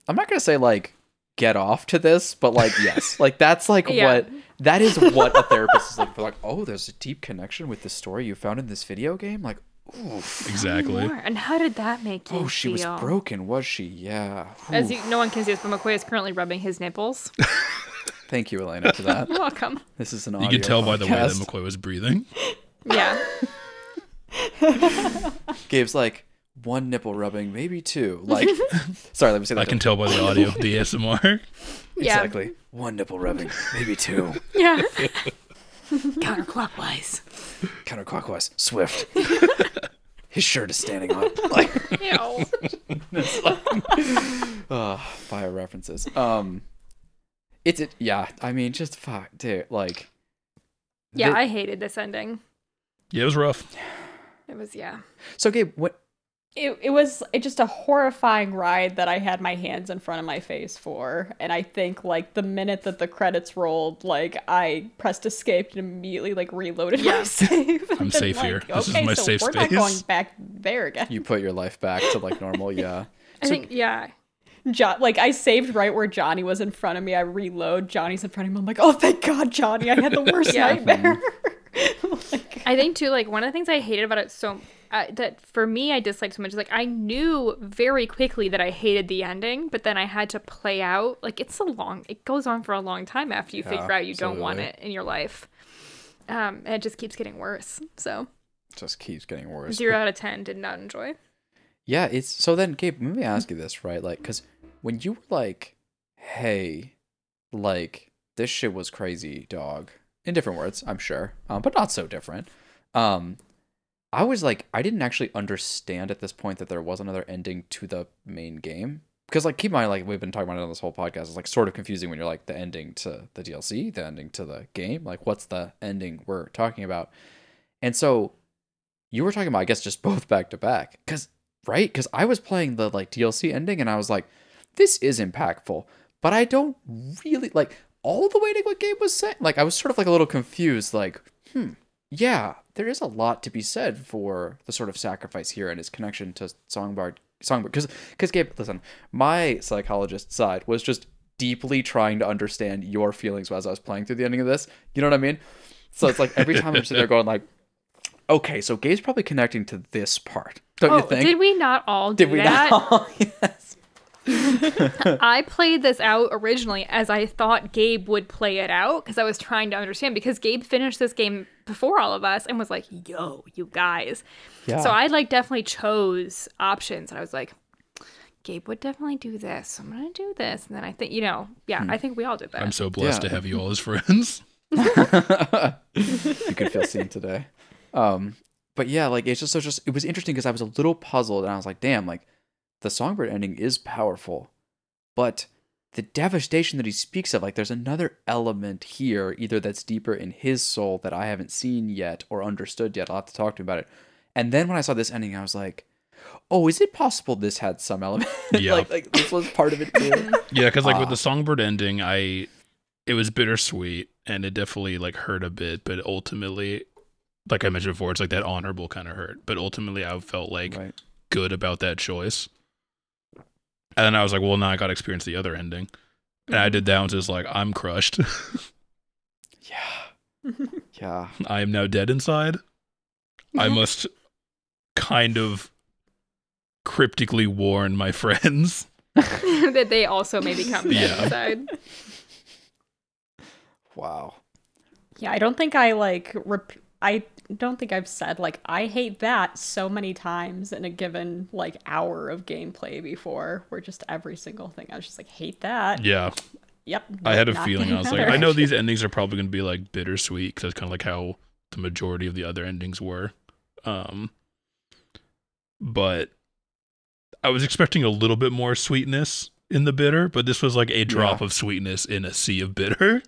[SPEAKER 2] I'm not gonna say like get off to this, but like yes. [laughs] like that's like
[SPEAKER 3] Yeah.
[SPEAKER 2] what that is what a therapist is like for like, oh, there's a deep connection with the story you found in this video game. Like, oof.
[SPEAKER 4] exactly.
[SPEAKER 3] And how did that make you
[SPEAKER 2] Oh, she was broken, was she? Yeah.
[SPEAKER 3] As you, no one can see this, but McCoy is currently rubbing his nipples. [laughs]
[SPEAKER 2] Thank you, Elena, for that.
[SPEAKER 3] You're [laughs] welcome.
[SPEAKER 2] This is an
[SPEAKER 4] You
[SPEAKER 2] audio
[SPEAKER 4] could tell by the way that
[SPEAKER 2] podcast.
[SPEAKER 4] McCoy was breathing.
[SPEAKER 3] Yeah.
[SPEAKER 2] Gabe's like one nipple rubbing, maybe two. Like, [laughs] [laughs] sorry, let me say that.
[SPEAKER 4] I can tell by the audio, the [laughs] ASMR.
[SPEAKER 3] Yeah.
[SPEAKER 2] exactly one nipple rubbing, maybe two.
[SPEAKER 3] Yeah. Counterclockwise.
[SPEAKER 2] Counterclockwise. Swift. His shirt is standing up. Like
[SPEAKER 3] Ew.
[SPEAKER 2] uh, fire references. Um it's it yeah, I mean just fuck dude, like
[SPEAKER 3] Yeah,
[SPEAKER 2] the-
[SPEAKER 3] I hated this ending.
[SPEAKER 4] Yeah, it was rough.
[SPEAKER 3] It was yeah.
[SPEAKER 2] So Gabe, what
[SPEAKER 1] It, it was it just a horrifying ride that I had my hands in front of my face for. And I think like the minute that the credits rolled, like I pressed escape and immediately like reloaded my
[SPEAKER 3] Yeah. [laughs]
[SPEAKER 1] save.
[SPEAKER 4] I'm safe
[SPEAKER 1] like,
[SPEAKER 4] here. This is
[SPEAKER 1] okay,
[SPEAKER 4] my
[SPEAKER 1] so
[SPEAKER 4] safe
[SPEAKER 1] we're not
[SPEAKER 4] space."
[SPEAKER 1] going back there again.
[SPEAKER 2] you put your life back to like normal, yeah. [laughs]
[SPEAKER 3] I
[SPEAKER 2] So-
[SPEAKER 3] think yeah.
[SPEAKER 1] Jo- like I saved right where Johnny was in front of me. I reload. Johnny's in front of me. I'm like, oh thank God, Johnny! I had the [laughs] worst
[SPEAKER 3] Yeah.
[SPEAKER 1] nightmare. like,
[SPEAKER 3] I think too, like one of the things I hated about it so uh, that for me I disliked so much is like I knew very quickly that I hated the ending, but then I had to play out like it's a long. It goes on for a long time after you
[SPEAKER 2] Yeah,
[SPEAKER 3] figure out you don't want it in your life. Um, and it just keeps getting worse. So
[SPEAKER 2] Just keeps getting worse.
[SPEAKER 3] zero out of ten did not enjoy.
[SPEAKER 2] Yeah, it's so then Gabe, let me ask you this, right? Like cuz when you were like, "Hey, like this shit was crazy, dog." In different words, I'm sure. Um, but not so different. Um I was like I didn't actually understand at this point that there was another ending to the main game. Because like keep in mind like we've been talking about it on this whole podcast. It's like sort of confusing when you're like the ending to the DLC, the ending to the game. Like what's the ending we're talking about? And so you were talking about I guess just [laughs] both back to back. Cause right? Because I was playing the like DLC ending and I was like, this is impactful, but I don't really like all the way to what Gabe was saying. Like I was sort of like a little confused, like, hmm, yeah, there is a lot to be said for the sort of sacrifice here and his connection to Songbird Songbird. Because because Gabe, listen, my psychologist side was just deeply trying to understand your feelings as I was playing through the ending of this. You know what I mean? So it's like every time I'm sitting there [laughs] going like, okay, so Gabe's probably connecting to this part. Don't
[SPEAKER 3] oh,
[SPEAKER 2] you think?
[SPEAKER 3] did we not all do
[SPEAKER 2] Did we
[SPEAKER 3] that?
[SPEAKER 2] not? [laughs] yes. [laughs]
[SPEAKER 3] I played this out originally as I thought Gabe would play it out because I was trying to understand because Gabe finished this game before all of us and was like, "Yo, you guys."
[SPEAKER 2] Yeah.
[SPEAKER 3] So I like definitely chose options and I was like, Gabe would definitely do this. I'm going to do this. And then I think, you know, yeah,
[SPEAKER 2] Hmm.
[SPEAKER 3] I think we all did that.
[SPEAKER 4] I'm so blessed
[SPEAKER 2] Yeah.
[SPEAKER 4] to have you all as friends. [laughs] [laughs]
[SPEAKER 2] you could feel seen today. Um, but yeah, like it's just so just it was interesting because I was a little puzzled and I was like, damn, like the songbird ending is powerful, but the devastation that he speaks of, like there's another element here, either that's deeper in his soul that I haven't seen yet or understood yet. I'll have to talk to him about it. And then when I saw this ending, I was like, oh, is it possible this had some element? [laughs]
[SPEAKER 4] Yeah.
[SPEAKER 2] like, like this was part of it too. [laughs]
[SPEAKER 4] Yeah, because like with
[SPEAKER 2] Ah.
[SPEAKER 4] the songbird ending, I it was bittersweet and it definitely like hurt a bit, but ultimately, like I mentioned before, it's like that honorable kind of hurt. But ultimately, I felt like
[SPEAKER 2] right.
[SPEAKER 4] good about that choice. And then I was like, well, now I got to experience the other ending, and I did that one just like I'm crushed. [laughs]
[SPEAKER 2] Yeah. [laughs] Yeah.
[SPEAKER 4] I am now dead inside. I must kind of cryptically warn my friends. [laughs]
[SPEAKER 3] that they also maybe come
[SPEAKER 4] Yeah.
[SPEAKER 3] inside.
[SPEAKER 2] Wow.
[SPEAKER 1] yeah, I don't think I like. Rep- I don't think I've said like I hate that so many times in a given like hour of gameplay before. Where just every single thing I was just like hate that.
[SPEAKER 4] Yeah,
[SPEAKER 1] Yep.
[SPEAKER 4] I had a feeling. I was [laughs] like. I know [laughs] these endings are probably going to be like bittersweet because that's kind of like how the majority of the other endings were. Um, but I was expecting a little bit more sweetness in the bitter, but this was like a drop
[SPEAKER 2] Yeah.
[SPEAKER 4] of sweetness in a sea of bitter.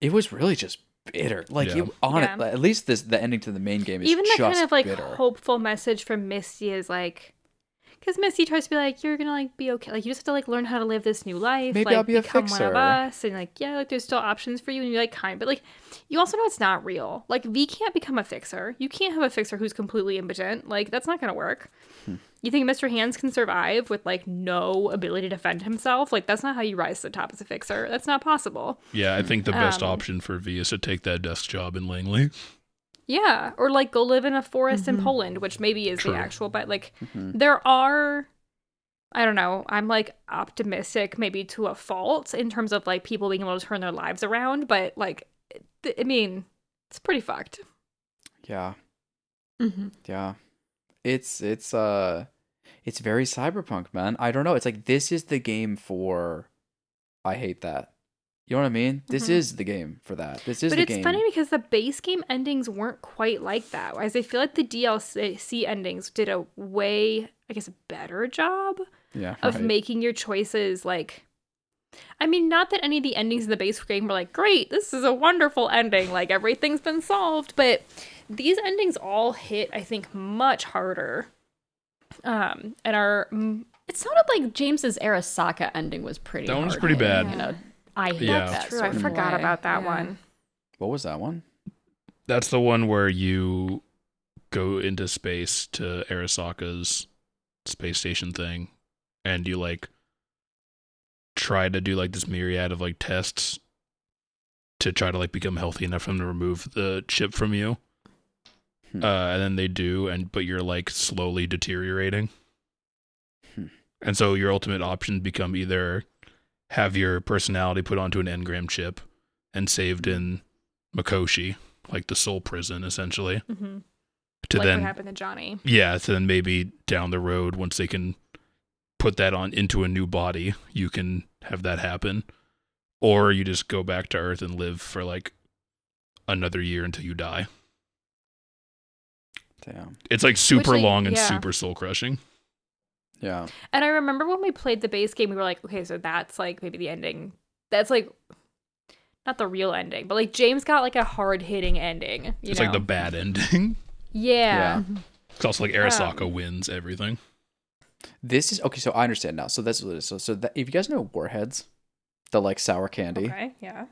[SPEAKER 2] It was really just bitter. Like
[SPEAKER 4] Yeah.
[SPEAKER 2] you on
[SPEAKER 3] Yeah.
[SPEAKER 2] it. At least this the ending to the main game is
[SPEAKER 3] Even the
[SPEAKER 2] just
[SPEAKER 3] kind of like
[SPEAKER 2] bitter.
[SPEAKER 3] hopeful message from Misty is like, because Misty tries to be like, you're gonna like be okay. Like you just have to like learn how to live this new life.
[SPEAKER 2] Maybe
[SPEAKER 3] like,
[SPEAKER 2] I'll be a
[SPEAKER 3] become one of us, and like yeah, like there's still options for you, and you're like kind, but like you also know it's not real. Like V can't become a fixer. You can't have a fixer who's completely impotent. Like that's not gonna work.
[SPEAKER 2] Hmm.
[SPEAKER 3] You think Mr. Hands can survive with like no ability to defend himself? Like that's not how you rise to the top as a fixer. That's not possible.
[SPEAKER 4] Yeah, I think the best
[SPEAKER 3] Um,
[SPEAKER 4] option for V is to take that desk job in Langley.
[SPEAKER 3] Yeah, or like go live in a forest in Poland, which maybe is
[SPEAKER 4] True.
[SPEAKER 3] the actual, but like
[SPEAKER 2] Mhm.
[SPEAKER 3] there are I don't know, I'm like optimistic maybe to a fault in terms of like people being able to turn their lives around, but like th- I mean, it's pretty fucked.
[SPEAKER 2] Yeah.
[SPEAKER 1] Mhm.
[SPEAKER 2] Yeah. It's it's uh it's very cyberpunk, man. I don't know. It's like this is the game for I hate that. You know what I mean? This is the game for that. This is
[SPEAKER 3] Mm-hmm. But
[SPEAKER 2] the
[SPEAKER 3] it's
[SPEAKER 2] game.
[SPEAKER 3] funny because the base game endings weren't quite like that. Whereas I feel like the DLC endings did a way, I guess, a better job
[SPEAKER 2] yeah,
[SPEAKER 3] of
[SPEAKER 2] right.
[SPEAKER 3] making your choices like. I mean, not that any of the endings in the base game were like, great, this is a wonderful ending, like everything's been solved, but these endings all hit, I think, much harder. Um, and are mm,
[SPEAKER 1] It sounded like James's Arasaka ending was pretty.
[SPEAKER 4] That one was pretty bad.
[SPEAKER 1] You a I hate
[SPEAKER 4] Yeah.
[SPEAKER 1] that.
[SPEAKER 3] that's true. I forgot
[SPEAKER 1] way.
[SPEAKER 3] about that
[SPEAKER 1] Yeah.
[SPEAKER 3] one.
[SPEAKER 2] What was that one?
[SPEAKER 4] That's the one where you go into space to Arasaka's space station thing, and you like try to do like this myriad of like tests to try to like become healthy enough for them to remove the chip from you.
[SPEAKER 2] Hmm.
[SPEAKER 4] Uh, and then they do, and but you're like slowly deteriorating.
[SPEAKER 2] Hmm.
[SPEAKER 4] And so your ultimate options become either have your personality put onto an engram chip and saved in Mikoshi, like the soul prison, essentially.
[SPEAKER 3] Mm-hmm.
[SPEAKER 4] To
[SPEAKER 3] like
[SPEAKER 4] then,
[SPEAKER 3] what happened to Johnny.
[SPEAKER 4] yeah, to then maybe down the road, once they can put that on into a new body, you can have that happen. Or you just go back to Earth and live for like another year until you die.
[SPEAKER 2] Damn.
[SPEAKER 4] It's like super
[SPEAKER 3] like,
[SPEAKER 4] long and
[SPEAKER 3] yeah.
[SPEAKER 4] super soul crushing.
[SPEAKER 2] Yeah.
[SPEAKER 3] And I remember when we played the base game, we were like, okay, so that's like maybe the ending. That's like not the real ending, but like James got like a hard hitting ending. You
[SPEAKER 4] It's
[SPEAKER 3] know?
[SPEAKER 4] like the bad ending. [laughs]
[SPEAKER 3] yeah.
[SPEAKER 4] It's also like Arasaka
[SPEAKER 3] Um,
[SPEAKER 4] wins everything.
[SPEAKER 2] This is okay. So I understand now. So that's what it is. So, so that, if you guys know Warheads, the like sour candy,
[SPEAKER 3] Okay. Yeah.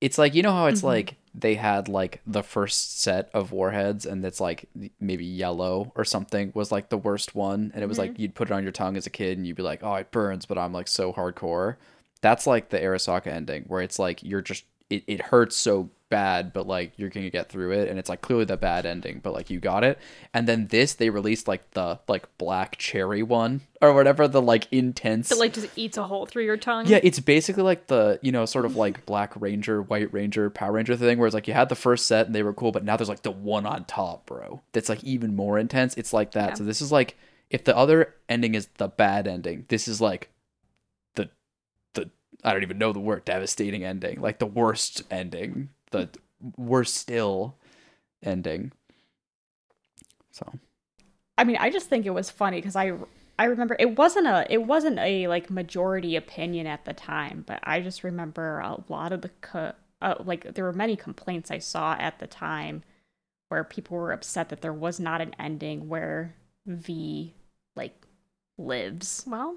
[SPEAKER 2] it's like you know how it's
[SPEAKER 1] Mhm.
[SPEAKER 2] like they had like the first set of warheads and it's like maybe yellow or something was like the worst one and it was like mm-hmm. you'd put it on your tongue as a kid and you'd be like oh it burns but i'm like so hardcore. That's like the arasaka ending where it's like you're just it, it hurts so bad but like you're gonna get through it and it's like clearly the bad ending but like you got it and then this they released like the like black cherry one or whatever the like intense
[SPEAKER 3] That like just eats a hole through your tongue.
[SPEAKER 2] yeah, it's basically like the, you know, sort of like Black Ranger, White Ranger, Power Ranger thing, where it's like you had the first set and they were cool, but now there's like the one on top, bro. That's like even more intense. It's like that.
[SPEAKER 3] Yeah.
[SPEAKER 2] So this is like if the other ending is the bad ending, this is like the the I don't even know the word devastating ending, like the worst ending, the worst still ending. So
[SPEAKER 1] I mean, I just think it was funny because I I remember it wasn't a it wasn't a like majority opinion at the time, but I just remember a lot of the co- uh, like there were many complaints I saw at the time where people were upset that there was not an ending where V like lives.
[SPEAKER 3] Well,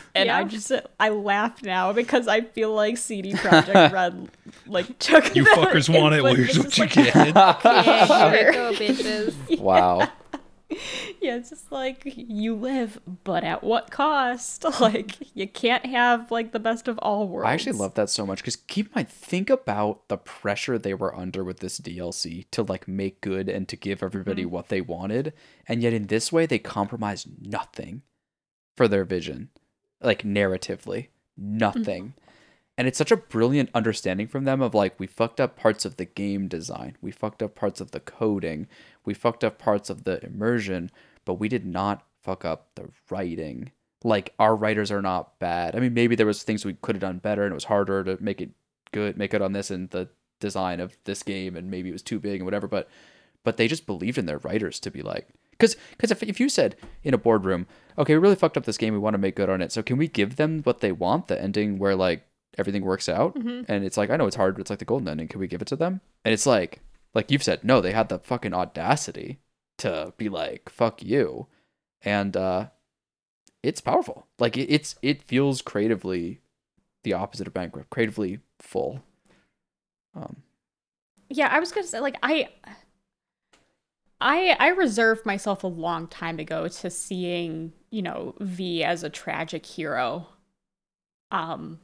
[SPEAKER 3] [laughs]
[SPEAKER 1] And I just I laugh now because I feel like CD Projekt [laughs] Red like took
[SPEAKER 4] You
[SPEAKER 1] that
[SPEAKER 4] fuckers
[SPEAKER 1] and
[SPEAKER 4] want it, well, here's what you
[SPEAKER 1] like,
[SPEAKER 4] get. [laughs]
[SPEAKER 3] yeah, here
[SPEAKER 1] Sure.
[SPEAKER 3] we go, bitches.
[SPEAKER 2] wow.
[SPEAKER 1] yeah, it's just like you live, but at what cost? Like you can't have like the best of all worlds.
[SPEAKER 2] I actually love that so much because keep in mind, think about the pressure they were under with this DLC to like make good and to give everybody
[SPEAKER 1] Mm-hmm.
[SPEAKER 2] what they wanted, and yet in this way they compromised nothing for their vision, like narratively, nothing. Mm-hmm. And it's such a brilliant understanding from them of like we fucked up parts of the game design, we fucked up parts of the coding, we fucked up parts of the immersion, but we did not fuck up the writing like our writers are not bad. I mean, maybe there was things we could have done better, and it was harder to make it good, make it on this and the design of this game, and maybe it was too big and whatever. But but they just believed in their writers to be like, because because if if you said in a boardroom, okay, we really fucked up this game, we want to make good on it, so can we give them what they want, the ending where like everything works out, and it's like I know it's hard, but it's like the golden ending. Can we give it to them? And it's like like you've said, no, they had the fucking audacity to be like, fuck you, and uh it's powerful. Like it, it's it feels creatively the opposite of bankrupt, creatively full. Um,
[SPEAKER 1] Yeah, I was gonna say like I I I reserved myself a long time ago to seeing, you know, V as a tragic hero. Um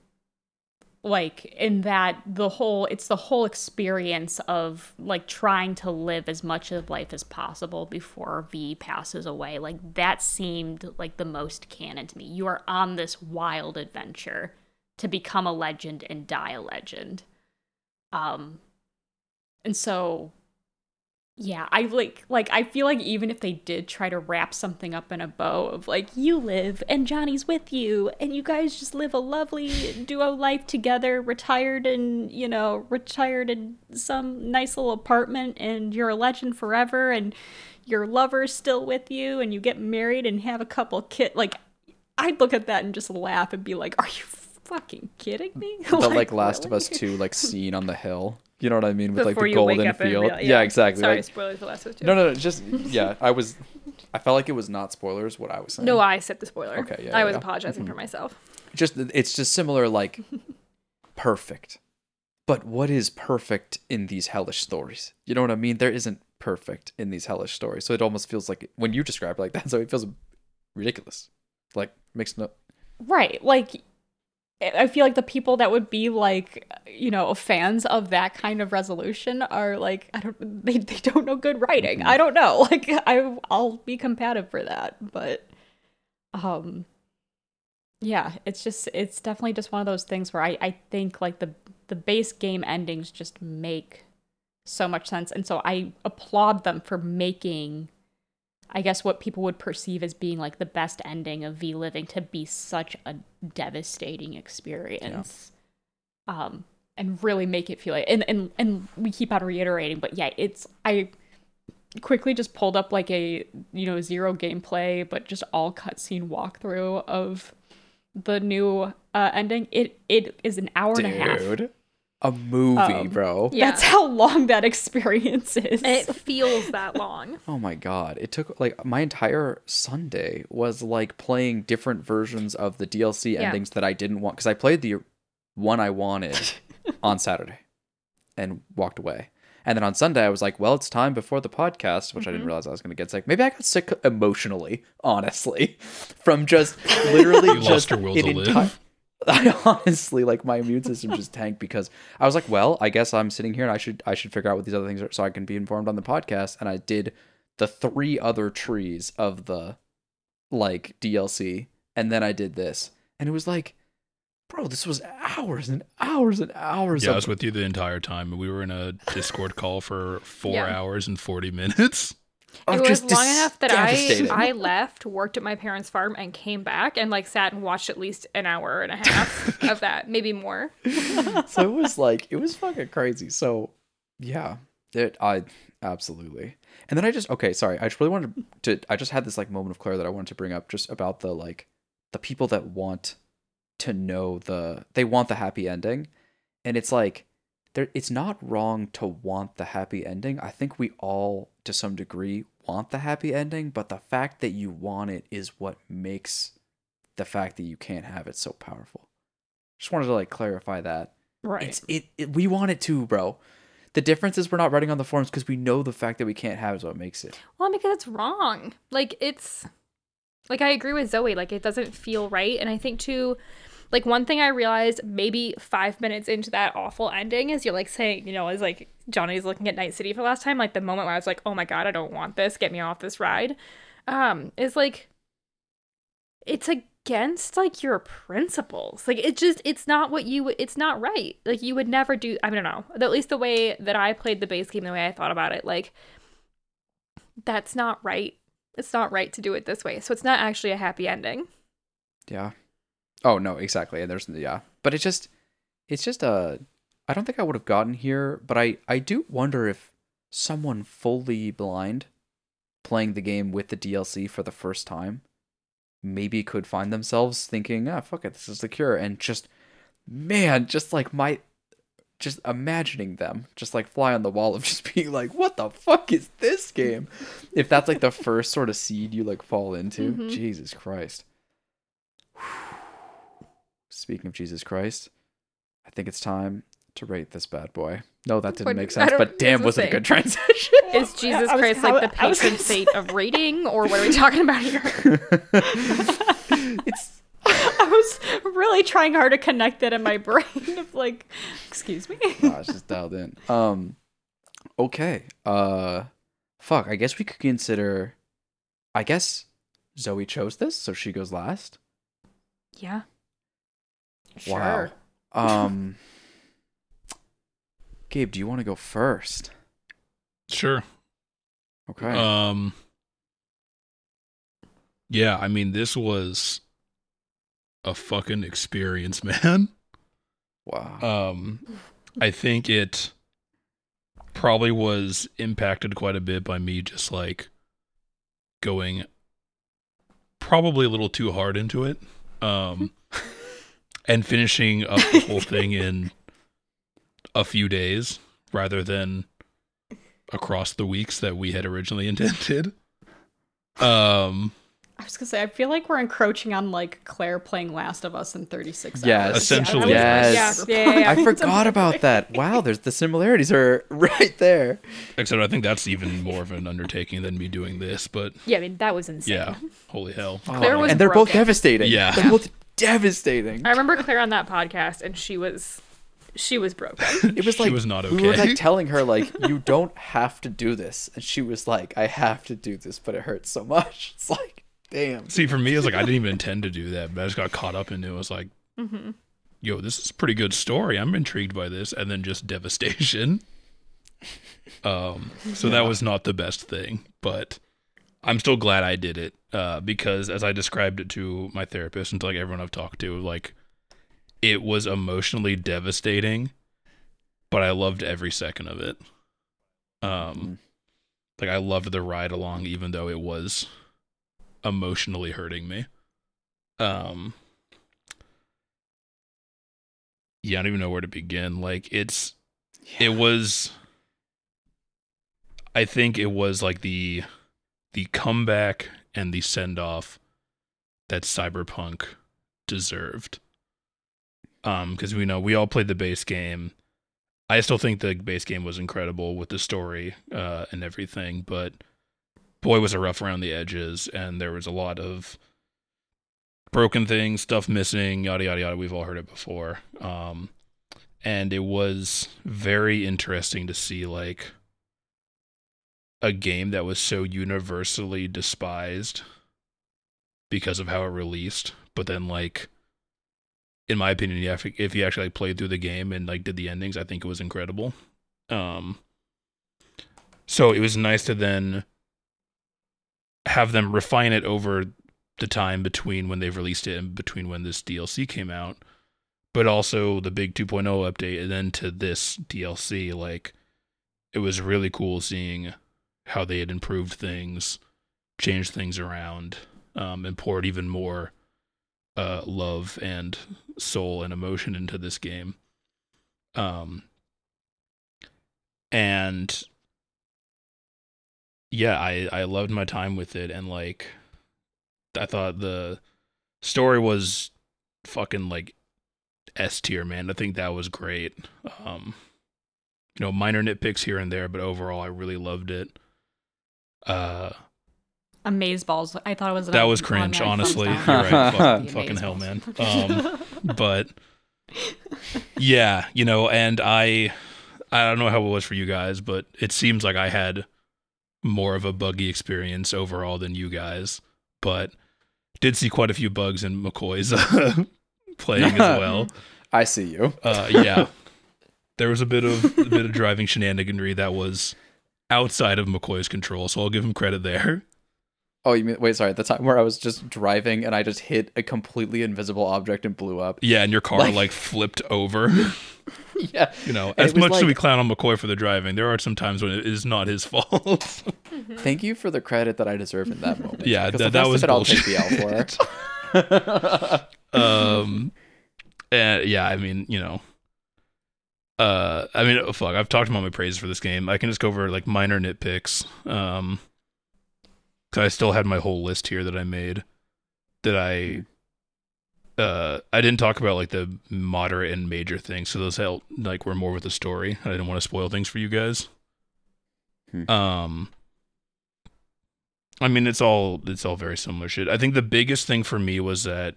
[SPEAKER 1] like in that the whole it's the whole experience of like trying to live as much of life as possible before V passes away. Like that seemed like the most canon to me. You are on this wild adventure to become a legend and die a legend. Um and so yeah, I like like I feel like even if they did try to wrap something up in a bow of like you live and Johnny's with you and you guys just live a lovely duo life together, retired and you know retired in some nice little apartment and you're a legend forever and your lover's still with you and you get married and have a couple kids like I'd look at that and just laugh and be like, "Are you fucking kidding me?" [laughs]
[SPEAKER 2] the like Last of? Us two like [laughs] scene on the hill. You know what I mean with
[SPEAKER 3] Before
[SPEAKER 2] like the golden field.
[SPEAKER 3] realize-
[SPEAKER 2] yeah. exactly.
[SPEAKER 3] Sorry,
[SPEAKER 2] like-
[SPEAKER 3] spoilers for Last Two.
[SPEAKER 2] no, no, no. Just [laughs] yeah. I was. I felt like it was not spoilers. What I was saying.
[SPEAKER 3] No, I said the spoiler.
[SPEAKER 2] Okay, yeah,
[SPEAKER 3] I
[SPEAKER 2] yeah,
[SPEAKER 3] was
[SPEAKER 2] yeah. Mm-hmm.
[SPEAKER 3] apologizing for myself.
[SPEAKER 2] just it's just similar like [laughs] perfect but what is perfect in these hellish stories you know what i mean there isn't perfect in these hellish stories so it almost feels like when you describe it like that [laughs] so it feels ridiculous like makes no
[SPEAKER 1] Right. Like I feel like the people that would be like, you know, fans of that kind of resolution are like, I don't, [laughs] they, they don't know good writing.
[SPEAKER 2] Mhm.
[SPEAKER 1] I don't know. [laughs] Like, I, I'll be combative for that. But, um, yeah, it's just, it's definitely just one of those things where I, I think like the, the base game endings just make so much sense. And so I applaud them for making I guess what people would perceive as being like the best ending of V Living to be such a devastating experience. Um and really make it feel like and, and and we keep on reiterating, but yeah, it's I quickly just pulled up like a you know zero gameplay but just all cutscene walkthrough of the new uh ending. It it is an hour and a half.
[SPEAKER 2] Dude a movie
[SPEAKER 1] Um,
[SPEAKER 2] bro
[SPEAKER 3] Yeah.
[SPEAKER 1] That's how long that experience is.
[SPEAKER 3] It feels that long. [laughs]
[SPEAKER 2] oh my god it took like my entire sunday was like playing different versions of the dlc
[SPEAKER 3] Yeah.
[SPEAKER 2] endings that i didn't want because i played the one i wanted [laughs] on Saturday and walked away. And then on Sunday, I was like, well, it's time before the podcast, which I didn't realize I was going to get sick. Maybe I got sick emotionally, honestly, [laughs] from just literally
[SPEAKER 4] You
[SPEAKER 2] just
[SPEAKER 4] lost your will to live.
[SPEAKER 2] enti- I [laughs] honestly like my immune system just tanked because I was like, well, I guess I'm sitting here and I should I should figure out what these other things are so I can be informed on the podcast. And I did the three other trees of the like DLC, and then I did this, and it was like, bro, this was hours and hours and hours.
[SPEAKER 4] Yeah, I was with you the entire time. We were in a Discord call for four
[SPEAKER 3] Yeah.
[SPEAKER 4] hours and forty minutes.
[SPEAKER 3] It was long enough that I. I left, worked at my parents' farm, and came back and like sat and watched at least an hour and a half [laughs] of that, maybe more. [laughs]
[SPEAKER 2] so it was like it was fucking crazy. So yeah, it I absolutely. And then I just okay, sorry. I just really wanted to. I just had this like moment of clarity that I wanted to bring up just about the like the people that want to know the they want the happy ending, and it's like there. It's not wrong to want the happy ending. I think we all to some degree want the happy ending, but the fact that you want it is what makes the fact that you can't have it so powerful. Just wanted to like clarify that.
[SPEAKER 1] right.
[SPEAKER 2] It's it, it we want it too, bro. The difference is we're not writing on the forums because we know the fact that we can't have is what makes it.
[SPEAKER 3] Well, because it's wrong. Like it's like I agree with Zoe. Like it doesn't feel right, and I think too. Like one thing I realized maybe five minutes into that awful ending is you're like saying, you know, is like Johnny's looking at Night City for the last time. Like the moment where I was like, oh my god, I don't want this. Get me off this ride. Um, is like it's against like your principles. Like it just it's not what you it's not right. Like you would never do. I don't know. At least the way that I played the base game, the way I thought about it, like that's not right. It's not right to do it this way. So it's not actually a happy ending.
[SPEAKER 2] Yeah. Oh no, exactly. And there's yeah, but it's just it's just a. I don't think I would have gotten here, but I I do wonder if someone fully blind playing the game with the DLC for the first time maybe could find themselves thinking, "Ah, fuck it, this is the cure." And just man, just like my just imagining them just like fly on the wall of [laughs] just being like, "What the fuck is this game?" if that's like the first sort of seed you like fall into.
[SPEAKER 3] Mhm.
[SPEAKER 2] Jesus Christ. Speaking of Jesus Christ, I think it's time to rate this bad boy. No, that didn't
[SPEAKER 3] What-
[SPEAKER 2] make sense, but damn, was it a good transition?
[SPEAKER 3] Is Jesus
[SPEAKER 1] was-
[SPEAKER 3] Christ like the
[SPEAKER 1] I
[SPEAKER 3] patron saint of rating, or what are we talking about here?
[SPEAKER 2] it's [laughs] [laughs]
[SPEAKER 1] I was really trying hard to connect that in my brain of like, excuse me.
[SPEAKER 2] I was just dialed in. Um, okay. Uh, fuck. I guess we could consider. I guess Zoe chose this, so she goes last.
[SPEAKER 3] yeah.
[SPEAKER 2] Wow. Um, Gabe, do you want to go first?
[SPEAKER 4] Sure.
[SPEAKER 2] Okay.
[SPEAKER 4] Um Yeah, I mean this was a fucking experience, [laughs] man.
[SPEAKER 2] wow.
[SPEAKER 4] Um I think it probably was impacted quite a bit by me just like going probably a little too hard into it. Um and finishing up the [laughs] whole thing in a few days rather than across the weeks that we had originally [laughs] intended. Um
[SPEAKER 1] I was gonna say, I feel like we're encroaching on like Claire playing Last of Us in 36
[SPEAKER 2] Yes.
[SPEAKER 1] hours.
[SPEAKER 4] Essentially.
[SPEAKER 2] Yes.
[SPEAKER 3] Yeah, [laughs] yeah, yeah.
[SPEAKER 2] I forgot about that. Wow, there's the similarities are right there.
[SPEAKER 4] Except I think that's even more of an undertaking than me doing this, but
[SPEAKER 3] Yeah, I mean that was insane.
[SPEAKER 4] yeah, holy hell.
[SPEAKER 3] Claire was
[SPEAKER 2] and they're both
[SPEAKER 3] broken.
[SPEAKER 2] devastating.
[SPEAKER 4] Yeah.
[SPEAKER 2] They're both devastating.
[SPEAKER 3] I remember Claire on that podcast, and she was she was broken. [laughs] [laughs]
[SPEAKER 2] It was
[SPEAKER 4] She
[SPEAKER 2] like
[SPEAKER 4] was not
[SPEAKER 2] we were like [laughs] telling her like you don't have to do this, and she was like, I have to do this, but it hurts so much. It's like, damn.
[SPEAKER 4] See, for me, it's like I didn't even intend to do that, but I just got caught up into it. I was like, yo, this is a pretty good story. I'm intrigued by this. And then just devastation. Um, so that was not the best thing, but I'm still glad I did it. Uh, because as I described it to my therapist and to like everyone I've talked to, like it was emotionally devastating, but I loved every second of it. Um, like I loved the ride along, even though it was emotionally hurting me. Um, yeah, I don't even know where to begin. Like it's, it was. I think it was like the, the comeback and the send off that Cyberpunk deserved. Um, because we know we all played the base game. I still think the base game was incredible with the story uh, and everything, but boy, was it rough around the edges, and there was a lot of broken things, stuff missing, yada yada yada. We've all heard it before, um, and it was very interesting to see like a game that was so universally despised because of how it released, but then like in my opinion, yeah, if, if you actually like played through the game and like did the endings, I think it was incredible. Um, so it was nice to then have them refine it over the time between when they've released it and between when this DLC came out, but also the big 2.0 update and then to this DLC. Like, it was really cool seeing how they had improved things, changed things around, um, and poured even more uh, love and soul and emotion into this game. Um, and yeah, I I loved my time with it, and like, I thought the story was fucking like S tier, man. I think that was great. Um, you know, minor nitpicks here and there, but overall, I really loved it. Uh,
[SPEAKER 1] Amazeballs. I thought it was
[SPEAKER 4] that was cringe, honestly. You're right. [laughs] Fuck, fucking hell, man. [laughs] Um, but yeah, you know, and I, I don't know how it was for you guys, but it seems like I had more of a buggy experience overall than you guys, but did see quite a few bugs in McCoy's uh, [laughs] playing as well.
[SPEAKER 2] I see you.
[SPEAKER 4] Uh, yeah, there was a bit of a bit of driving shenaniganry that was outside of McCoy's control, so I'll give him credit there.
[SPEAKER 2] Oh, you mean wait? Sorry, the time where I was just driving and I just hit a completely invisible object and blew up.
[SPEAKER 4] Yeah, and your car
[SPEAKER 2] Like-
[SPEAKER 4] like, flipped over. [laughs]
[SPEAKER 2] Yeah,
[SPEAKER 4] You know,
[SPEAKER 2] And
[SPEAKER 4] as
[SPEAKER 2] it was
[SPEAKER 4] much as
[SPEAKER 2] like-
[SPEAKER 4] we clown on McCoy for the driving, there are some times when it is not his [laughs] fault.
[SPEAKER 2] Thank you for the credit that I deserve in that moment.
[SPEAKER 4] Yeah, that-
[SPEAKER 2] the
[SPEAKER 4] that was
[SPEAKER 2] of it I'll take the L for. [laughs]
[SPEAKER 4] um, and yeah, I mean, you know, uh, I mean, oh, fuck, I've talked about my praises for this game. I can just go over like minor nitpicks. Um, cause I still had my whole list here that I made that I, uh, I didn't talk about like the moderate and major things. So those help, like, were more with the story. I didn't want to spoil things for you guys.
[SPEAKER 2] Hmm.
[SPEAKER 4] Um, I mean, it's all it's all very similar shit. I think the biggest thing for me was that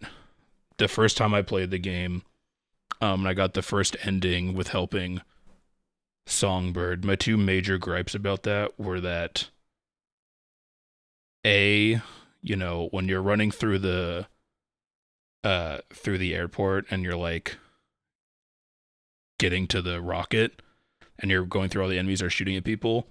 [SPEAKER 4] the first time I played the game, um, and I got the first ending with helping Songbird. My two major gripes about that were that a, you know, when you're running through the uh through the airport and you're like getting to the rocket and you're going through all the enemies are shooting at people,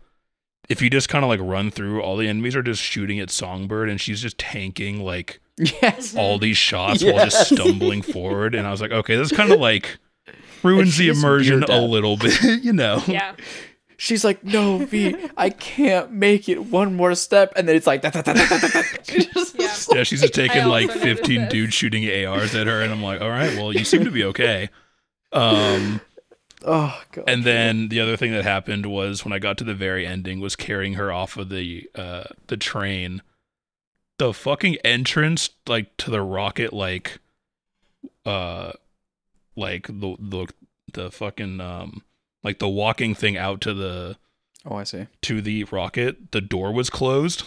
[SPEAKER 4] if you just kind of like run through, all the enemies are just shooting at Songbird, and she's just tanking like
[SPEAKER 2] Yes.
[SPEAKER 4] all these shots while just stumbling forward. And I was like, okay, this kind of like ruins the immersion a little bit, [laughs] you know?
[SPEAKER 3] Yeah.
[SPEAKER 2] She's like, no, V, I can't make it one more step. And then it's like, da. [laughs] She just-
[SPEAKER 3] Yeah. [laughs]
[SPEAKER 4] Yeah, she's just taking like 15 dudes shooting ARs at her, and I'm like, all right, well, you seem to be okay. Um,
[SPEAKER 2] Oh, God.
[SPEAKER 4] and then the other thing that happened was when I got to the very ending was carrying her off of the uh the train. The fucking entrance like to the rocket like uh like the the the fucking um like the walking thing out to the
[SPEAKER 2] Oh, I see.
[SPEAKER 4] to the rocket, the door was closed.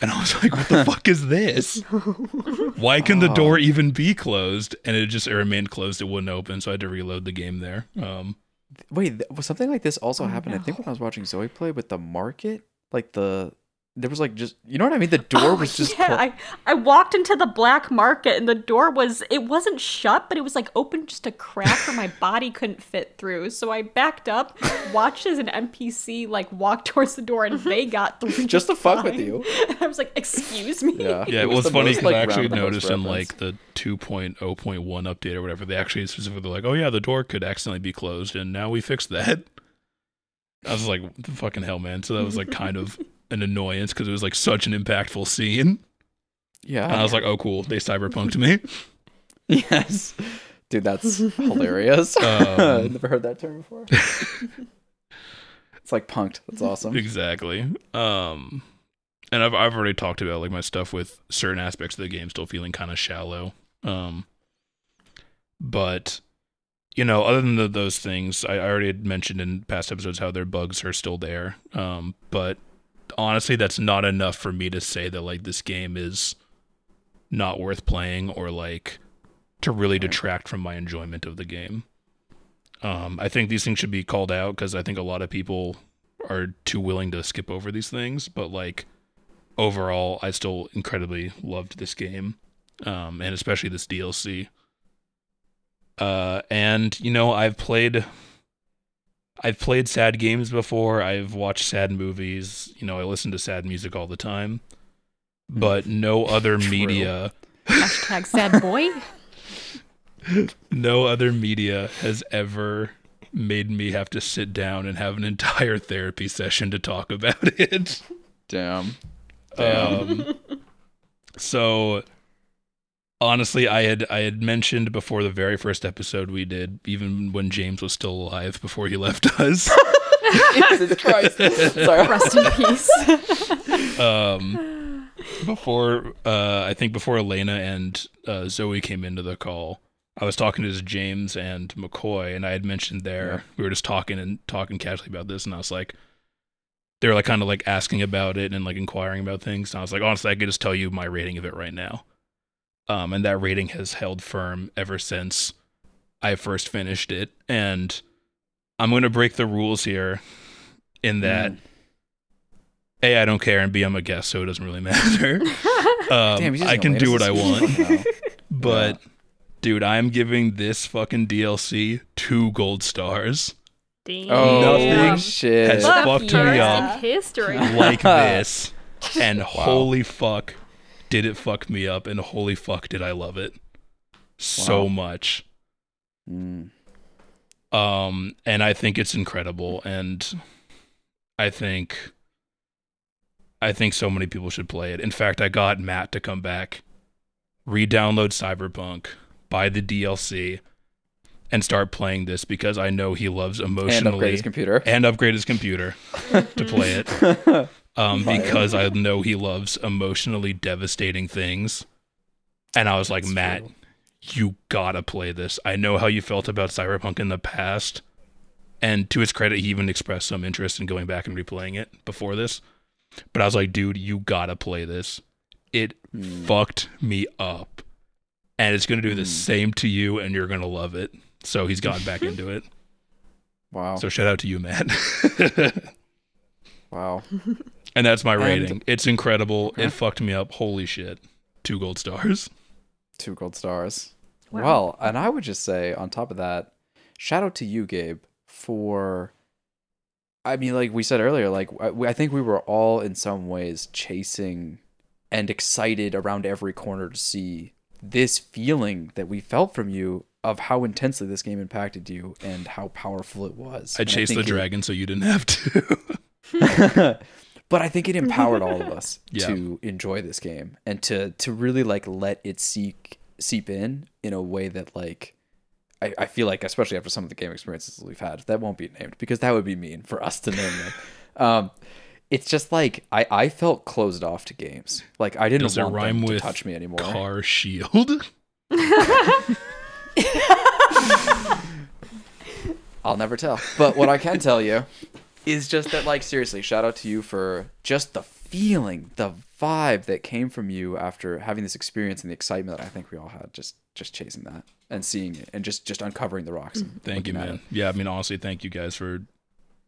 [SPEAKER 4] And I was like, what the [laughs] fuck is this? [laughs] Why can the
[SPEAKER 2] Oh.
[SPEAKER 4] door even be closed? And it just it remained closed. It wouldn't open. So I had to reload the game there. Um,
[SPEAKER 2] Wait, th- was something like this also
[SPEAKER 1] Oh,
[SPEAKER 2] happened? I think when I was watching Zoe play with the market, like the there was like just you know what I mean. The door
[SPEAKER 1] Oh,
[SPEAKER 2] was just
[SPEAKER 1] yeah.
[SPEAKER 2] clo-
[SPEAKER 1] I, I walked into the black market and the door was it wasn't shut, but it was like open just a crack where my body couldn't fit through. So I backed up, watched as an NPC like walked [laughs] towards the door, and mm-hmm. they got through [laughs]
[SPEAKER 2] just to fuck with you. [laughs]
[SPEAKER 1] I was like, "Excuse me."
[SPEAKER 2] Yeah,
[SPEAKER 4] yeah, it
[SPEAKER 2] was
[SPEAKER 4] was, funny because
[SPEAKER 2] like,
[SPEAKER 4] I actually noticed in like the 2.0.1 update or whatever, they actually specifically like, oh yeah, the door could accidentally be closed, and now we fixed that. I was like, what the fucking hell, man. So that was like kind of an annoyance because it was like such an impactful scene.
[SPEAKER 2] Yeah,
[SPEAKER 4] And I was like, oh cool, they cyberpunked me. [laughs]
[SPEAKER 2] yes, dude, that's [laughs] hilarious.
[SPEAKER 4] Um, [laughs]
[SPEAKER 2] Never heard that term before. it's like punked. That's awesome.
[SPEAKER 4] Exactly. Um and I've I've already talked about like my stuff with certain aspects of the game still feeling kind of shallow. Um but you know, other than the, those things, I, I already had mentioned in past episodes how their bugs are still there. Um but honestly that's not enough for me to say that like this game is not worth playing or like to really detract from my enjoyment of the game. Um, I think these things should be called out because I think a lot of people are too willing to skip over these things. But like overall, I still incredibly loved this game, um, and especially this DLC. Uh, and you know, I've played, I've played sad games before. I've watched sad movies. You know, I listen to sad music all the time. But no other [laughs] media
[SPEAKER 1] Hashtag sad boy. [laughs]
[SPEAKER 4] no other media has ever made me have to sit down and have an entire therapy session to talk about [laughs] it.
[SPEAKER 2] Damn.
[SPEAKER 4] Um, so honestly, I had I had mentioned before the very first episode we did, even when James was still alive before he left [laughs] us.
[SPEAKER 2] Jesus Christ. Sorry.
[SPEAKER 1] Rest in peace.
[SPEAKER 4] um, before uh, I think before Elena and uh, Zoe came into the call, I was talking to James and McCoy, and I had mentioned there we were just talking and talking casually about this, and I was like, they were like kind of like asking about it and like inquiring about things, and I was like, honestly, I could just tell you my rating of it right now, um, and that rating has held firm ever since I first finished it, and I'm going to break the rules here, in that.
[SPEAKER 2] Mm.
[SPEAKER 4] A, I don't care, and B, I'm a guest, so it doesn't really [laughs] matter. [laughs] Um,
[SPEAKER 2] Damn,
[SPEAKER 4] I can do what I want, [laughs]
[SPEAKER 2] sleep now.
[SPEAKER 4] but dude, I am giving this fucking DLC two gold stars.
[SPEAKER 3] Damn.
[SPEAKER 2] Oh
[SPEAKER 4] Nothing
[SPEAKER 2] shit.
[SPEAKER 4] has
[SPEAKER 3] The
[SPEAKER 4] fucked me up
[SPEAKER 3] in history.
[SPEAKER 4] like this, and holy fuck, did it fuck me up, and holy fuck, did I love it so
[SPEAKER 2] Wow.
[SPEAKER 4] much.
[SPEAKER 2] Mm.
[SPEAKER 4] Um, and I think it's incredible, and I think, I think so many people should play it. In fact, I got Matt to come back, re-download Cyberpunk, buy the DLC, and start playing this because I know he loves emotionally
[SPEAKER 2] And
[SPEAKER 4] emotionally
[SPEAKER 2] upgrade his computer.
[SPEAKER 4] and upgrade his computer [laughs] to play it. [laughs] Um, because I know he loves emotionally devastating things. And I was like,
[SPEAKER 2] That's
[SPEAKER 4] Matt,
[SPEAKER 2] true.
[SPEAKER 4] you gotta play this. I know how you felt about Cyberpunk in the past. And to his credit, he even expressed some interest in going back and replaying it before this. But I was like, dude, you gotta play this. It
[SPEAKER 2] Hmm.
[SPEAKER 4] fucked me up. And it's gonna do the
[SPEAKER 2] Hmm.
[SPEAKER 4] same to you, and you're gonna love it. So he's gotten back [laughs] into it.
[SPEAKER 2] Wow.
[SPEAKER 4] So shout out to you, Matt. [laughs]
[SPEAKER 2] wow. [laughs]
[SPEAKER 4] and that's my
[SPEAKER 2] And-
[SPEAKER 4] rating. It's incredible.
[SPEAKER 2] Okay.
[SPEAKER 4] It fucked me up. Holy shit. Two gold stars.
[SPEAKER 2] Two gold stars.
[SPEAKER 1] Wow.
[SPEAKER 2] Well, and I would just say on top of that, shout out to you, Gabe, for I mean, like we said earlier, like I think we were all in some ways chasing and excited around every corner to see this feeling that we felt from you of how intensely this game impacted you and how powerful it was.
[SPEAKER 4] I
[SPEAKER 2] And
[SPEAKER 4] chased the
[SPEAKER 2] think it-
[SPEAKER 4] dragon so you didn't have to. [laughs]
[SPEAKER 2] but I think it empowered all of us [laughs]
[SPEAKER 4] Yeah.
[SPEAKER 2] to enjoy this game and to to really like let it seek seep in in a way that like I, I feel like especially after some of the game experiences we've had that won't be named because that would be mean for us to name them. [laughs] Um, it's just like I, I felt closed off to games. Like I didn't
[SPEAKER 4] Does it
[SPEAKER 2] want
[SPEAKER 4] rhyme
[SPEAKER 2] them to
[SPEAKER 4] with
[SPEAKER 2] touch me anymore.
[SPEAKER 4] Car shield.
[SPEAKER 2] I'll never tell. But what I can tell you is just that, like, seriously, shout out to you for just the feeling, the vibe that came from you after having this experience and the excitement that I think we all had, just just chasing that and seeing it and just just uncovering the rocks. Mm-hmm.
[SPEAKER 4] Thank you, man. Yeah, I mean, honestly, thank you guys for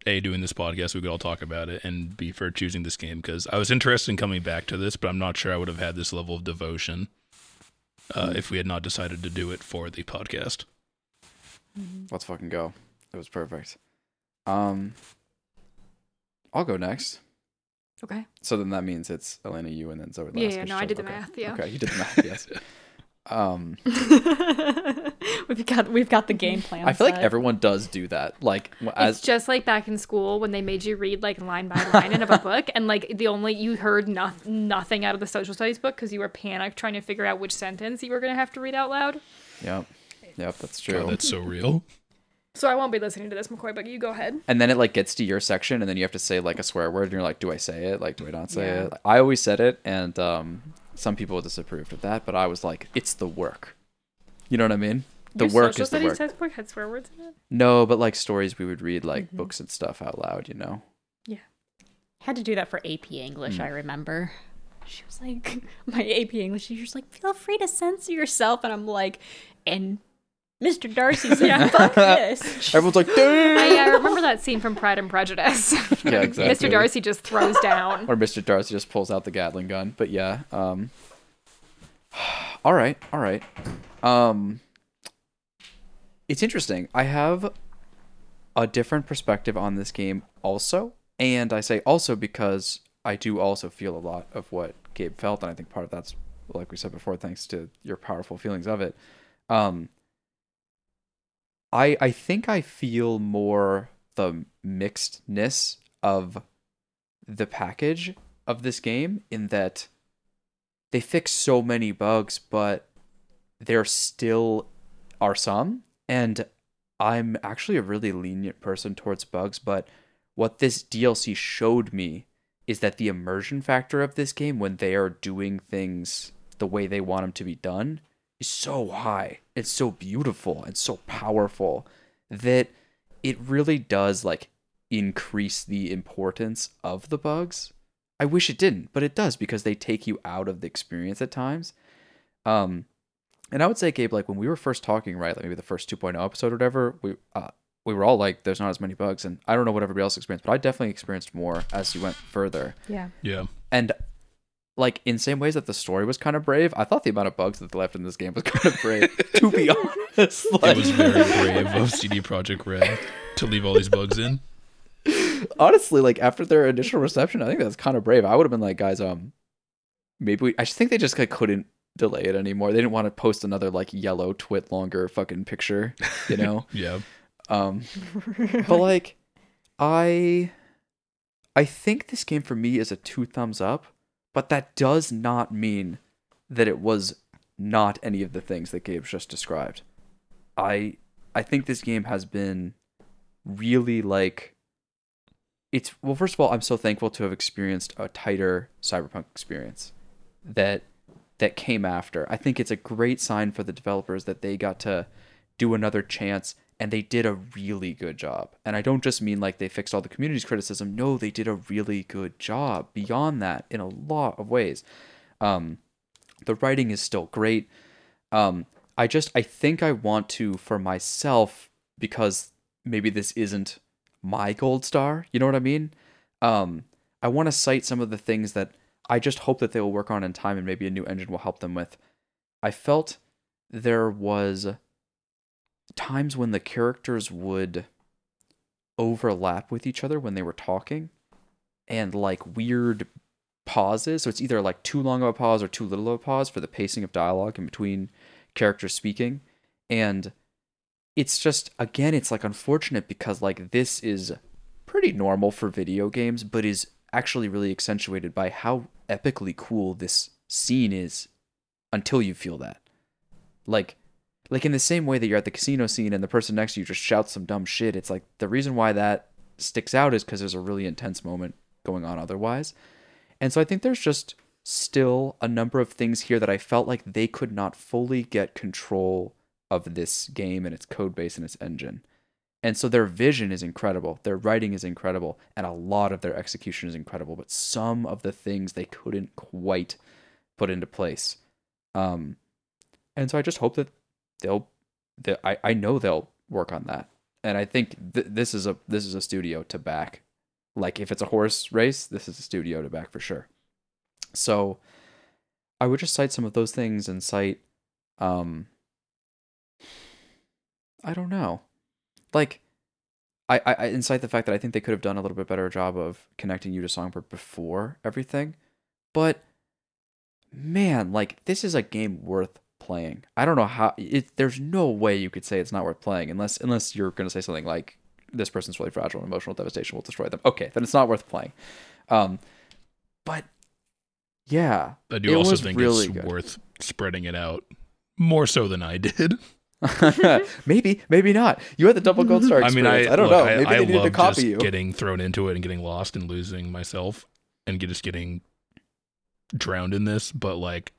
[SPEAKER 4] a doing this podcast. We could all talk about it, and b for choosing this game because I was interested in coming back to this, but I'm not sure I would have had this level of devotion uh, if we had not decided to do it for the podcast.
[SPEAKER 2] Let's fucking go. It was perfect. Um, I'll go next.
[SPEAKER 3] Okay.
[SPEAKER 2] So then that means it's Elena, you, and then Zoe. last,
[SPEAKER 3] Yeah, yeah,
[SPEAKER 2] 'cause
[SPEAKER 3] no, I did
[SPEAKER 2] said-
[SPEAKER 3] the
[SPEAKER 2] okay.
[SPEAKER 3] math, yeah.
[SPEAKER 2] Okay, you did the math. Yes. [laughs] Um, [laughs]
[SPEAKER 1] we've got we've got the game plan.
[SPEAKER 2] I feel like everyone does do that. Like as
[SPEAKER 3] it's just like back in school when they made you read like line by line in of a book, [laughs] and like the only you heard no- nothing out of the social studies book because you were panicked trying to figure out which sentence you were gonna have to read out loud.
[SPEAKER 2] Yep. Yep, that's true.
[SPEAKER 4] God, that's so real.
[SPEAKER 3] So I won't be listening to this, McCoy. But you go ahead.
[SPEAKER 2] and then it like gets to your section and then you have to say like a swear word and you're like do i say it like do i not say
[SPEAKER 1] Yeah.
[SPEAKER 2] it Like, i always said it and um some people disapproved of that but i was like it's the work you know what i mean the
[SPEAKER 3] Your
[SPEAKER 2] work is the work
[SPEAKER 3] textbook had swear words in it.
[SPEAKER 2] no but like stories we would read like
[SPEAKER 1] Mm-hmm.
[SPEAKER 2] books and stuff out loud you know Yeah,
[SPEAKER 1] had to do that for AP English.
[SPEAKER 2] Mm.
[SPEAKER 1] I remember. She was like, [laughs] my AP English teacher's like, feel free to censor yourself, and I'm like, and Mr. Darcy said,
[SPEAKER 3] Yeah.
[SPEAKER 1] fuck [laughs] this.
[SPEAKER 2] everyone's like
[SPEAKER 3] I,
[SPEAKER 2] Damn!
[SPEAKER 3] I remember that scene from Pride and Prejudice. [laughs]
[SPEAKER 2] yeah exactly
[SPEAKER 3] Mr. Darcy just throws down.
[SPEAKER 2] or mr darcy just pulls out the gatling gun but yeah um [sighs] all right all right um it's interesting i have a different perspective on this game also and i say also because i do also feel a lot of what gabe felt and i think part of that's like we said before thanks to your powerful feelings of it um i i think i feel more the mixedness of the package of this game in that they fix so many bugs, but there still are some. And I'm actually a really lenient person towards bugs, but what this DLC showed me is that the immersion factor of this game when they are doing things the way they want them to be done is so high. It's so beautiful and so powerful that it really does like increase the importance of the bugs. I wish it didn't, but it does because they take you out of the experience at times. Um, and I would say, Gabe, like when we were first talking, right, like maybe the first 2.0 episode or whatever, we uh, we were all like, "There's not as many bugs," and I don't know what everybody else experienced, but I definitely experienced more as you went further.
[SPEAKER 3] Yeah.
[SPEAKER 4] Yeah.
[SPEAKER 2] And like in same ways that the story was kind of brave, I thought the amount of bugs that they left in this game was [laughs] kind of brave. to be honest,
[SPEAKER 4] It was very [laughs] brave of CD Projekt Red to leave all these bugs in.
[SPEAKER 2] honestly, like after their initial reception, I think that's kind of brave. I would have been like, guys, um, maybe we. I just think they just like, couldn't delay it anymore. They didn't want to post another like yellow twit longer fucking picture, you know. [laughs]
[SPEAKER 4] Yeah.
[SPEAKER 2] um, but like, I, I think this game for me is a two thumbs up, but that does not mean that it was not any of the things that Gabe just described. I, I think this game has been really like it's well first of all i'm so thankful to have experienced a tighter cyberpunk experience that that came after i think it's a great sign for the developers that they got to do another chance and they did a really good job. And i don't just mean like they fixed all the community's criticism. No they did a really good job beyond that in a lot of ways. Um the writing is still great. Um i just i think i want to for myself because maybe this isn't my gold star you know what i mean? Um i want to cite some of the things that i just hope that they will work on in time and maybe a new engine will help them with. I felt there was times when the characters would overlap with each other when they were talking and like weird pauses. So it's either like too long of a pause or too little of a pause for the pacing of dialogue in between characters speaking. And it's just again, it's like unfortunate because like this is pretty normal for video games, but is actually really accentuated by how epically cool this scene is until you feel that. Like like in the same way that you're at the casino scene and the person next to you just shouts some dumb shit, it's like the reason why that sticks out is because there's a really intense moment going on otherwise. And so I think there's just still a number of things here that I felt like they could not fully get control of this game and its code base and its engine. And so their vision is incredible, their writing is incredible, and a lot of their execution is incredible, but some of the things they couldn't quite put into place. Um and so I just hope that they'll they, I, I know they'll work on that. And I think th- this is a this is a studio to back like if it's a horse race, this is a studio to back for sure. So I would just cite some of those things and cite um I don't know. Like I, I, I incite the fact that I think they could have done a little bit better job of connecting you to Songbird before everything. But man, like this is a game worth playing. I don't know how it there's no way you could say it's not worth playing unless unless you're going to say something like this person's really fragile and emotional devastation will destroy them. Okay, then it's not worth playing. Um, but yeah,
[SPEAKER 4] I do also think
[SPEAKER 2] really
[SPEAKER 4] it's
[SPEAKER 2] good.
[SPEAKER 4] worth spreading it out more so than I did. [laughs] [laughs]
[SPEAKER 2] maybe, maybe not. You had the double gold star
[SPEAKER 4] I mean. I,
[SPEAKER 2] I, don't
[SPEAKER 4] look,
[SPEAKER 2] know.
[SPEAKER 4] I,
[SPEAKER 2] Maybe
[SPEAKER 4] I
[SPEAKER 2] they needed
[SPEAKER 4] love
[SPEAKER 2] to copy
[SPEAKER 4] just
[SPEAKER 2] you.
[SPEAKER 4] getting thrown into it and getting lost and losing myself and just getting drowned in this. But like,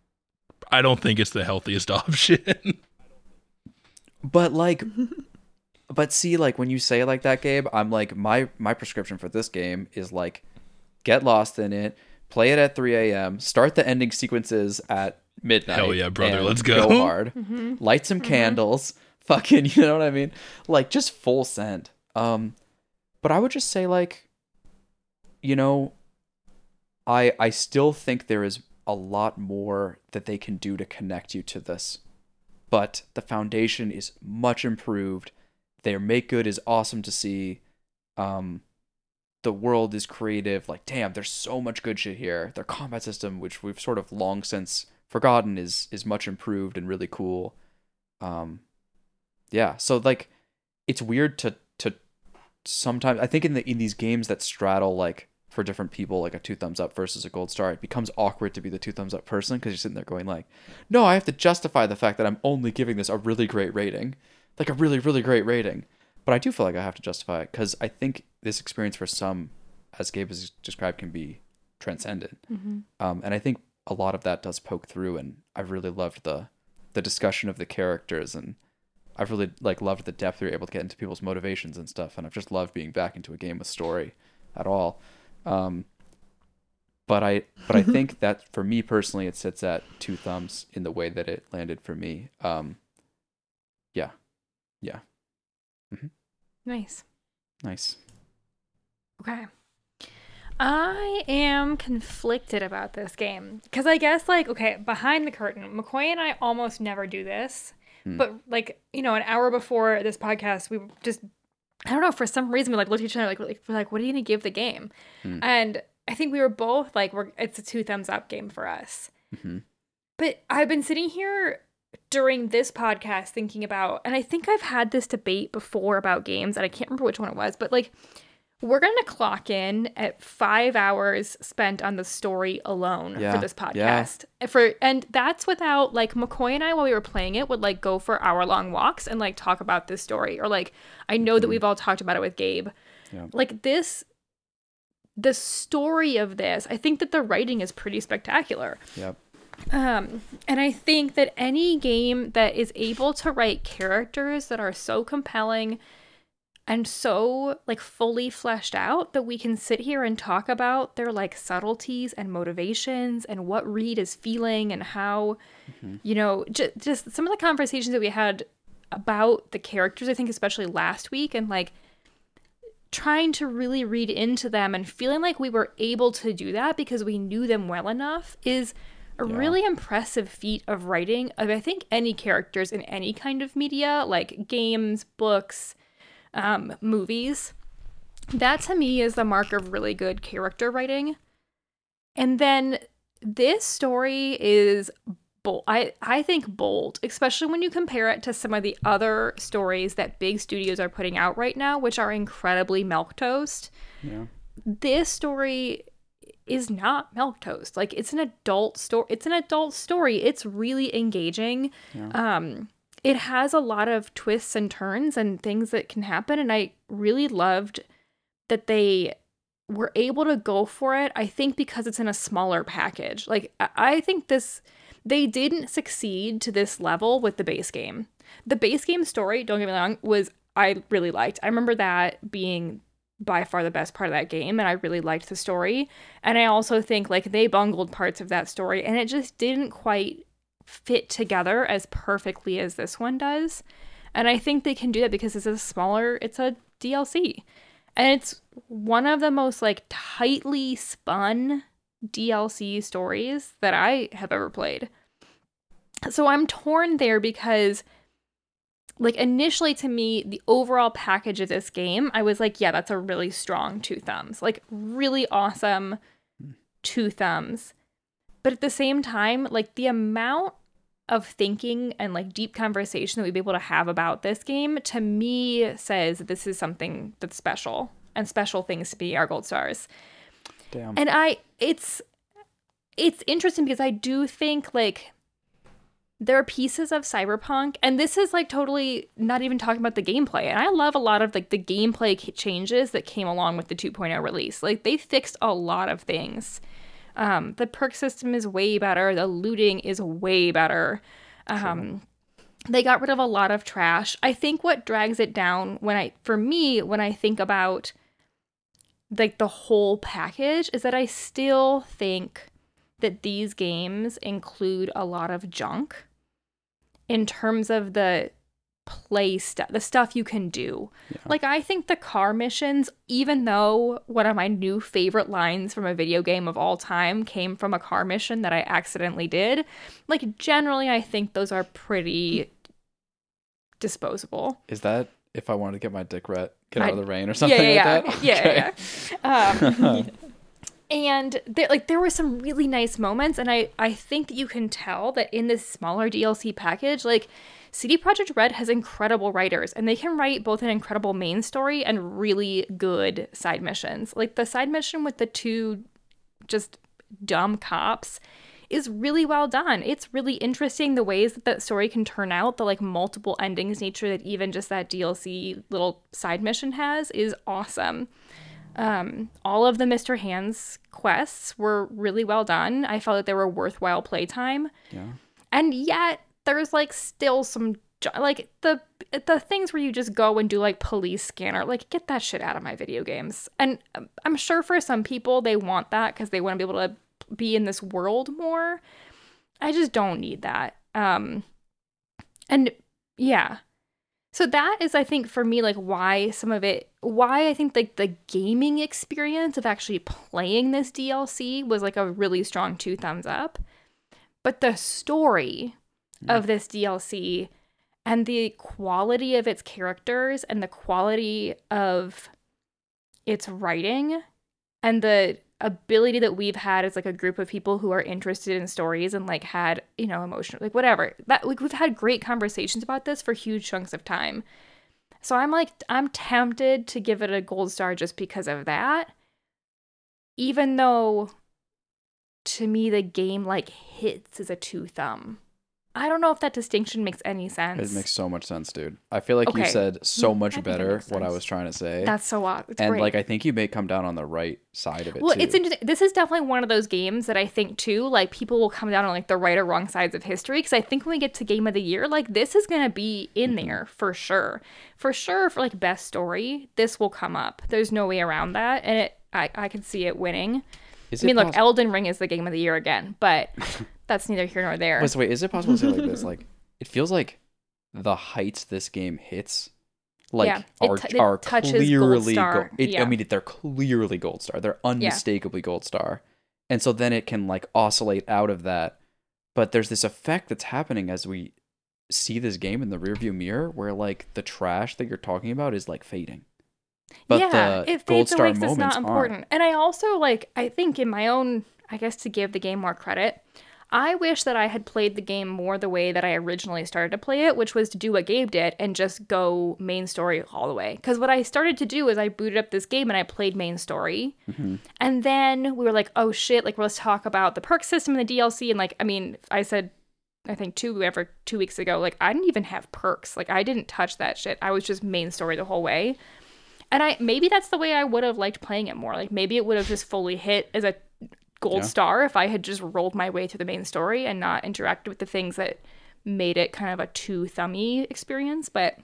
[SPEAKER 4] I don't think it's the healthiest [laughs] option.
[SPEAKER 2] But like, but see, like when you say it like that, Gabe, I'm like my my prescription for this game is like, get lost in it, play it at 3 a.m., start the ending sequences at midnight.
[SPEAKER 4] Hell yeah, brother, let's go.
[SPEAKER 2] hard, light some candles, [laughs] fucking, you know what I mean? Like just full send. Um, but I would just say like, you know, I I still think there is a lot more that they can do to connect you to this but the foundation is much improved. Their make good is awesome to see. Um, the world is creative. Like, damn, there's so much good shit here. Their combat system, which we've sort of long since forgotten, is is much improved and really cool. Um, yeah. So like, it's weird to to sometimes I think in the in these games that straddle like for different people like a two thumbs up versus a gold star, it becomes awkward to be the two thumbs up person because you're sitting there going like, no, I have to justify the fact that I'm only giving this a really great rating, like a really really great rating. But I do feel like I have to justify it because I think this experience for some, as Gabe has described, can be transcendent. Um, and I think a lot of that does poke through, and I've really loved the the discussion of the characters and I've really like loved the depth we are able to get into people's motivations and stuff, and I've just loved being back into a game with story at all. Um, but I but I [laughs] think that for me personally, it sits at two thumbs in the way that it landed for me. Um, yeah, yeah, Mm-hmm.
[SPEAKER 3] Nice.
[SPEAKER 2] nice.
[SPEAKER 3] Okay. I am conflicted about this game because I guess like okay, behind the curtain, McCoy and I almost never do this,
[SPEAKER 2] Hmm.
[SPEAKER 3] but like you know, an hour before this podcast, we just I don't know for some reason we like looked at each other like like, we're like what are you gonna give the game?
[SPEAKER 2] Hmm.
[SPEAKER 3] And I think we were both like we're it's a two thumbs up game for us.
[SPEAKER 2] Mhm.
[SPEAKER 3] But I've been sitting here during this podcast thinking about, and I think I've had this debate before about games, and I can't remember which one it was, but like we're gonna clock in at five hours spent on the story alone
[SPEAKER 2] Yeah,
[SPEAKER 3] for this
[SPEAKER 2] yeah.
[SPEAKER 3] podcast. For and that's without like McCoy and I while we were playing it would like go for hour long walks and like talk about this story. Or like I know that we've all talked about it with Gabe.
[SPEAKER 2] Mm-hmm. Yeah.
[SPEAKER 3] Like this the story of this, I think that the writing is pretty spectacular.
[SPEAKER 2] Yep.
[SPEAKER 3] Um, and I think that any game that is able to write characters that are so compelling and so like fully fleshed out that we can sit here and talk about their like subtleties and motivations and what Reed is feeling and how mm-hmm. you know j- just some of the conversations that we had about the characters I think especially last week and like trying to really read into them and feeling like we were able to do that because we knew them well enough is a
[SPEAKER 2] Yeah.
[SPEAKER 3] really impressive feat of writing of I think any characters in any kind of media like games, books, um, movies. that to me is the mark of really good character writing. And then this story is bold. I, I think bold, especially when you compare it to some of the other stories that big studios are putting out right now, which are incredibly milk toast.
[SPEAKER 2] Yeah.
[SPEAKER 3] This story is not milk toast. Like it's an adult story. It's an adult story. It's really engaging.
[SPEAKER 2] Yeah.
[SPEAKER 3] Um, it has a lot of twists and turns and things that can happen, and I really loved that they were able to go for it. I think because it's in a smaller package. Like I- think this they didn't succeed to this level with the base game. The base game story, don't get me wrong, was I really liked. I remember that being by far the best part of that game and I really liked the story. And I also think like they bungled parts of that story and it just didn't quite fit together as perfectly as this one does. And I think they can do that because it's a smaller, it's a DLC. And it's one of the most like tightly spun DLC stories that I have ever played. So I'm torn there because like initially to me the overall package of this game I was like yeah that's a really strong two thumbs. Like really awesome hmm. two thumbs. But at the same time like the amount of thinking and like deep conversation that we'd be able to have about this game to me says that this is something that's special and special things to be our gold stars.
[SPEAKER 2] Damn.
[SPEAKER 3] And I it's it's interesting because I do think like there are pieces of cyberpunk and this is like totally not even talking about the gameplay and i love a lot of like the gameplay changes that came along with the 2.0 release like they fixed a lot of things um, the perk system is way better. The looting is way better. Um, they got rid of a lot of trash. I think what drags it down when i for me when i think about like the whole package is that i still think that these games include a lot of junk in terms of the play stuff, the stuff you can do. Like, I think the car missions, even though one of my new favorite lines from a video game of all time came from a car mission that I accidentally did, like, generally, I think those are pretty disposable.
[SPEAKER 2] Is that if I wanted to get my dick wet, get
[SPEAKER 3] I-
[SPEAKER 2] out of the rain or something
[SPEAKER 3] yeah, yeah,
[SPEAKER 2] like that?
[SPEAKER 3] yeah,
[SPEAKER 2] Okay.
[SPEAKER 3] yeah, yeah. Um, [laughs] and there, like there were some really nice moments, and I I think that you can tell that in this smaller DLC package, like CD Projekt Red has incredible writers, and they can write both an incredible main story and really good side missions. Like the side mission with the two just dumb cops is really well done. It's really interesting the ways that that story can turn out, the like multiple endings nature that even just that DLC little side mission has is awesome. Um, all of the Mr. Hands quests were really well done. I felt that they were worthwhile playtime.
[SPEAKER 2] Yeah.
[SPEAKER 3] And yet there's like still some like the the things where you just go and do like police scanner like get that shit out of my video games. And um, i'm sure for some people they want that because they want to be able to be in this world more. I just don't need that um and yeah. So that is i think for me like why some of it why i think like the gaming experience of actually playing this dlc was like a really strong two thumbs up. But the story of this DLC and the quality of its characters and the quality of its writing and the ability that we've had as like a group of people who are interested in stories and like had you know emotional like whatever that like we've had great conversations about this for huge chunks of time. So i'm like i'm tempted to give it a gold star just because of that even though to me the game like hits as a two thumb I don't know if that distinction makes any sense.
[SPEAKER 2] It makes so much sense, dude. I feel like you
[SPEAKER 3] Okay.
[SPEAKER 2] said so
[SPEAKER 3] Mm,
[SPEAKER 2] much
[SPEAKER 3] I think that
[SPEAKER 2] better what I was trying to say.
[SPEAKER 3] That's so odd. It's
[SPEAKER 2] and
[SPEAKER 3] great.
[SPEAKER 2] like I think you may come down on the right side of it
[SPEAKER 3] well,
[SPEAKER 2] too.
[SPEAKER 3] it's interesting. This is definitely one of those games that I think too, like people will come down on like the right or wrong sides of history. Because I think when we get to game of the year, like this is gonna be in
[SPEAKER 2] Mm-hmm.
[SPEAKER 3] there for sure, for sure. For like best story, this will come up. There's no way around that, and it, I, I can see it winning.
[SPEAKER 2] Is
[SPEAKER 3] I mean,
[SPEAKER 2] it
[SPEAKER 3] look, Elden Ring is the game of the year again, but [laughs] that's neither here nor there.
[SPEAKER 2] Wait, so wait, is it possible to say like this? [laughs] Like, it feels like the heights this game hits, like
[SPEAKER 3] Yeah,
[SPEAKER 2] are
[SPEAKER 3] t-
[SPEAKER 2] are
[SPEAKER 3] touches gold
[SPEAKER 2] clearly
[SPEAKER 3] star.
[SPEAKER 2] go- it,
[SPEAKER 3] Yeah.
[SPEAKER 2] I mean, they're clearly gold star. They're unmistakably gold star, and so then it can like oscillate out of that. But there's this effect that's happening as we see this game in the rearview mirror, where like the trash that you're talking about is like fading. But
[SPEAKER 3] yeah,
[SPEAKER 2] the
[SPEAKER 3] it
[SPEAKER 2] gold
[SPEAKER 3] fades
[SPEAKER 2] star
[SPEAKER 3] away it's not important.
[SPEAKER 2] aren't.
[SPEAKER 3] And I also like I think in my own I guess to give the game more credit, I wish that I had played the game more the way that I originally started to play it, which was to do what Gabe did and just go main story all the way. Because what I started to do is I booted up this game and I played main story.
[SPEAKER 2] Mm-hmm.
[SPEAKER 3] And then we were like, oh shit, like let's talk about the perk system and the DLC. And like, I mean, I said, I think two ever two weeks ago, like I didn't even have perks. Like I didn't touch that shit. I was just main story the whole way. And I maybe that's the way I would have liked playing it more. Like maybe it would have just fully hit as a gold
[SPEAKER 2] Yeah.
[SPEAKER 3] star if I had just rolled my way through the main story and not interacted with the things that made it kind of a too thummy experience. But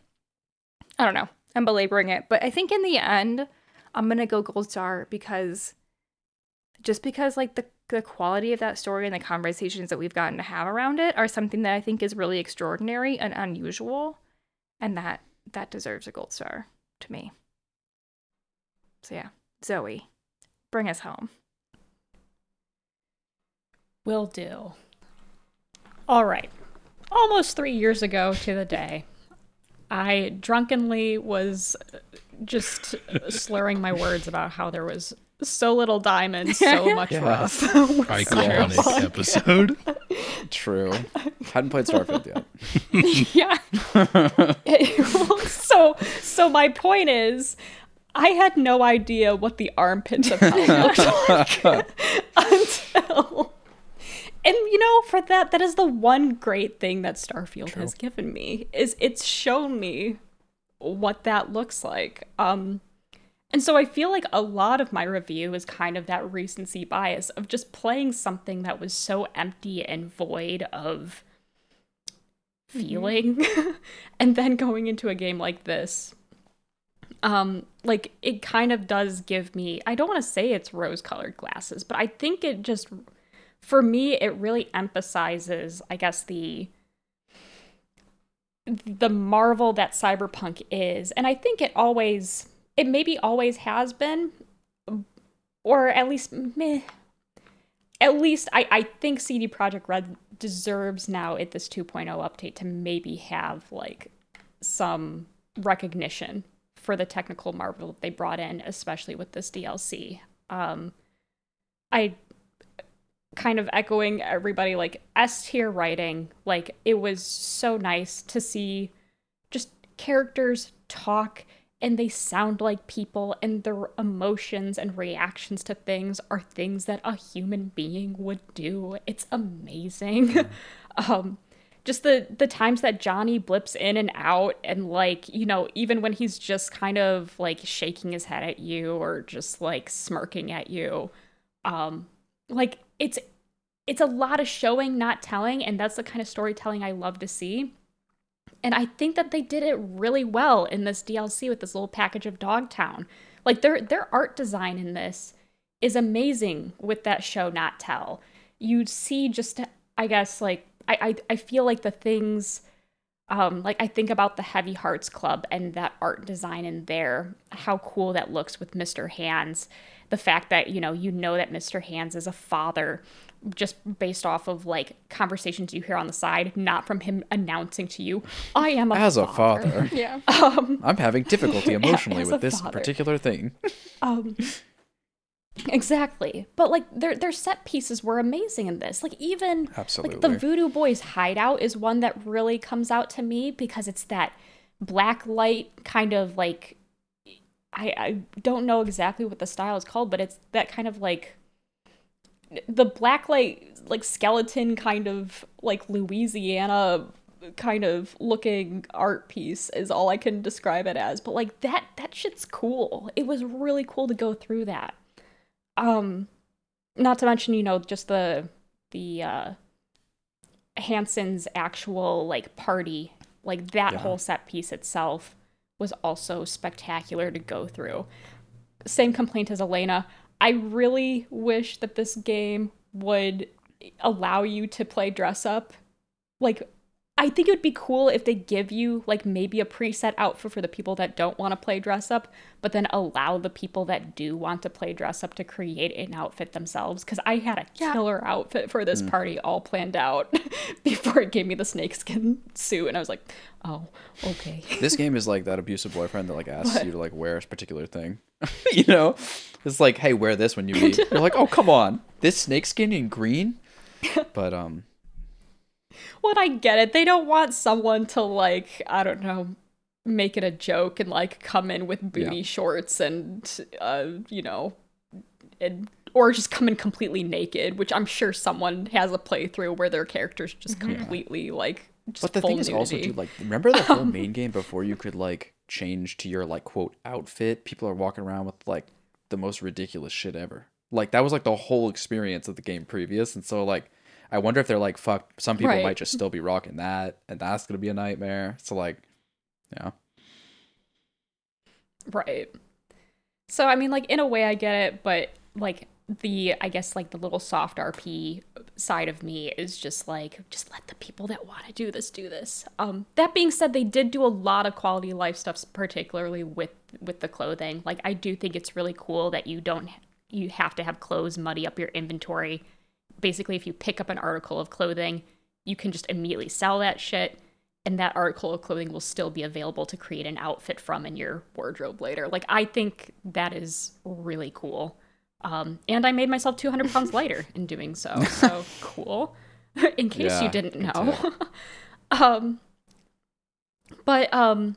[SPEAKER 3] I don't know. I'm belaboring it. But I think in the end, I'm gonna go gold star because just because like the the quality of that story and the conversations that we've gotten to have around it are something that I think is really extraordinary and unusual, and that that deserves a gold star to me. So yeah, Zoe, bring us home.
[SPEAKER 1] Will do. All right. Almost three years ago to the day, I drunkenly was uh, just slurring my words about how there was so little diamond, so [laughs] much
[SPEAKER 2] Yeah.
[SPEAKER 1] rough. [laughs]
[SPEAKER 4] Iconic episode.
[SPEAKER 2] True. Hadn't played Starfield yet. [laughs]
[SPEAKER 1] yeah. so, so my point is, I had no idea what the armpits of hell looked like until. And you know, for that, that is the one great thing that Starfield has given me is it's shown me what that looks like. Um, and so I feel like a lot of my review is kind of that recency bias of just playing something that was so empty and void of feeling [laughs] and then going into a game like this. Um like it kind of does give me I don't want to say it's rose colored glasses but I think it just for me it really emphasizes I guess the the marvel that cyberpunk is and I think it always it maybe always has been or at least meh, at least I, I think CD Projekt Red deserves now at this 2.0 update to maybe have like some recognition for the technical marvel that they brought in, especially with this DLC. Um, I kind of echoing everybody like S tier writing, like it was so nice to see just characters talk and they sound like people and their emotions and reactions to things are things that a human being would do. It's amazing. [laughs] um just the the times that Johnny blips in and out and like, you know, even when he's just kind of like shaking his head at you or just like smirking at you. Um like it's it's a lot of showing not telling and that's the kind of storytelling I love to see. And I think that they did it really well in this DLC with this little package of Dogtown. Like their their art design in this is amazing with that show not tell. You see just I guess like I I, I feel like the things um like I think about the Heavy Hearts Club and that art design in there, how cool that looks with Mr. Hands. The fact that, you know, you know that Mr. Hands is a father just based off of like conversations you hear on the side, not from him announcing to you, I am a father.
[SPEAKER 2] As a
[SPEAKER 1] father.
[SPEAKER 2] father, [laughs]
[SPEAKER 3] Yeah.
[SPEAKER 2] I'm having difficulty [laughs] emotionally with this
[SPEAKER 1] father.
[SPEAKER 2] particular thing. [laughs]
[SPEAKER 1] Um Exactly. But like their their set pieces were amazing in this. Like even like the Voodoo Boys hideout is one that really comes out to me because it's that black light kind of like I I don't know exactly what the style is called, but it's that kind of like the black light like skeleton kind of like Louisiana kind of looking art piece is all I can describe it as. But like that that shit's cool. It was really cool to go through that. Um not to mention, you know, just the the uh Hansen's actual like party, like that
[SPEAKER 2] Yeah.
[SPEAKER 1] whole set piece itself was also spectacular to go through. Same complaint as Elena. I really wish that this game would allow you to play dress up. Like I think it would be cool if they give you like maybe a preset outfit for the people that don't want to play dress up, but then allow the people that do want to play dress up to create an outfit themselves. Because I had a killer outfit for this party all planned out [laughs] before it gave me the snakeskin suit, and I was like, oh, okay.
[SPEAKER 2] This game is like that abusive boyfriend that like asks you to like wear a particular thing. [laughs] you know, it's like, hey, wear this when you [laughs] meet. You're like, oh, come on, this snakeskin in green. But um,
[SPEAKER 1] Well, I get it. They don't want someone to like, I don't know, make it a joke and like come in with booty
[SPEAKER 2] Yeah.
[SPEAKER 1] shorts and uh, you know, and or just come in completely naked, which I'm sure someone has a playthrough where their characters just completely like just
[SPEAKER 2] but the thing is also,
[SPEAKER 1] nudity.
[SPEAKER 2] dude, like, remember the whole [laughs] main game before you could like change to your like quote outfit? People are walking around with like the most ridiculous shit ever. Like that was like the whole experience of the game previous, and so like. I wonder if they're like, fuck, some people
[SPEAKER 1] Right.
[SPEAKER 2] might just still be rocking that, and that's gonna be a nightmare. So like, yeah,
[SPEAKER 1] Right. So I mean like in a way I get it, but like the I guess like the little soft RP side of me is just like just let the people that want to do this do this. Um that being said they did do a lot of quality of life stuff particularly with with the clothing. Like I do think it's really cool that you don't you have to have clothes muddy up your inventory. Basically if you pick up an article of clothing, you can just immediately sell that shit and that article of clothing will still be available to create an outfit from in your wardrobe later. Like I think that is really cool. Um, and I made myself 200 pounds [laughs] lighter in doing so. [laughs] So cool. [laughs] in case you didn't know. um, but um,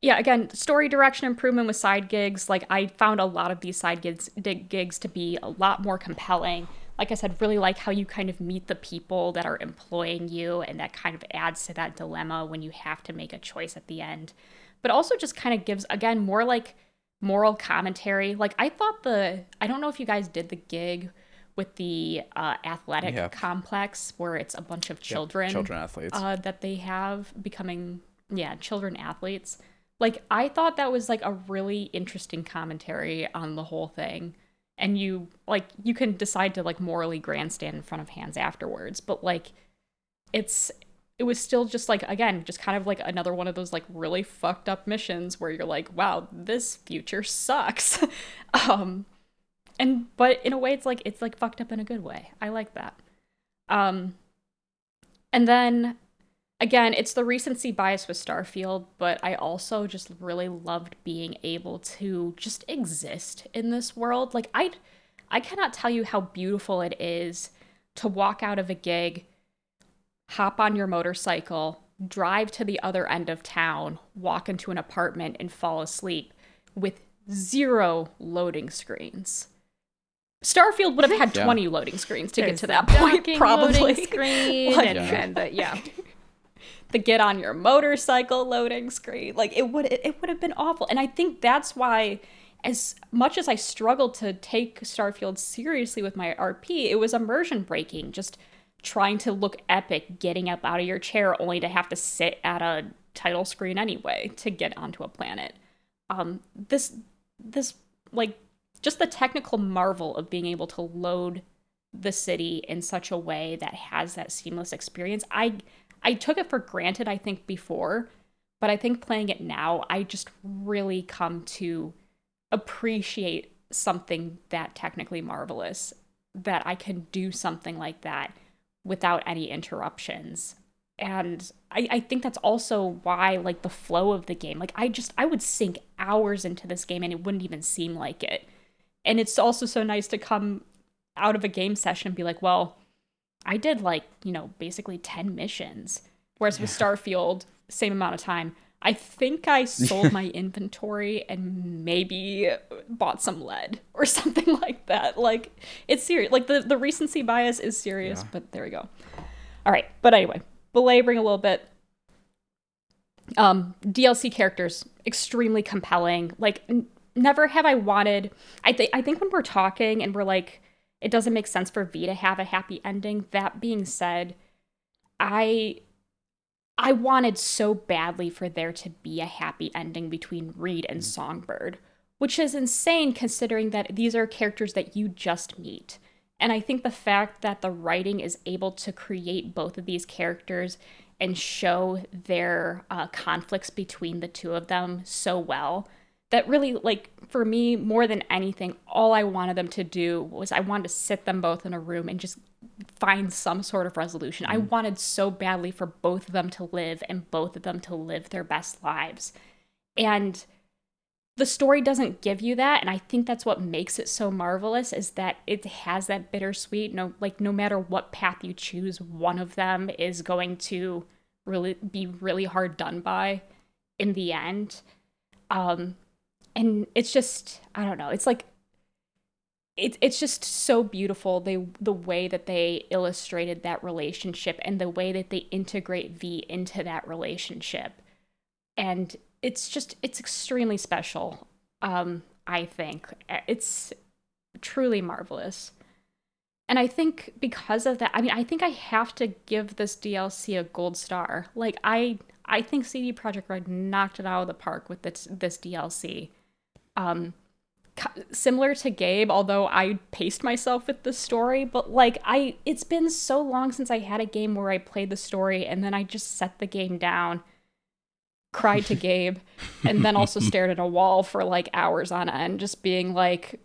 [SPEAKER 1] yeah, again, story direction improvement with side gigs. Like I found a lot of these side gigs gigs to be a lot more compelling. Like I said, really like how you kind of meet the people that are employing you, and that kind of adds to that dilemma when you have to make a choice at the end. But also just kind of gives again more like moral commentary. Like I thought the I don't know if you guys did the gig with the uh, athletic
[SPEAKER 2] Yeah.
[SPEAKER 1] complex where it's a bunch of children
[SPEAKER 2] children athletes.
[SPEAKER 1] uh, that they have becoming yeah children athletes like i thought that was like a really interesting commentary on the whole thing and you like you can decide to like morally grandstand in front of hands afterwards but like it's it was still just like again just kind of like another one of those like really fucked up missions where you're like wow this future sucks. [laughs] Um and but in a way it's like it's like fucked up in a good way. I like that. Um and then again, it's the recency bias with Starfield, but I also just really loved being able to just exist in this world. Like I I cannot tell you how beautiful it is to walk out of a gig, hop on your motorcycle, drive to the other end of town, walk into an apartment and fall asleep with zero loading screens. Starfield would have had
[SPEAKER 2] Yeah.
[SPEAKER 1] 20 loading screens to get to that point, probably.
[SPEAKER 3] loading [laughs] screen
[SPEAKER 1] Like-
[SPEAKER 3] and,
[SPEAKER 2] Yeah.
[SPEAKER 3] and the, yeah. [laughs]
[SPEAKER 1] the get on your motorcycle loading screen like it would it, it would have been awful and i think that's why as much as i struggled to take starfield seriously with my rp it was immersion breaking just trying to look epic getting up out of your chair only to have to sit at a title screen anyway to get onto a planet um this this like just the technical marvel of being able to load the city in such a way that has that seamless experience. I I took it for granted I think before, but I think playing it now I just really come to appreciate something that technically marvelous that I can do something like that without any interruptions. And I, I think that's also why like the flow of the game. Like I just I would sink hours into this game and it wouldn't even seem like it. And it's also so nice to come out of a game session and be like, well, I did like, you know, basically 10 missions. Whereas with Starfield, same amount of time. I think I sold my [laughs] inventory and maybe bought some lead or [laughs] something like that. Like it's serious. Like the, the recency bias is serious,
[SPEAKER 2] Yeah.
[SPEAKER 1] but there we go. All right. But anyway, belaboring a little bit. Um, DLC characters extremely compelling. Like n- never have I wanted. I think I think when we're talking and we're like, it doesn't make sense for V to have a happy ending. That being said, I I wanted so badly for there to be a happy ending between Reed and Songbird, which is insane considering that these are characters that you just meet. And I think the fact that the writing is able to create both of these characters and show their uh, conflicts between the two of them so well that really like for me more than anything all i wanted them to do was i wanted to sit them both in a room and just find some sort of resolution. I wanted so badly for both of them to live and both of them to live their best lives. And the story doesn't give you that and i think that's what makes it so marvelous is that it has that bittersweet no like no matter what path you choose one of them is going to really be really hard done by in the end. Um and it's just i don't know it's like it, it's just so beautiful they the way that they illustrated that relationship and the way that they integrate v into that relationship. And it's just it's extremely special um i think. It's truly marvelous. And i think because of that i mean i think i have to give this dlc a gold star. Like i i think cd projekt red knocked it out of the park with this this dlc um similar to gabe although i paced myself with the story but like i it's been so long since i had a game where i played the story and then i just set the game down cried to Gabe, and then also [laughs] stared at a wall for like hours on end, just being like,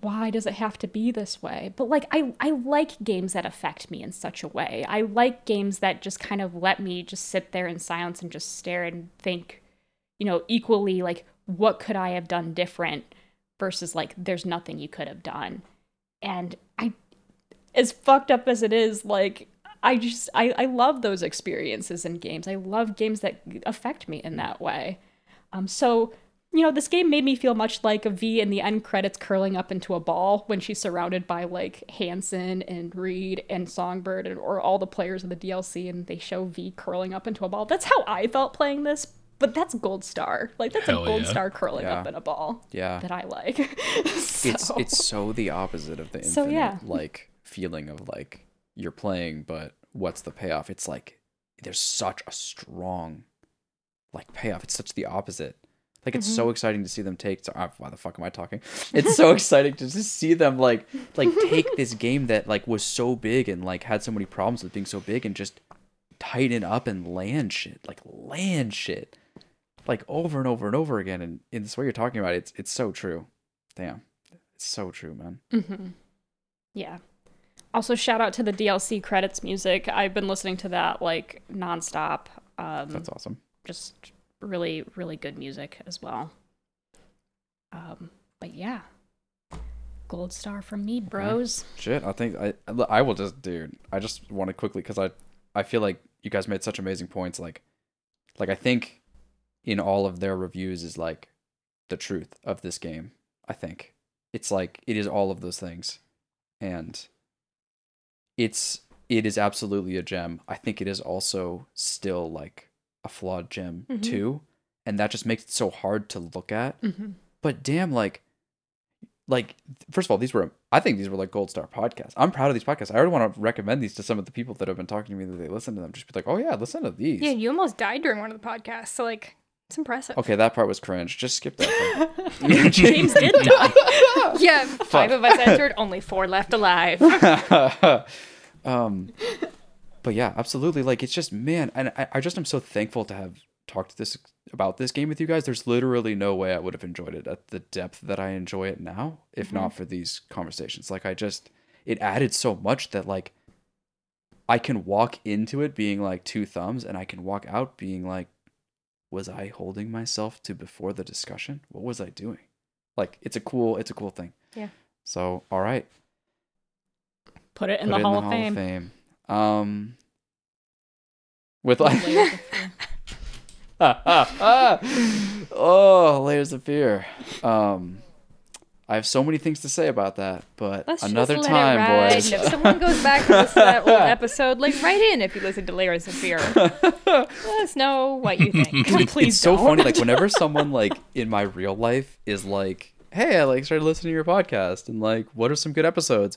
[SPEAKER 1] why does it have to be this way? But like I I like games that affect me in such a way. I like games that just kind of let me just sit there in silence and just stare and think, you know, equally like what could I have done different versus like there's nothing you could have done. And I as fucked up as it is, like I just I, I love those experiences in games. I love games that affect me in that way. Um, so you know, this game made me feel much like a V in the end credits curling up into a ball when she's surrounded by like Hansen and Reed and Songbird and, or all the players of the DLC and they show V curling up into a ball. That's how I felt playing this, but that's gold star. Like that's
[SPEAKER 4] Hell
[SPEAKER 1] a gold
[SPEAKER 4] yeah.
[SPEAKER 1] star curling
[SPEAKER 2] Yeah.
[SPEAKER 1] up in a ball
[SPEAKER 2] Yeah.
[SPEAKER 1] that I like. [laughs]
[SPEAKER 2] It's
[SPEAKER 1] So-
[SPEAKER 2] it's so the opposite of the infinite
[SPEAKER 1] So, yeah.
[SPEAKER 2] like feeling of like you're playing, but what's the payoff? It's like there's such a strong like payoff. It's such the opposite. Like it's
[SPEAKER 1] Mm-hmm.
[SPEAKER 2] so exciting to see them take. So, ah, why the fuck am I talking? It's so [laughs] exciting to just see them like like take this [laughs] game that like was so big and like had so many problems with being so big and just tighten up and land shit like land shit like over and over and over again. And in this way you're talking about, it, it's it's so true. Damn, it's so true, man.
[SPEAKER 1] hmm Yeah. Also, shout out to the DLC credits music. I've been listening to that like nonstop. Um,
[SPEAKER 2] That's awesome.
[SPEAKER 1] just really, really good music as well. Um, but yeah, gold star from me, bros.
[SPEAKER 2] Shit, I think I I will just, dude. I just want to quickly because I I feel like you guys made such amazing points. Like, like I think in all of their reviews is like the truth of this game. I think it's like it is all of those things, and it's it is absolutely a gem. I think it is also still like a flawed gem
[SPEAKER 1] Mhm.
[SPEAKER 2] too, and that just makes it so hard to look at.
[SPEAKER 1] Mm-hmm.
[SPEAKER 2] But damn, like, like first of all, these were I think these were like gold star podcasts. I'm proud of these podcasts. I already want to recommend these to some of the people that have been talking to me that they listen to them. Just be like, oh yeah, listen to these.
[SPEAKER 3] Yeah, you almost died during one of the podcasts, so like it's impressive.
[SPEAKER 2] Okay, that part was cringe. Just skip that. [laughs] [laughs]
[SPEAKER 1] James did die. [laughs]
[SPEAKER 3] Yeah, five of us entered, only four left alive.
[SPEAKER 2] um, but yeah, absolutely. Like it's just man, and I, I just am so thankful to have talked this about this game with you guys. There's literally no way I would have enjoyed it at the depth that I enjoy it now, if not for these conversations. Like I just, it added so much that like I can walk into it being like two thumbs, and I can walk out being like, was I holding myself to before the discussion? What was I doing? Like it's a cool, it's a cool thing.
[SPEAKER 3] Yeah.
[SPEAKER 2] So all right.
[SPEAKER 1] Put it in
[SPEAKER 2] Put
[SPEAKER 1] the
[SPEAKER 2] it
[SPEAKER 1] Hall of Fame.
[SPEAKER 2] Fame. Um, with like,
[SPEAKER 1] Layers of [laughs] fear. [laughs]
[SPEAKER 2] oh, layers of fear. Um, I have so many things to say about that, but
[SPEAKER 3] Let's
[SPEAKER 2] another time, boys.
[SPEAKER 3] If someone goes back and listens to that old [laughs] episode, like write in if you listen to Layers of Fear. Let us know what you think. [laughs]
[SPEAKER 2] It-
[SPEAKER 1] Please
[SPEAKER 2] it's so
[SPEAKER 1] don't.
[SPEAKER 2] funny. Like whenever [laughs] someone like in my real life is like, "Hey, I like started listening to your podcast, and like, what are some good episodes?"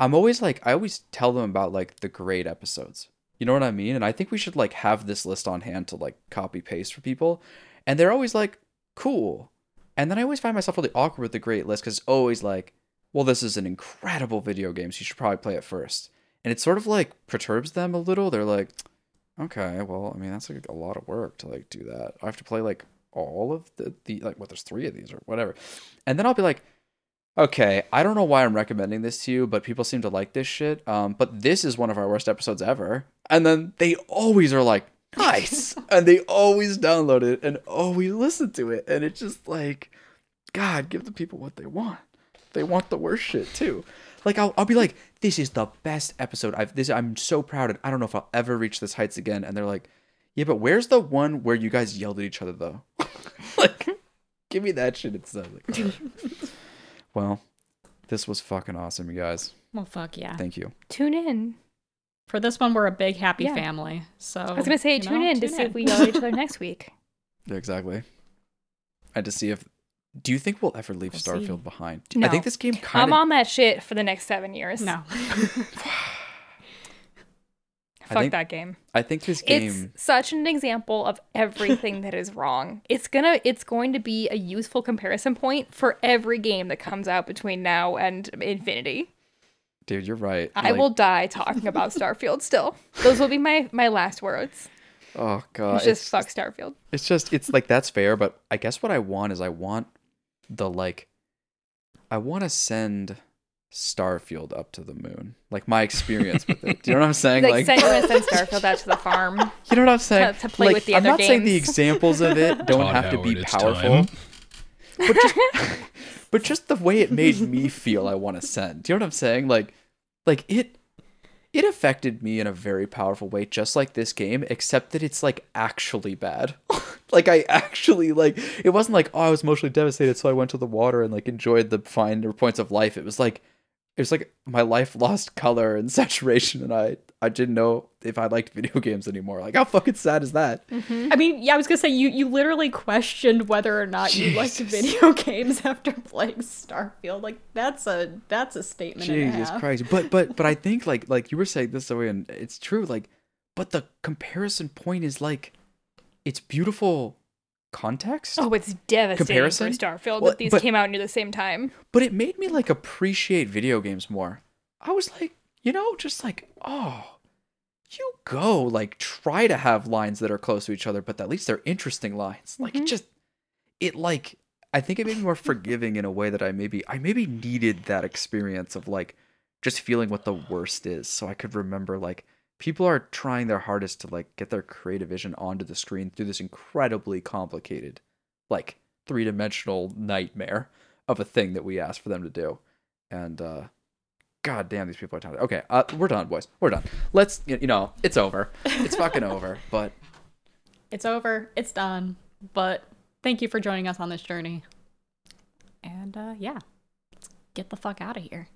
[SPEAKER 2] I'm always like, I always tell them about like the great episodes. You know what I mean? And I think we should like have this list on hand to like copy paste for people, and they're always like, "Cool." And then I always find myself really awkward with the great list because it's always like, "Well, this is an incredible video game, so you should probably play it first. And it sort of like perturbs them a little. They're like, okay, well, I mean, that's like a lot of work to like do that. I have to play like all of the, the like what there's three of these or whatever. And then I'll be like, okay, I don't know why I'm recommending this to you, but people seem to like this shit. Um, but this is one of our worst episodes ever. And then they always are like, nice. [laughs] and they always download it and always listen to it. And it's just like, God, give the people what they want. They want the worst shit too. Like I'll, I'll be like, this is the best episode I've this I'm so proud of. I don't know if I'll ever reach this heights again. And they're like, yeah, but where's the one where you guys yelled at each other though? [laughs] like, give me that shit instead. Like, right. [laughs] well, this was fucking awesome, you guys.
[SPEAKER 1] Well, fuck yeah.
[SPEAKER 2] Thank you.
[SPEAKER 3] Tune in.
[SPEAKER 1] For this one, we're a big happy
[SPEAKER 3] Yeah.
[SPEAKER 1] family. So
[SPEAKER 3] I was gonna say tune
[SPEAKER 1] know,
[SPEAKER 3] in to
[SPEAKER 1] tune
[SPEAKER 3] see if we yell at each other [laughs] next week.
[SPEAKER 2] Yeah, exactly. And to see if do you think we'll ever leave
[SPEAKER 1] We'll see.
[SPEAKER 2] Starfield behind?
[SPEAKER 3] No.
[SPEAKER 2] I think this game kind
[SPEAKER 3] I'm on that shit for the next seven years.
[SPEAKER 1] No. [laughs] [sighs]
[SPEAKER 3] Fuck
[SPEAKER 2] think-
[SPEAKER 3] that game.
[SPEAKER 2] I think this game
[SPEAKER 3] It's such an example of everything that is wrong. [laughs] It's gonna it's going to be a useful comparison point for every game that comes out between now and infinity.
[SPEAKER 2] Dude, you're right.
[SPEAKER 3] I
[SPEAKER 2] Like,
[SPEAKER 3] will die talking about Starfield still. [laughs] Those will be my my last words.
[SPEAKER 2] Oh god.
[SPEAKER 3] It's just fuck Starfield.
[SPEAKER 2] It's just it's like that's fair, but I guess what I want is I want the like I want to send Starfield up to the moon. Like my experience with it. Do you know what I'm saying? [laughs]
[SPEAKER 3] Like,
[SPEAKER 2] Like,
[SPEAKER 3] send, you want to send Starfield [laughs] out to the farm.
[SPEAKER 2] you know what I'm saying?
[SPEAKER 3] to- to play
[SPEAKER 2] Like,
[SPEAKER 3] with the
[SPEAKER 2] I'm
[SPEAKER 3] other
[SPEAKER 2] not saying the examples of it don't
[SPEAKER 4] Todd
[SPEAKER 2] have to be
[SPEAKER 4] Howard, it's
[SPEAKER 2] powerful,
[SPEAKER 4] time.
[SPEAKER 2] But just [laughs] but just the way it made me feel I want to send. Do you know what I'm saying? Like like it it affected me in a very powerful way just like this game except that it's like actually bad. [laughs] like I actually like it wasn't like oh I was emotionally devastated so I went to the water and like enjoyed the finer points of life. It was like it was like my life lost color and [laughs] saturation and I I didn't know if I liked [laughs] video games anymore. Like how fucking sad is that? Mm-hmm.
[SPEAKER 1] I mean, yeah, I was gonna say you you literally questioned whether or not you liked video [laughs] games after playing Starfield. Like that's a that's a statement. and a
[SPEAKER 2] Jesus. Christ. But but but I think like like you were saying this way and it's true like but the comparison point is like it's beautiful context.
[SPEAKER 3] Oh, it's devastating
[SPEAKER 2] Comparison?
[SPEAKER 3] for Starfield
[SPEAKER 2] Well,
[SPEAKER 3] that these
[SPEAKER 2] but-
[SPEAKER 3] came out near the same time.
[SPEAKER 2] But it made me like appreciate video games more. I was like, you know, just like, oh, you go like try to have lines that are close to each other, but at least they're interesting lines. Like it just it like I think it made me more forgiving in a way that I maybe I maybe needed that experience of like just feeling what the worst is so I could remember like people are trying their hardest to like get their creative vision onto the screen through this incredibly complicated like three-dimensional nightmare of a thing that we asked for them to do. And uh god damn these people are talented. Okay, uh, we're done boys. We're done. Let's you know, it's over. It's fucking over, [laughs] but
[SPEAKER 1] It's over. It's done. But thank you for joining us on this journey. And uh, yeah, let's get the fuck out of here.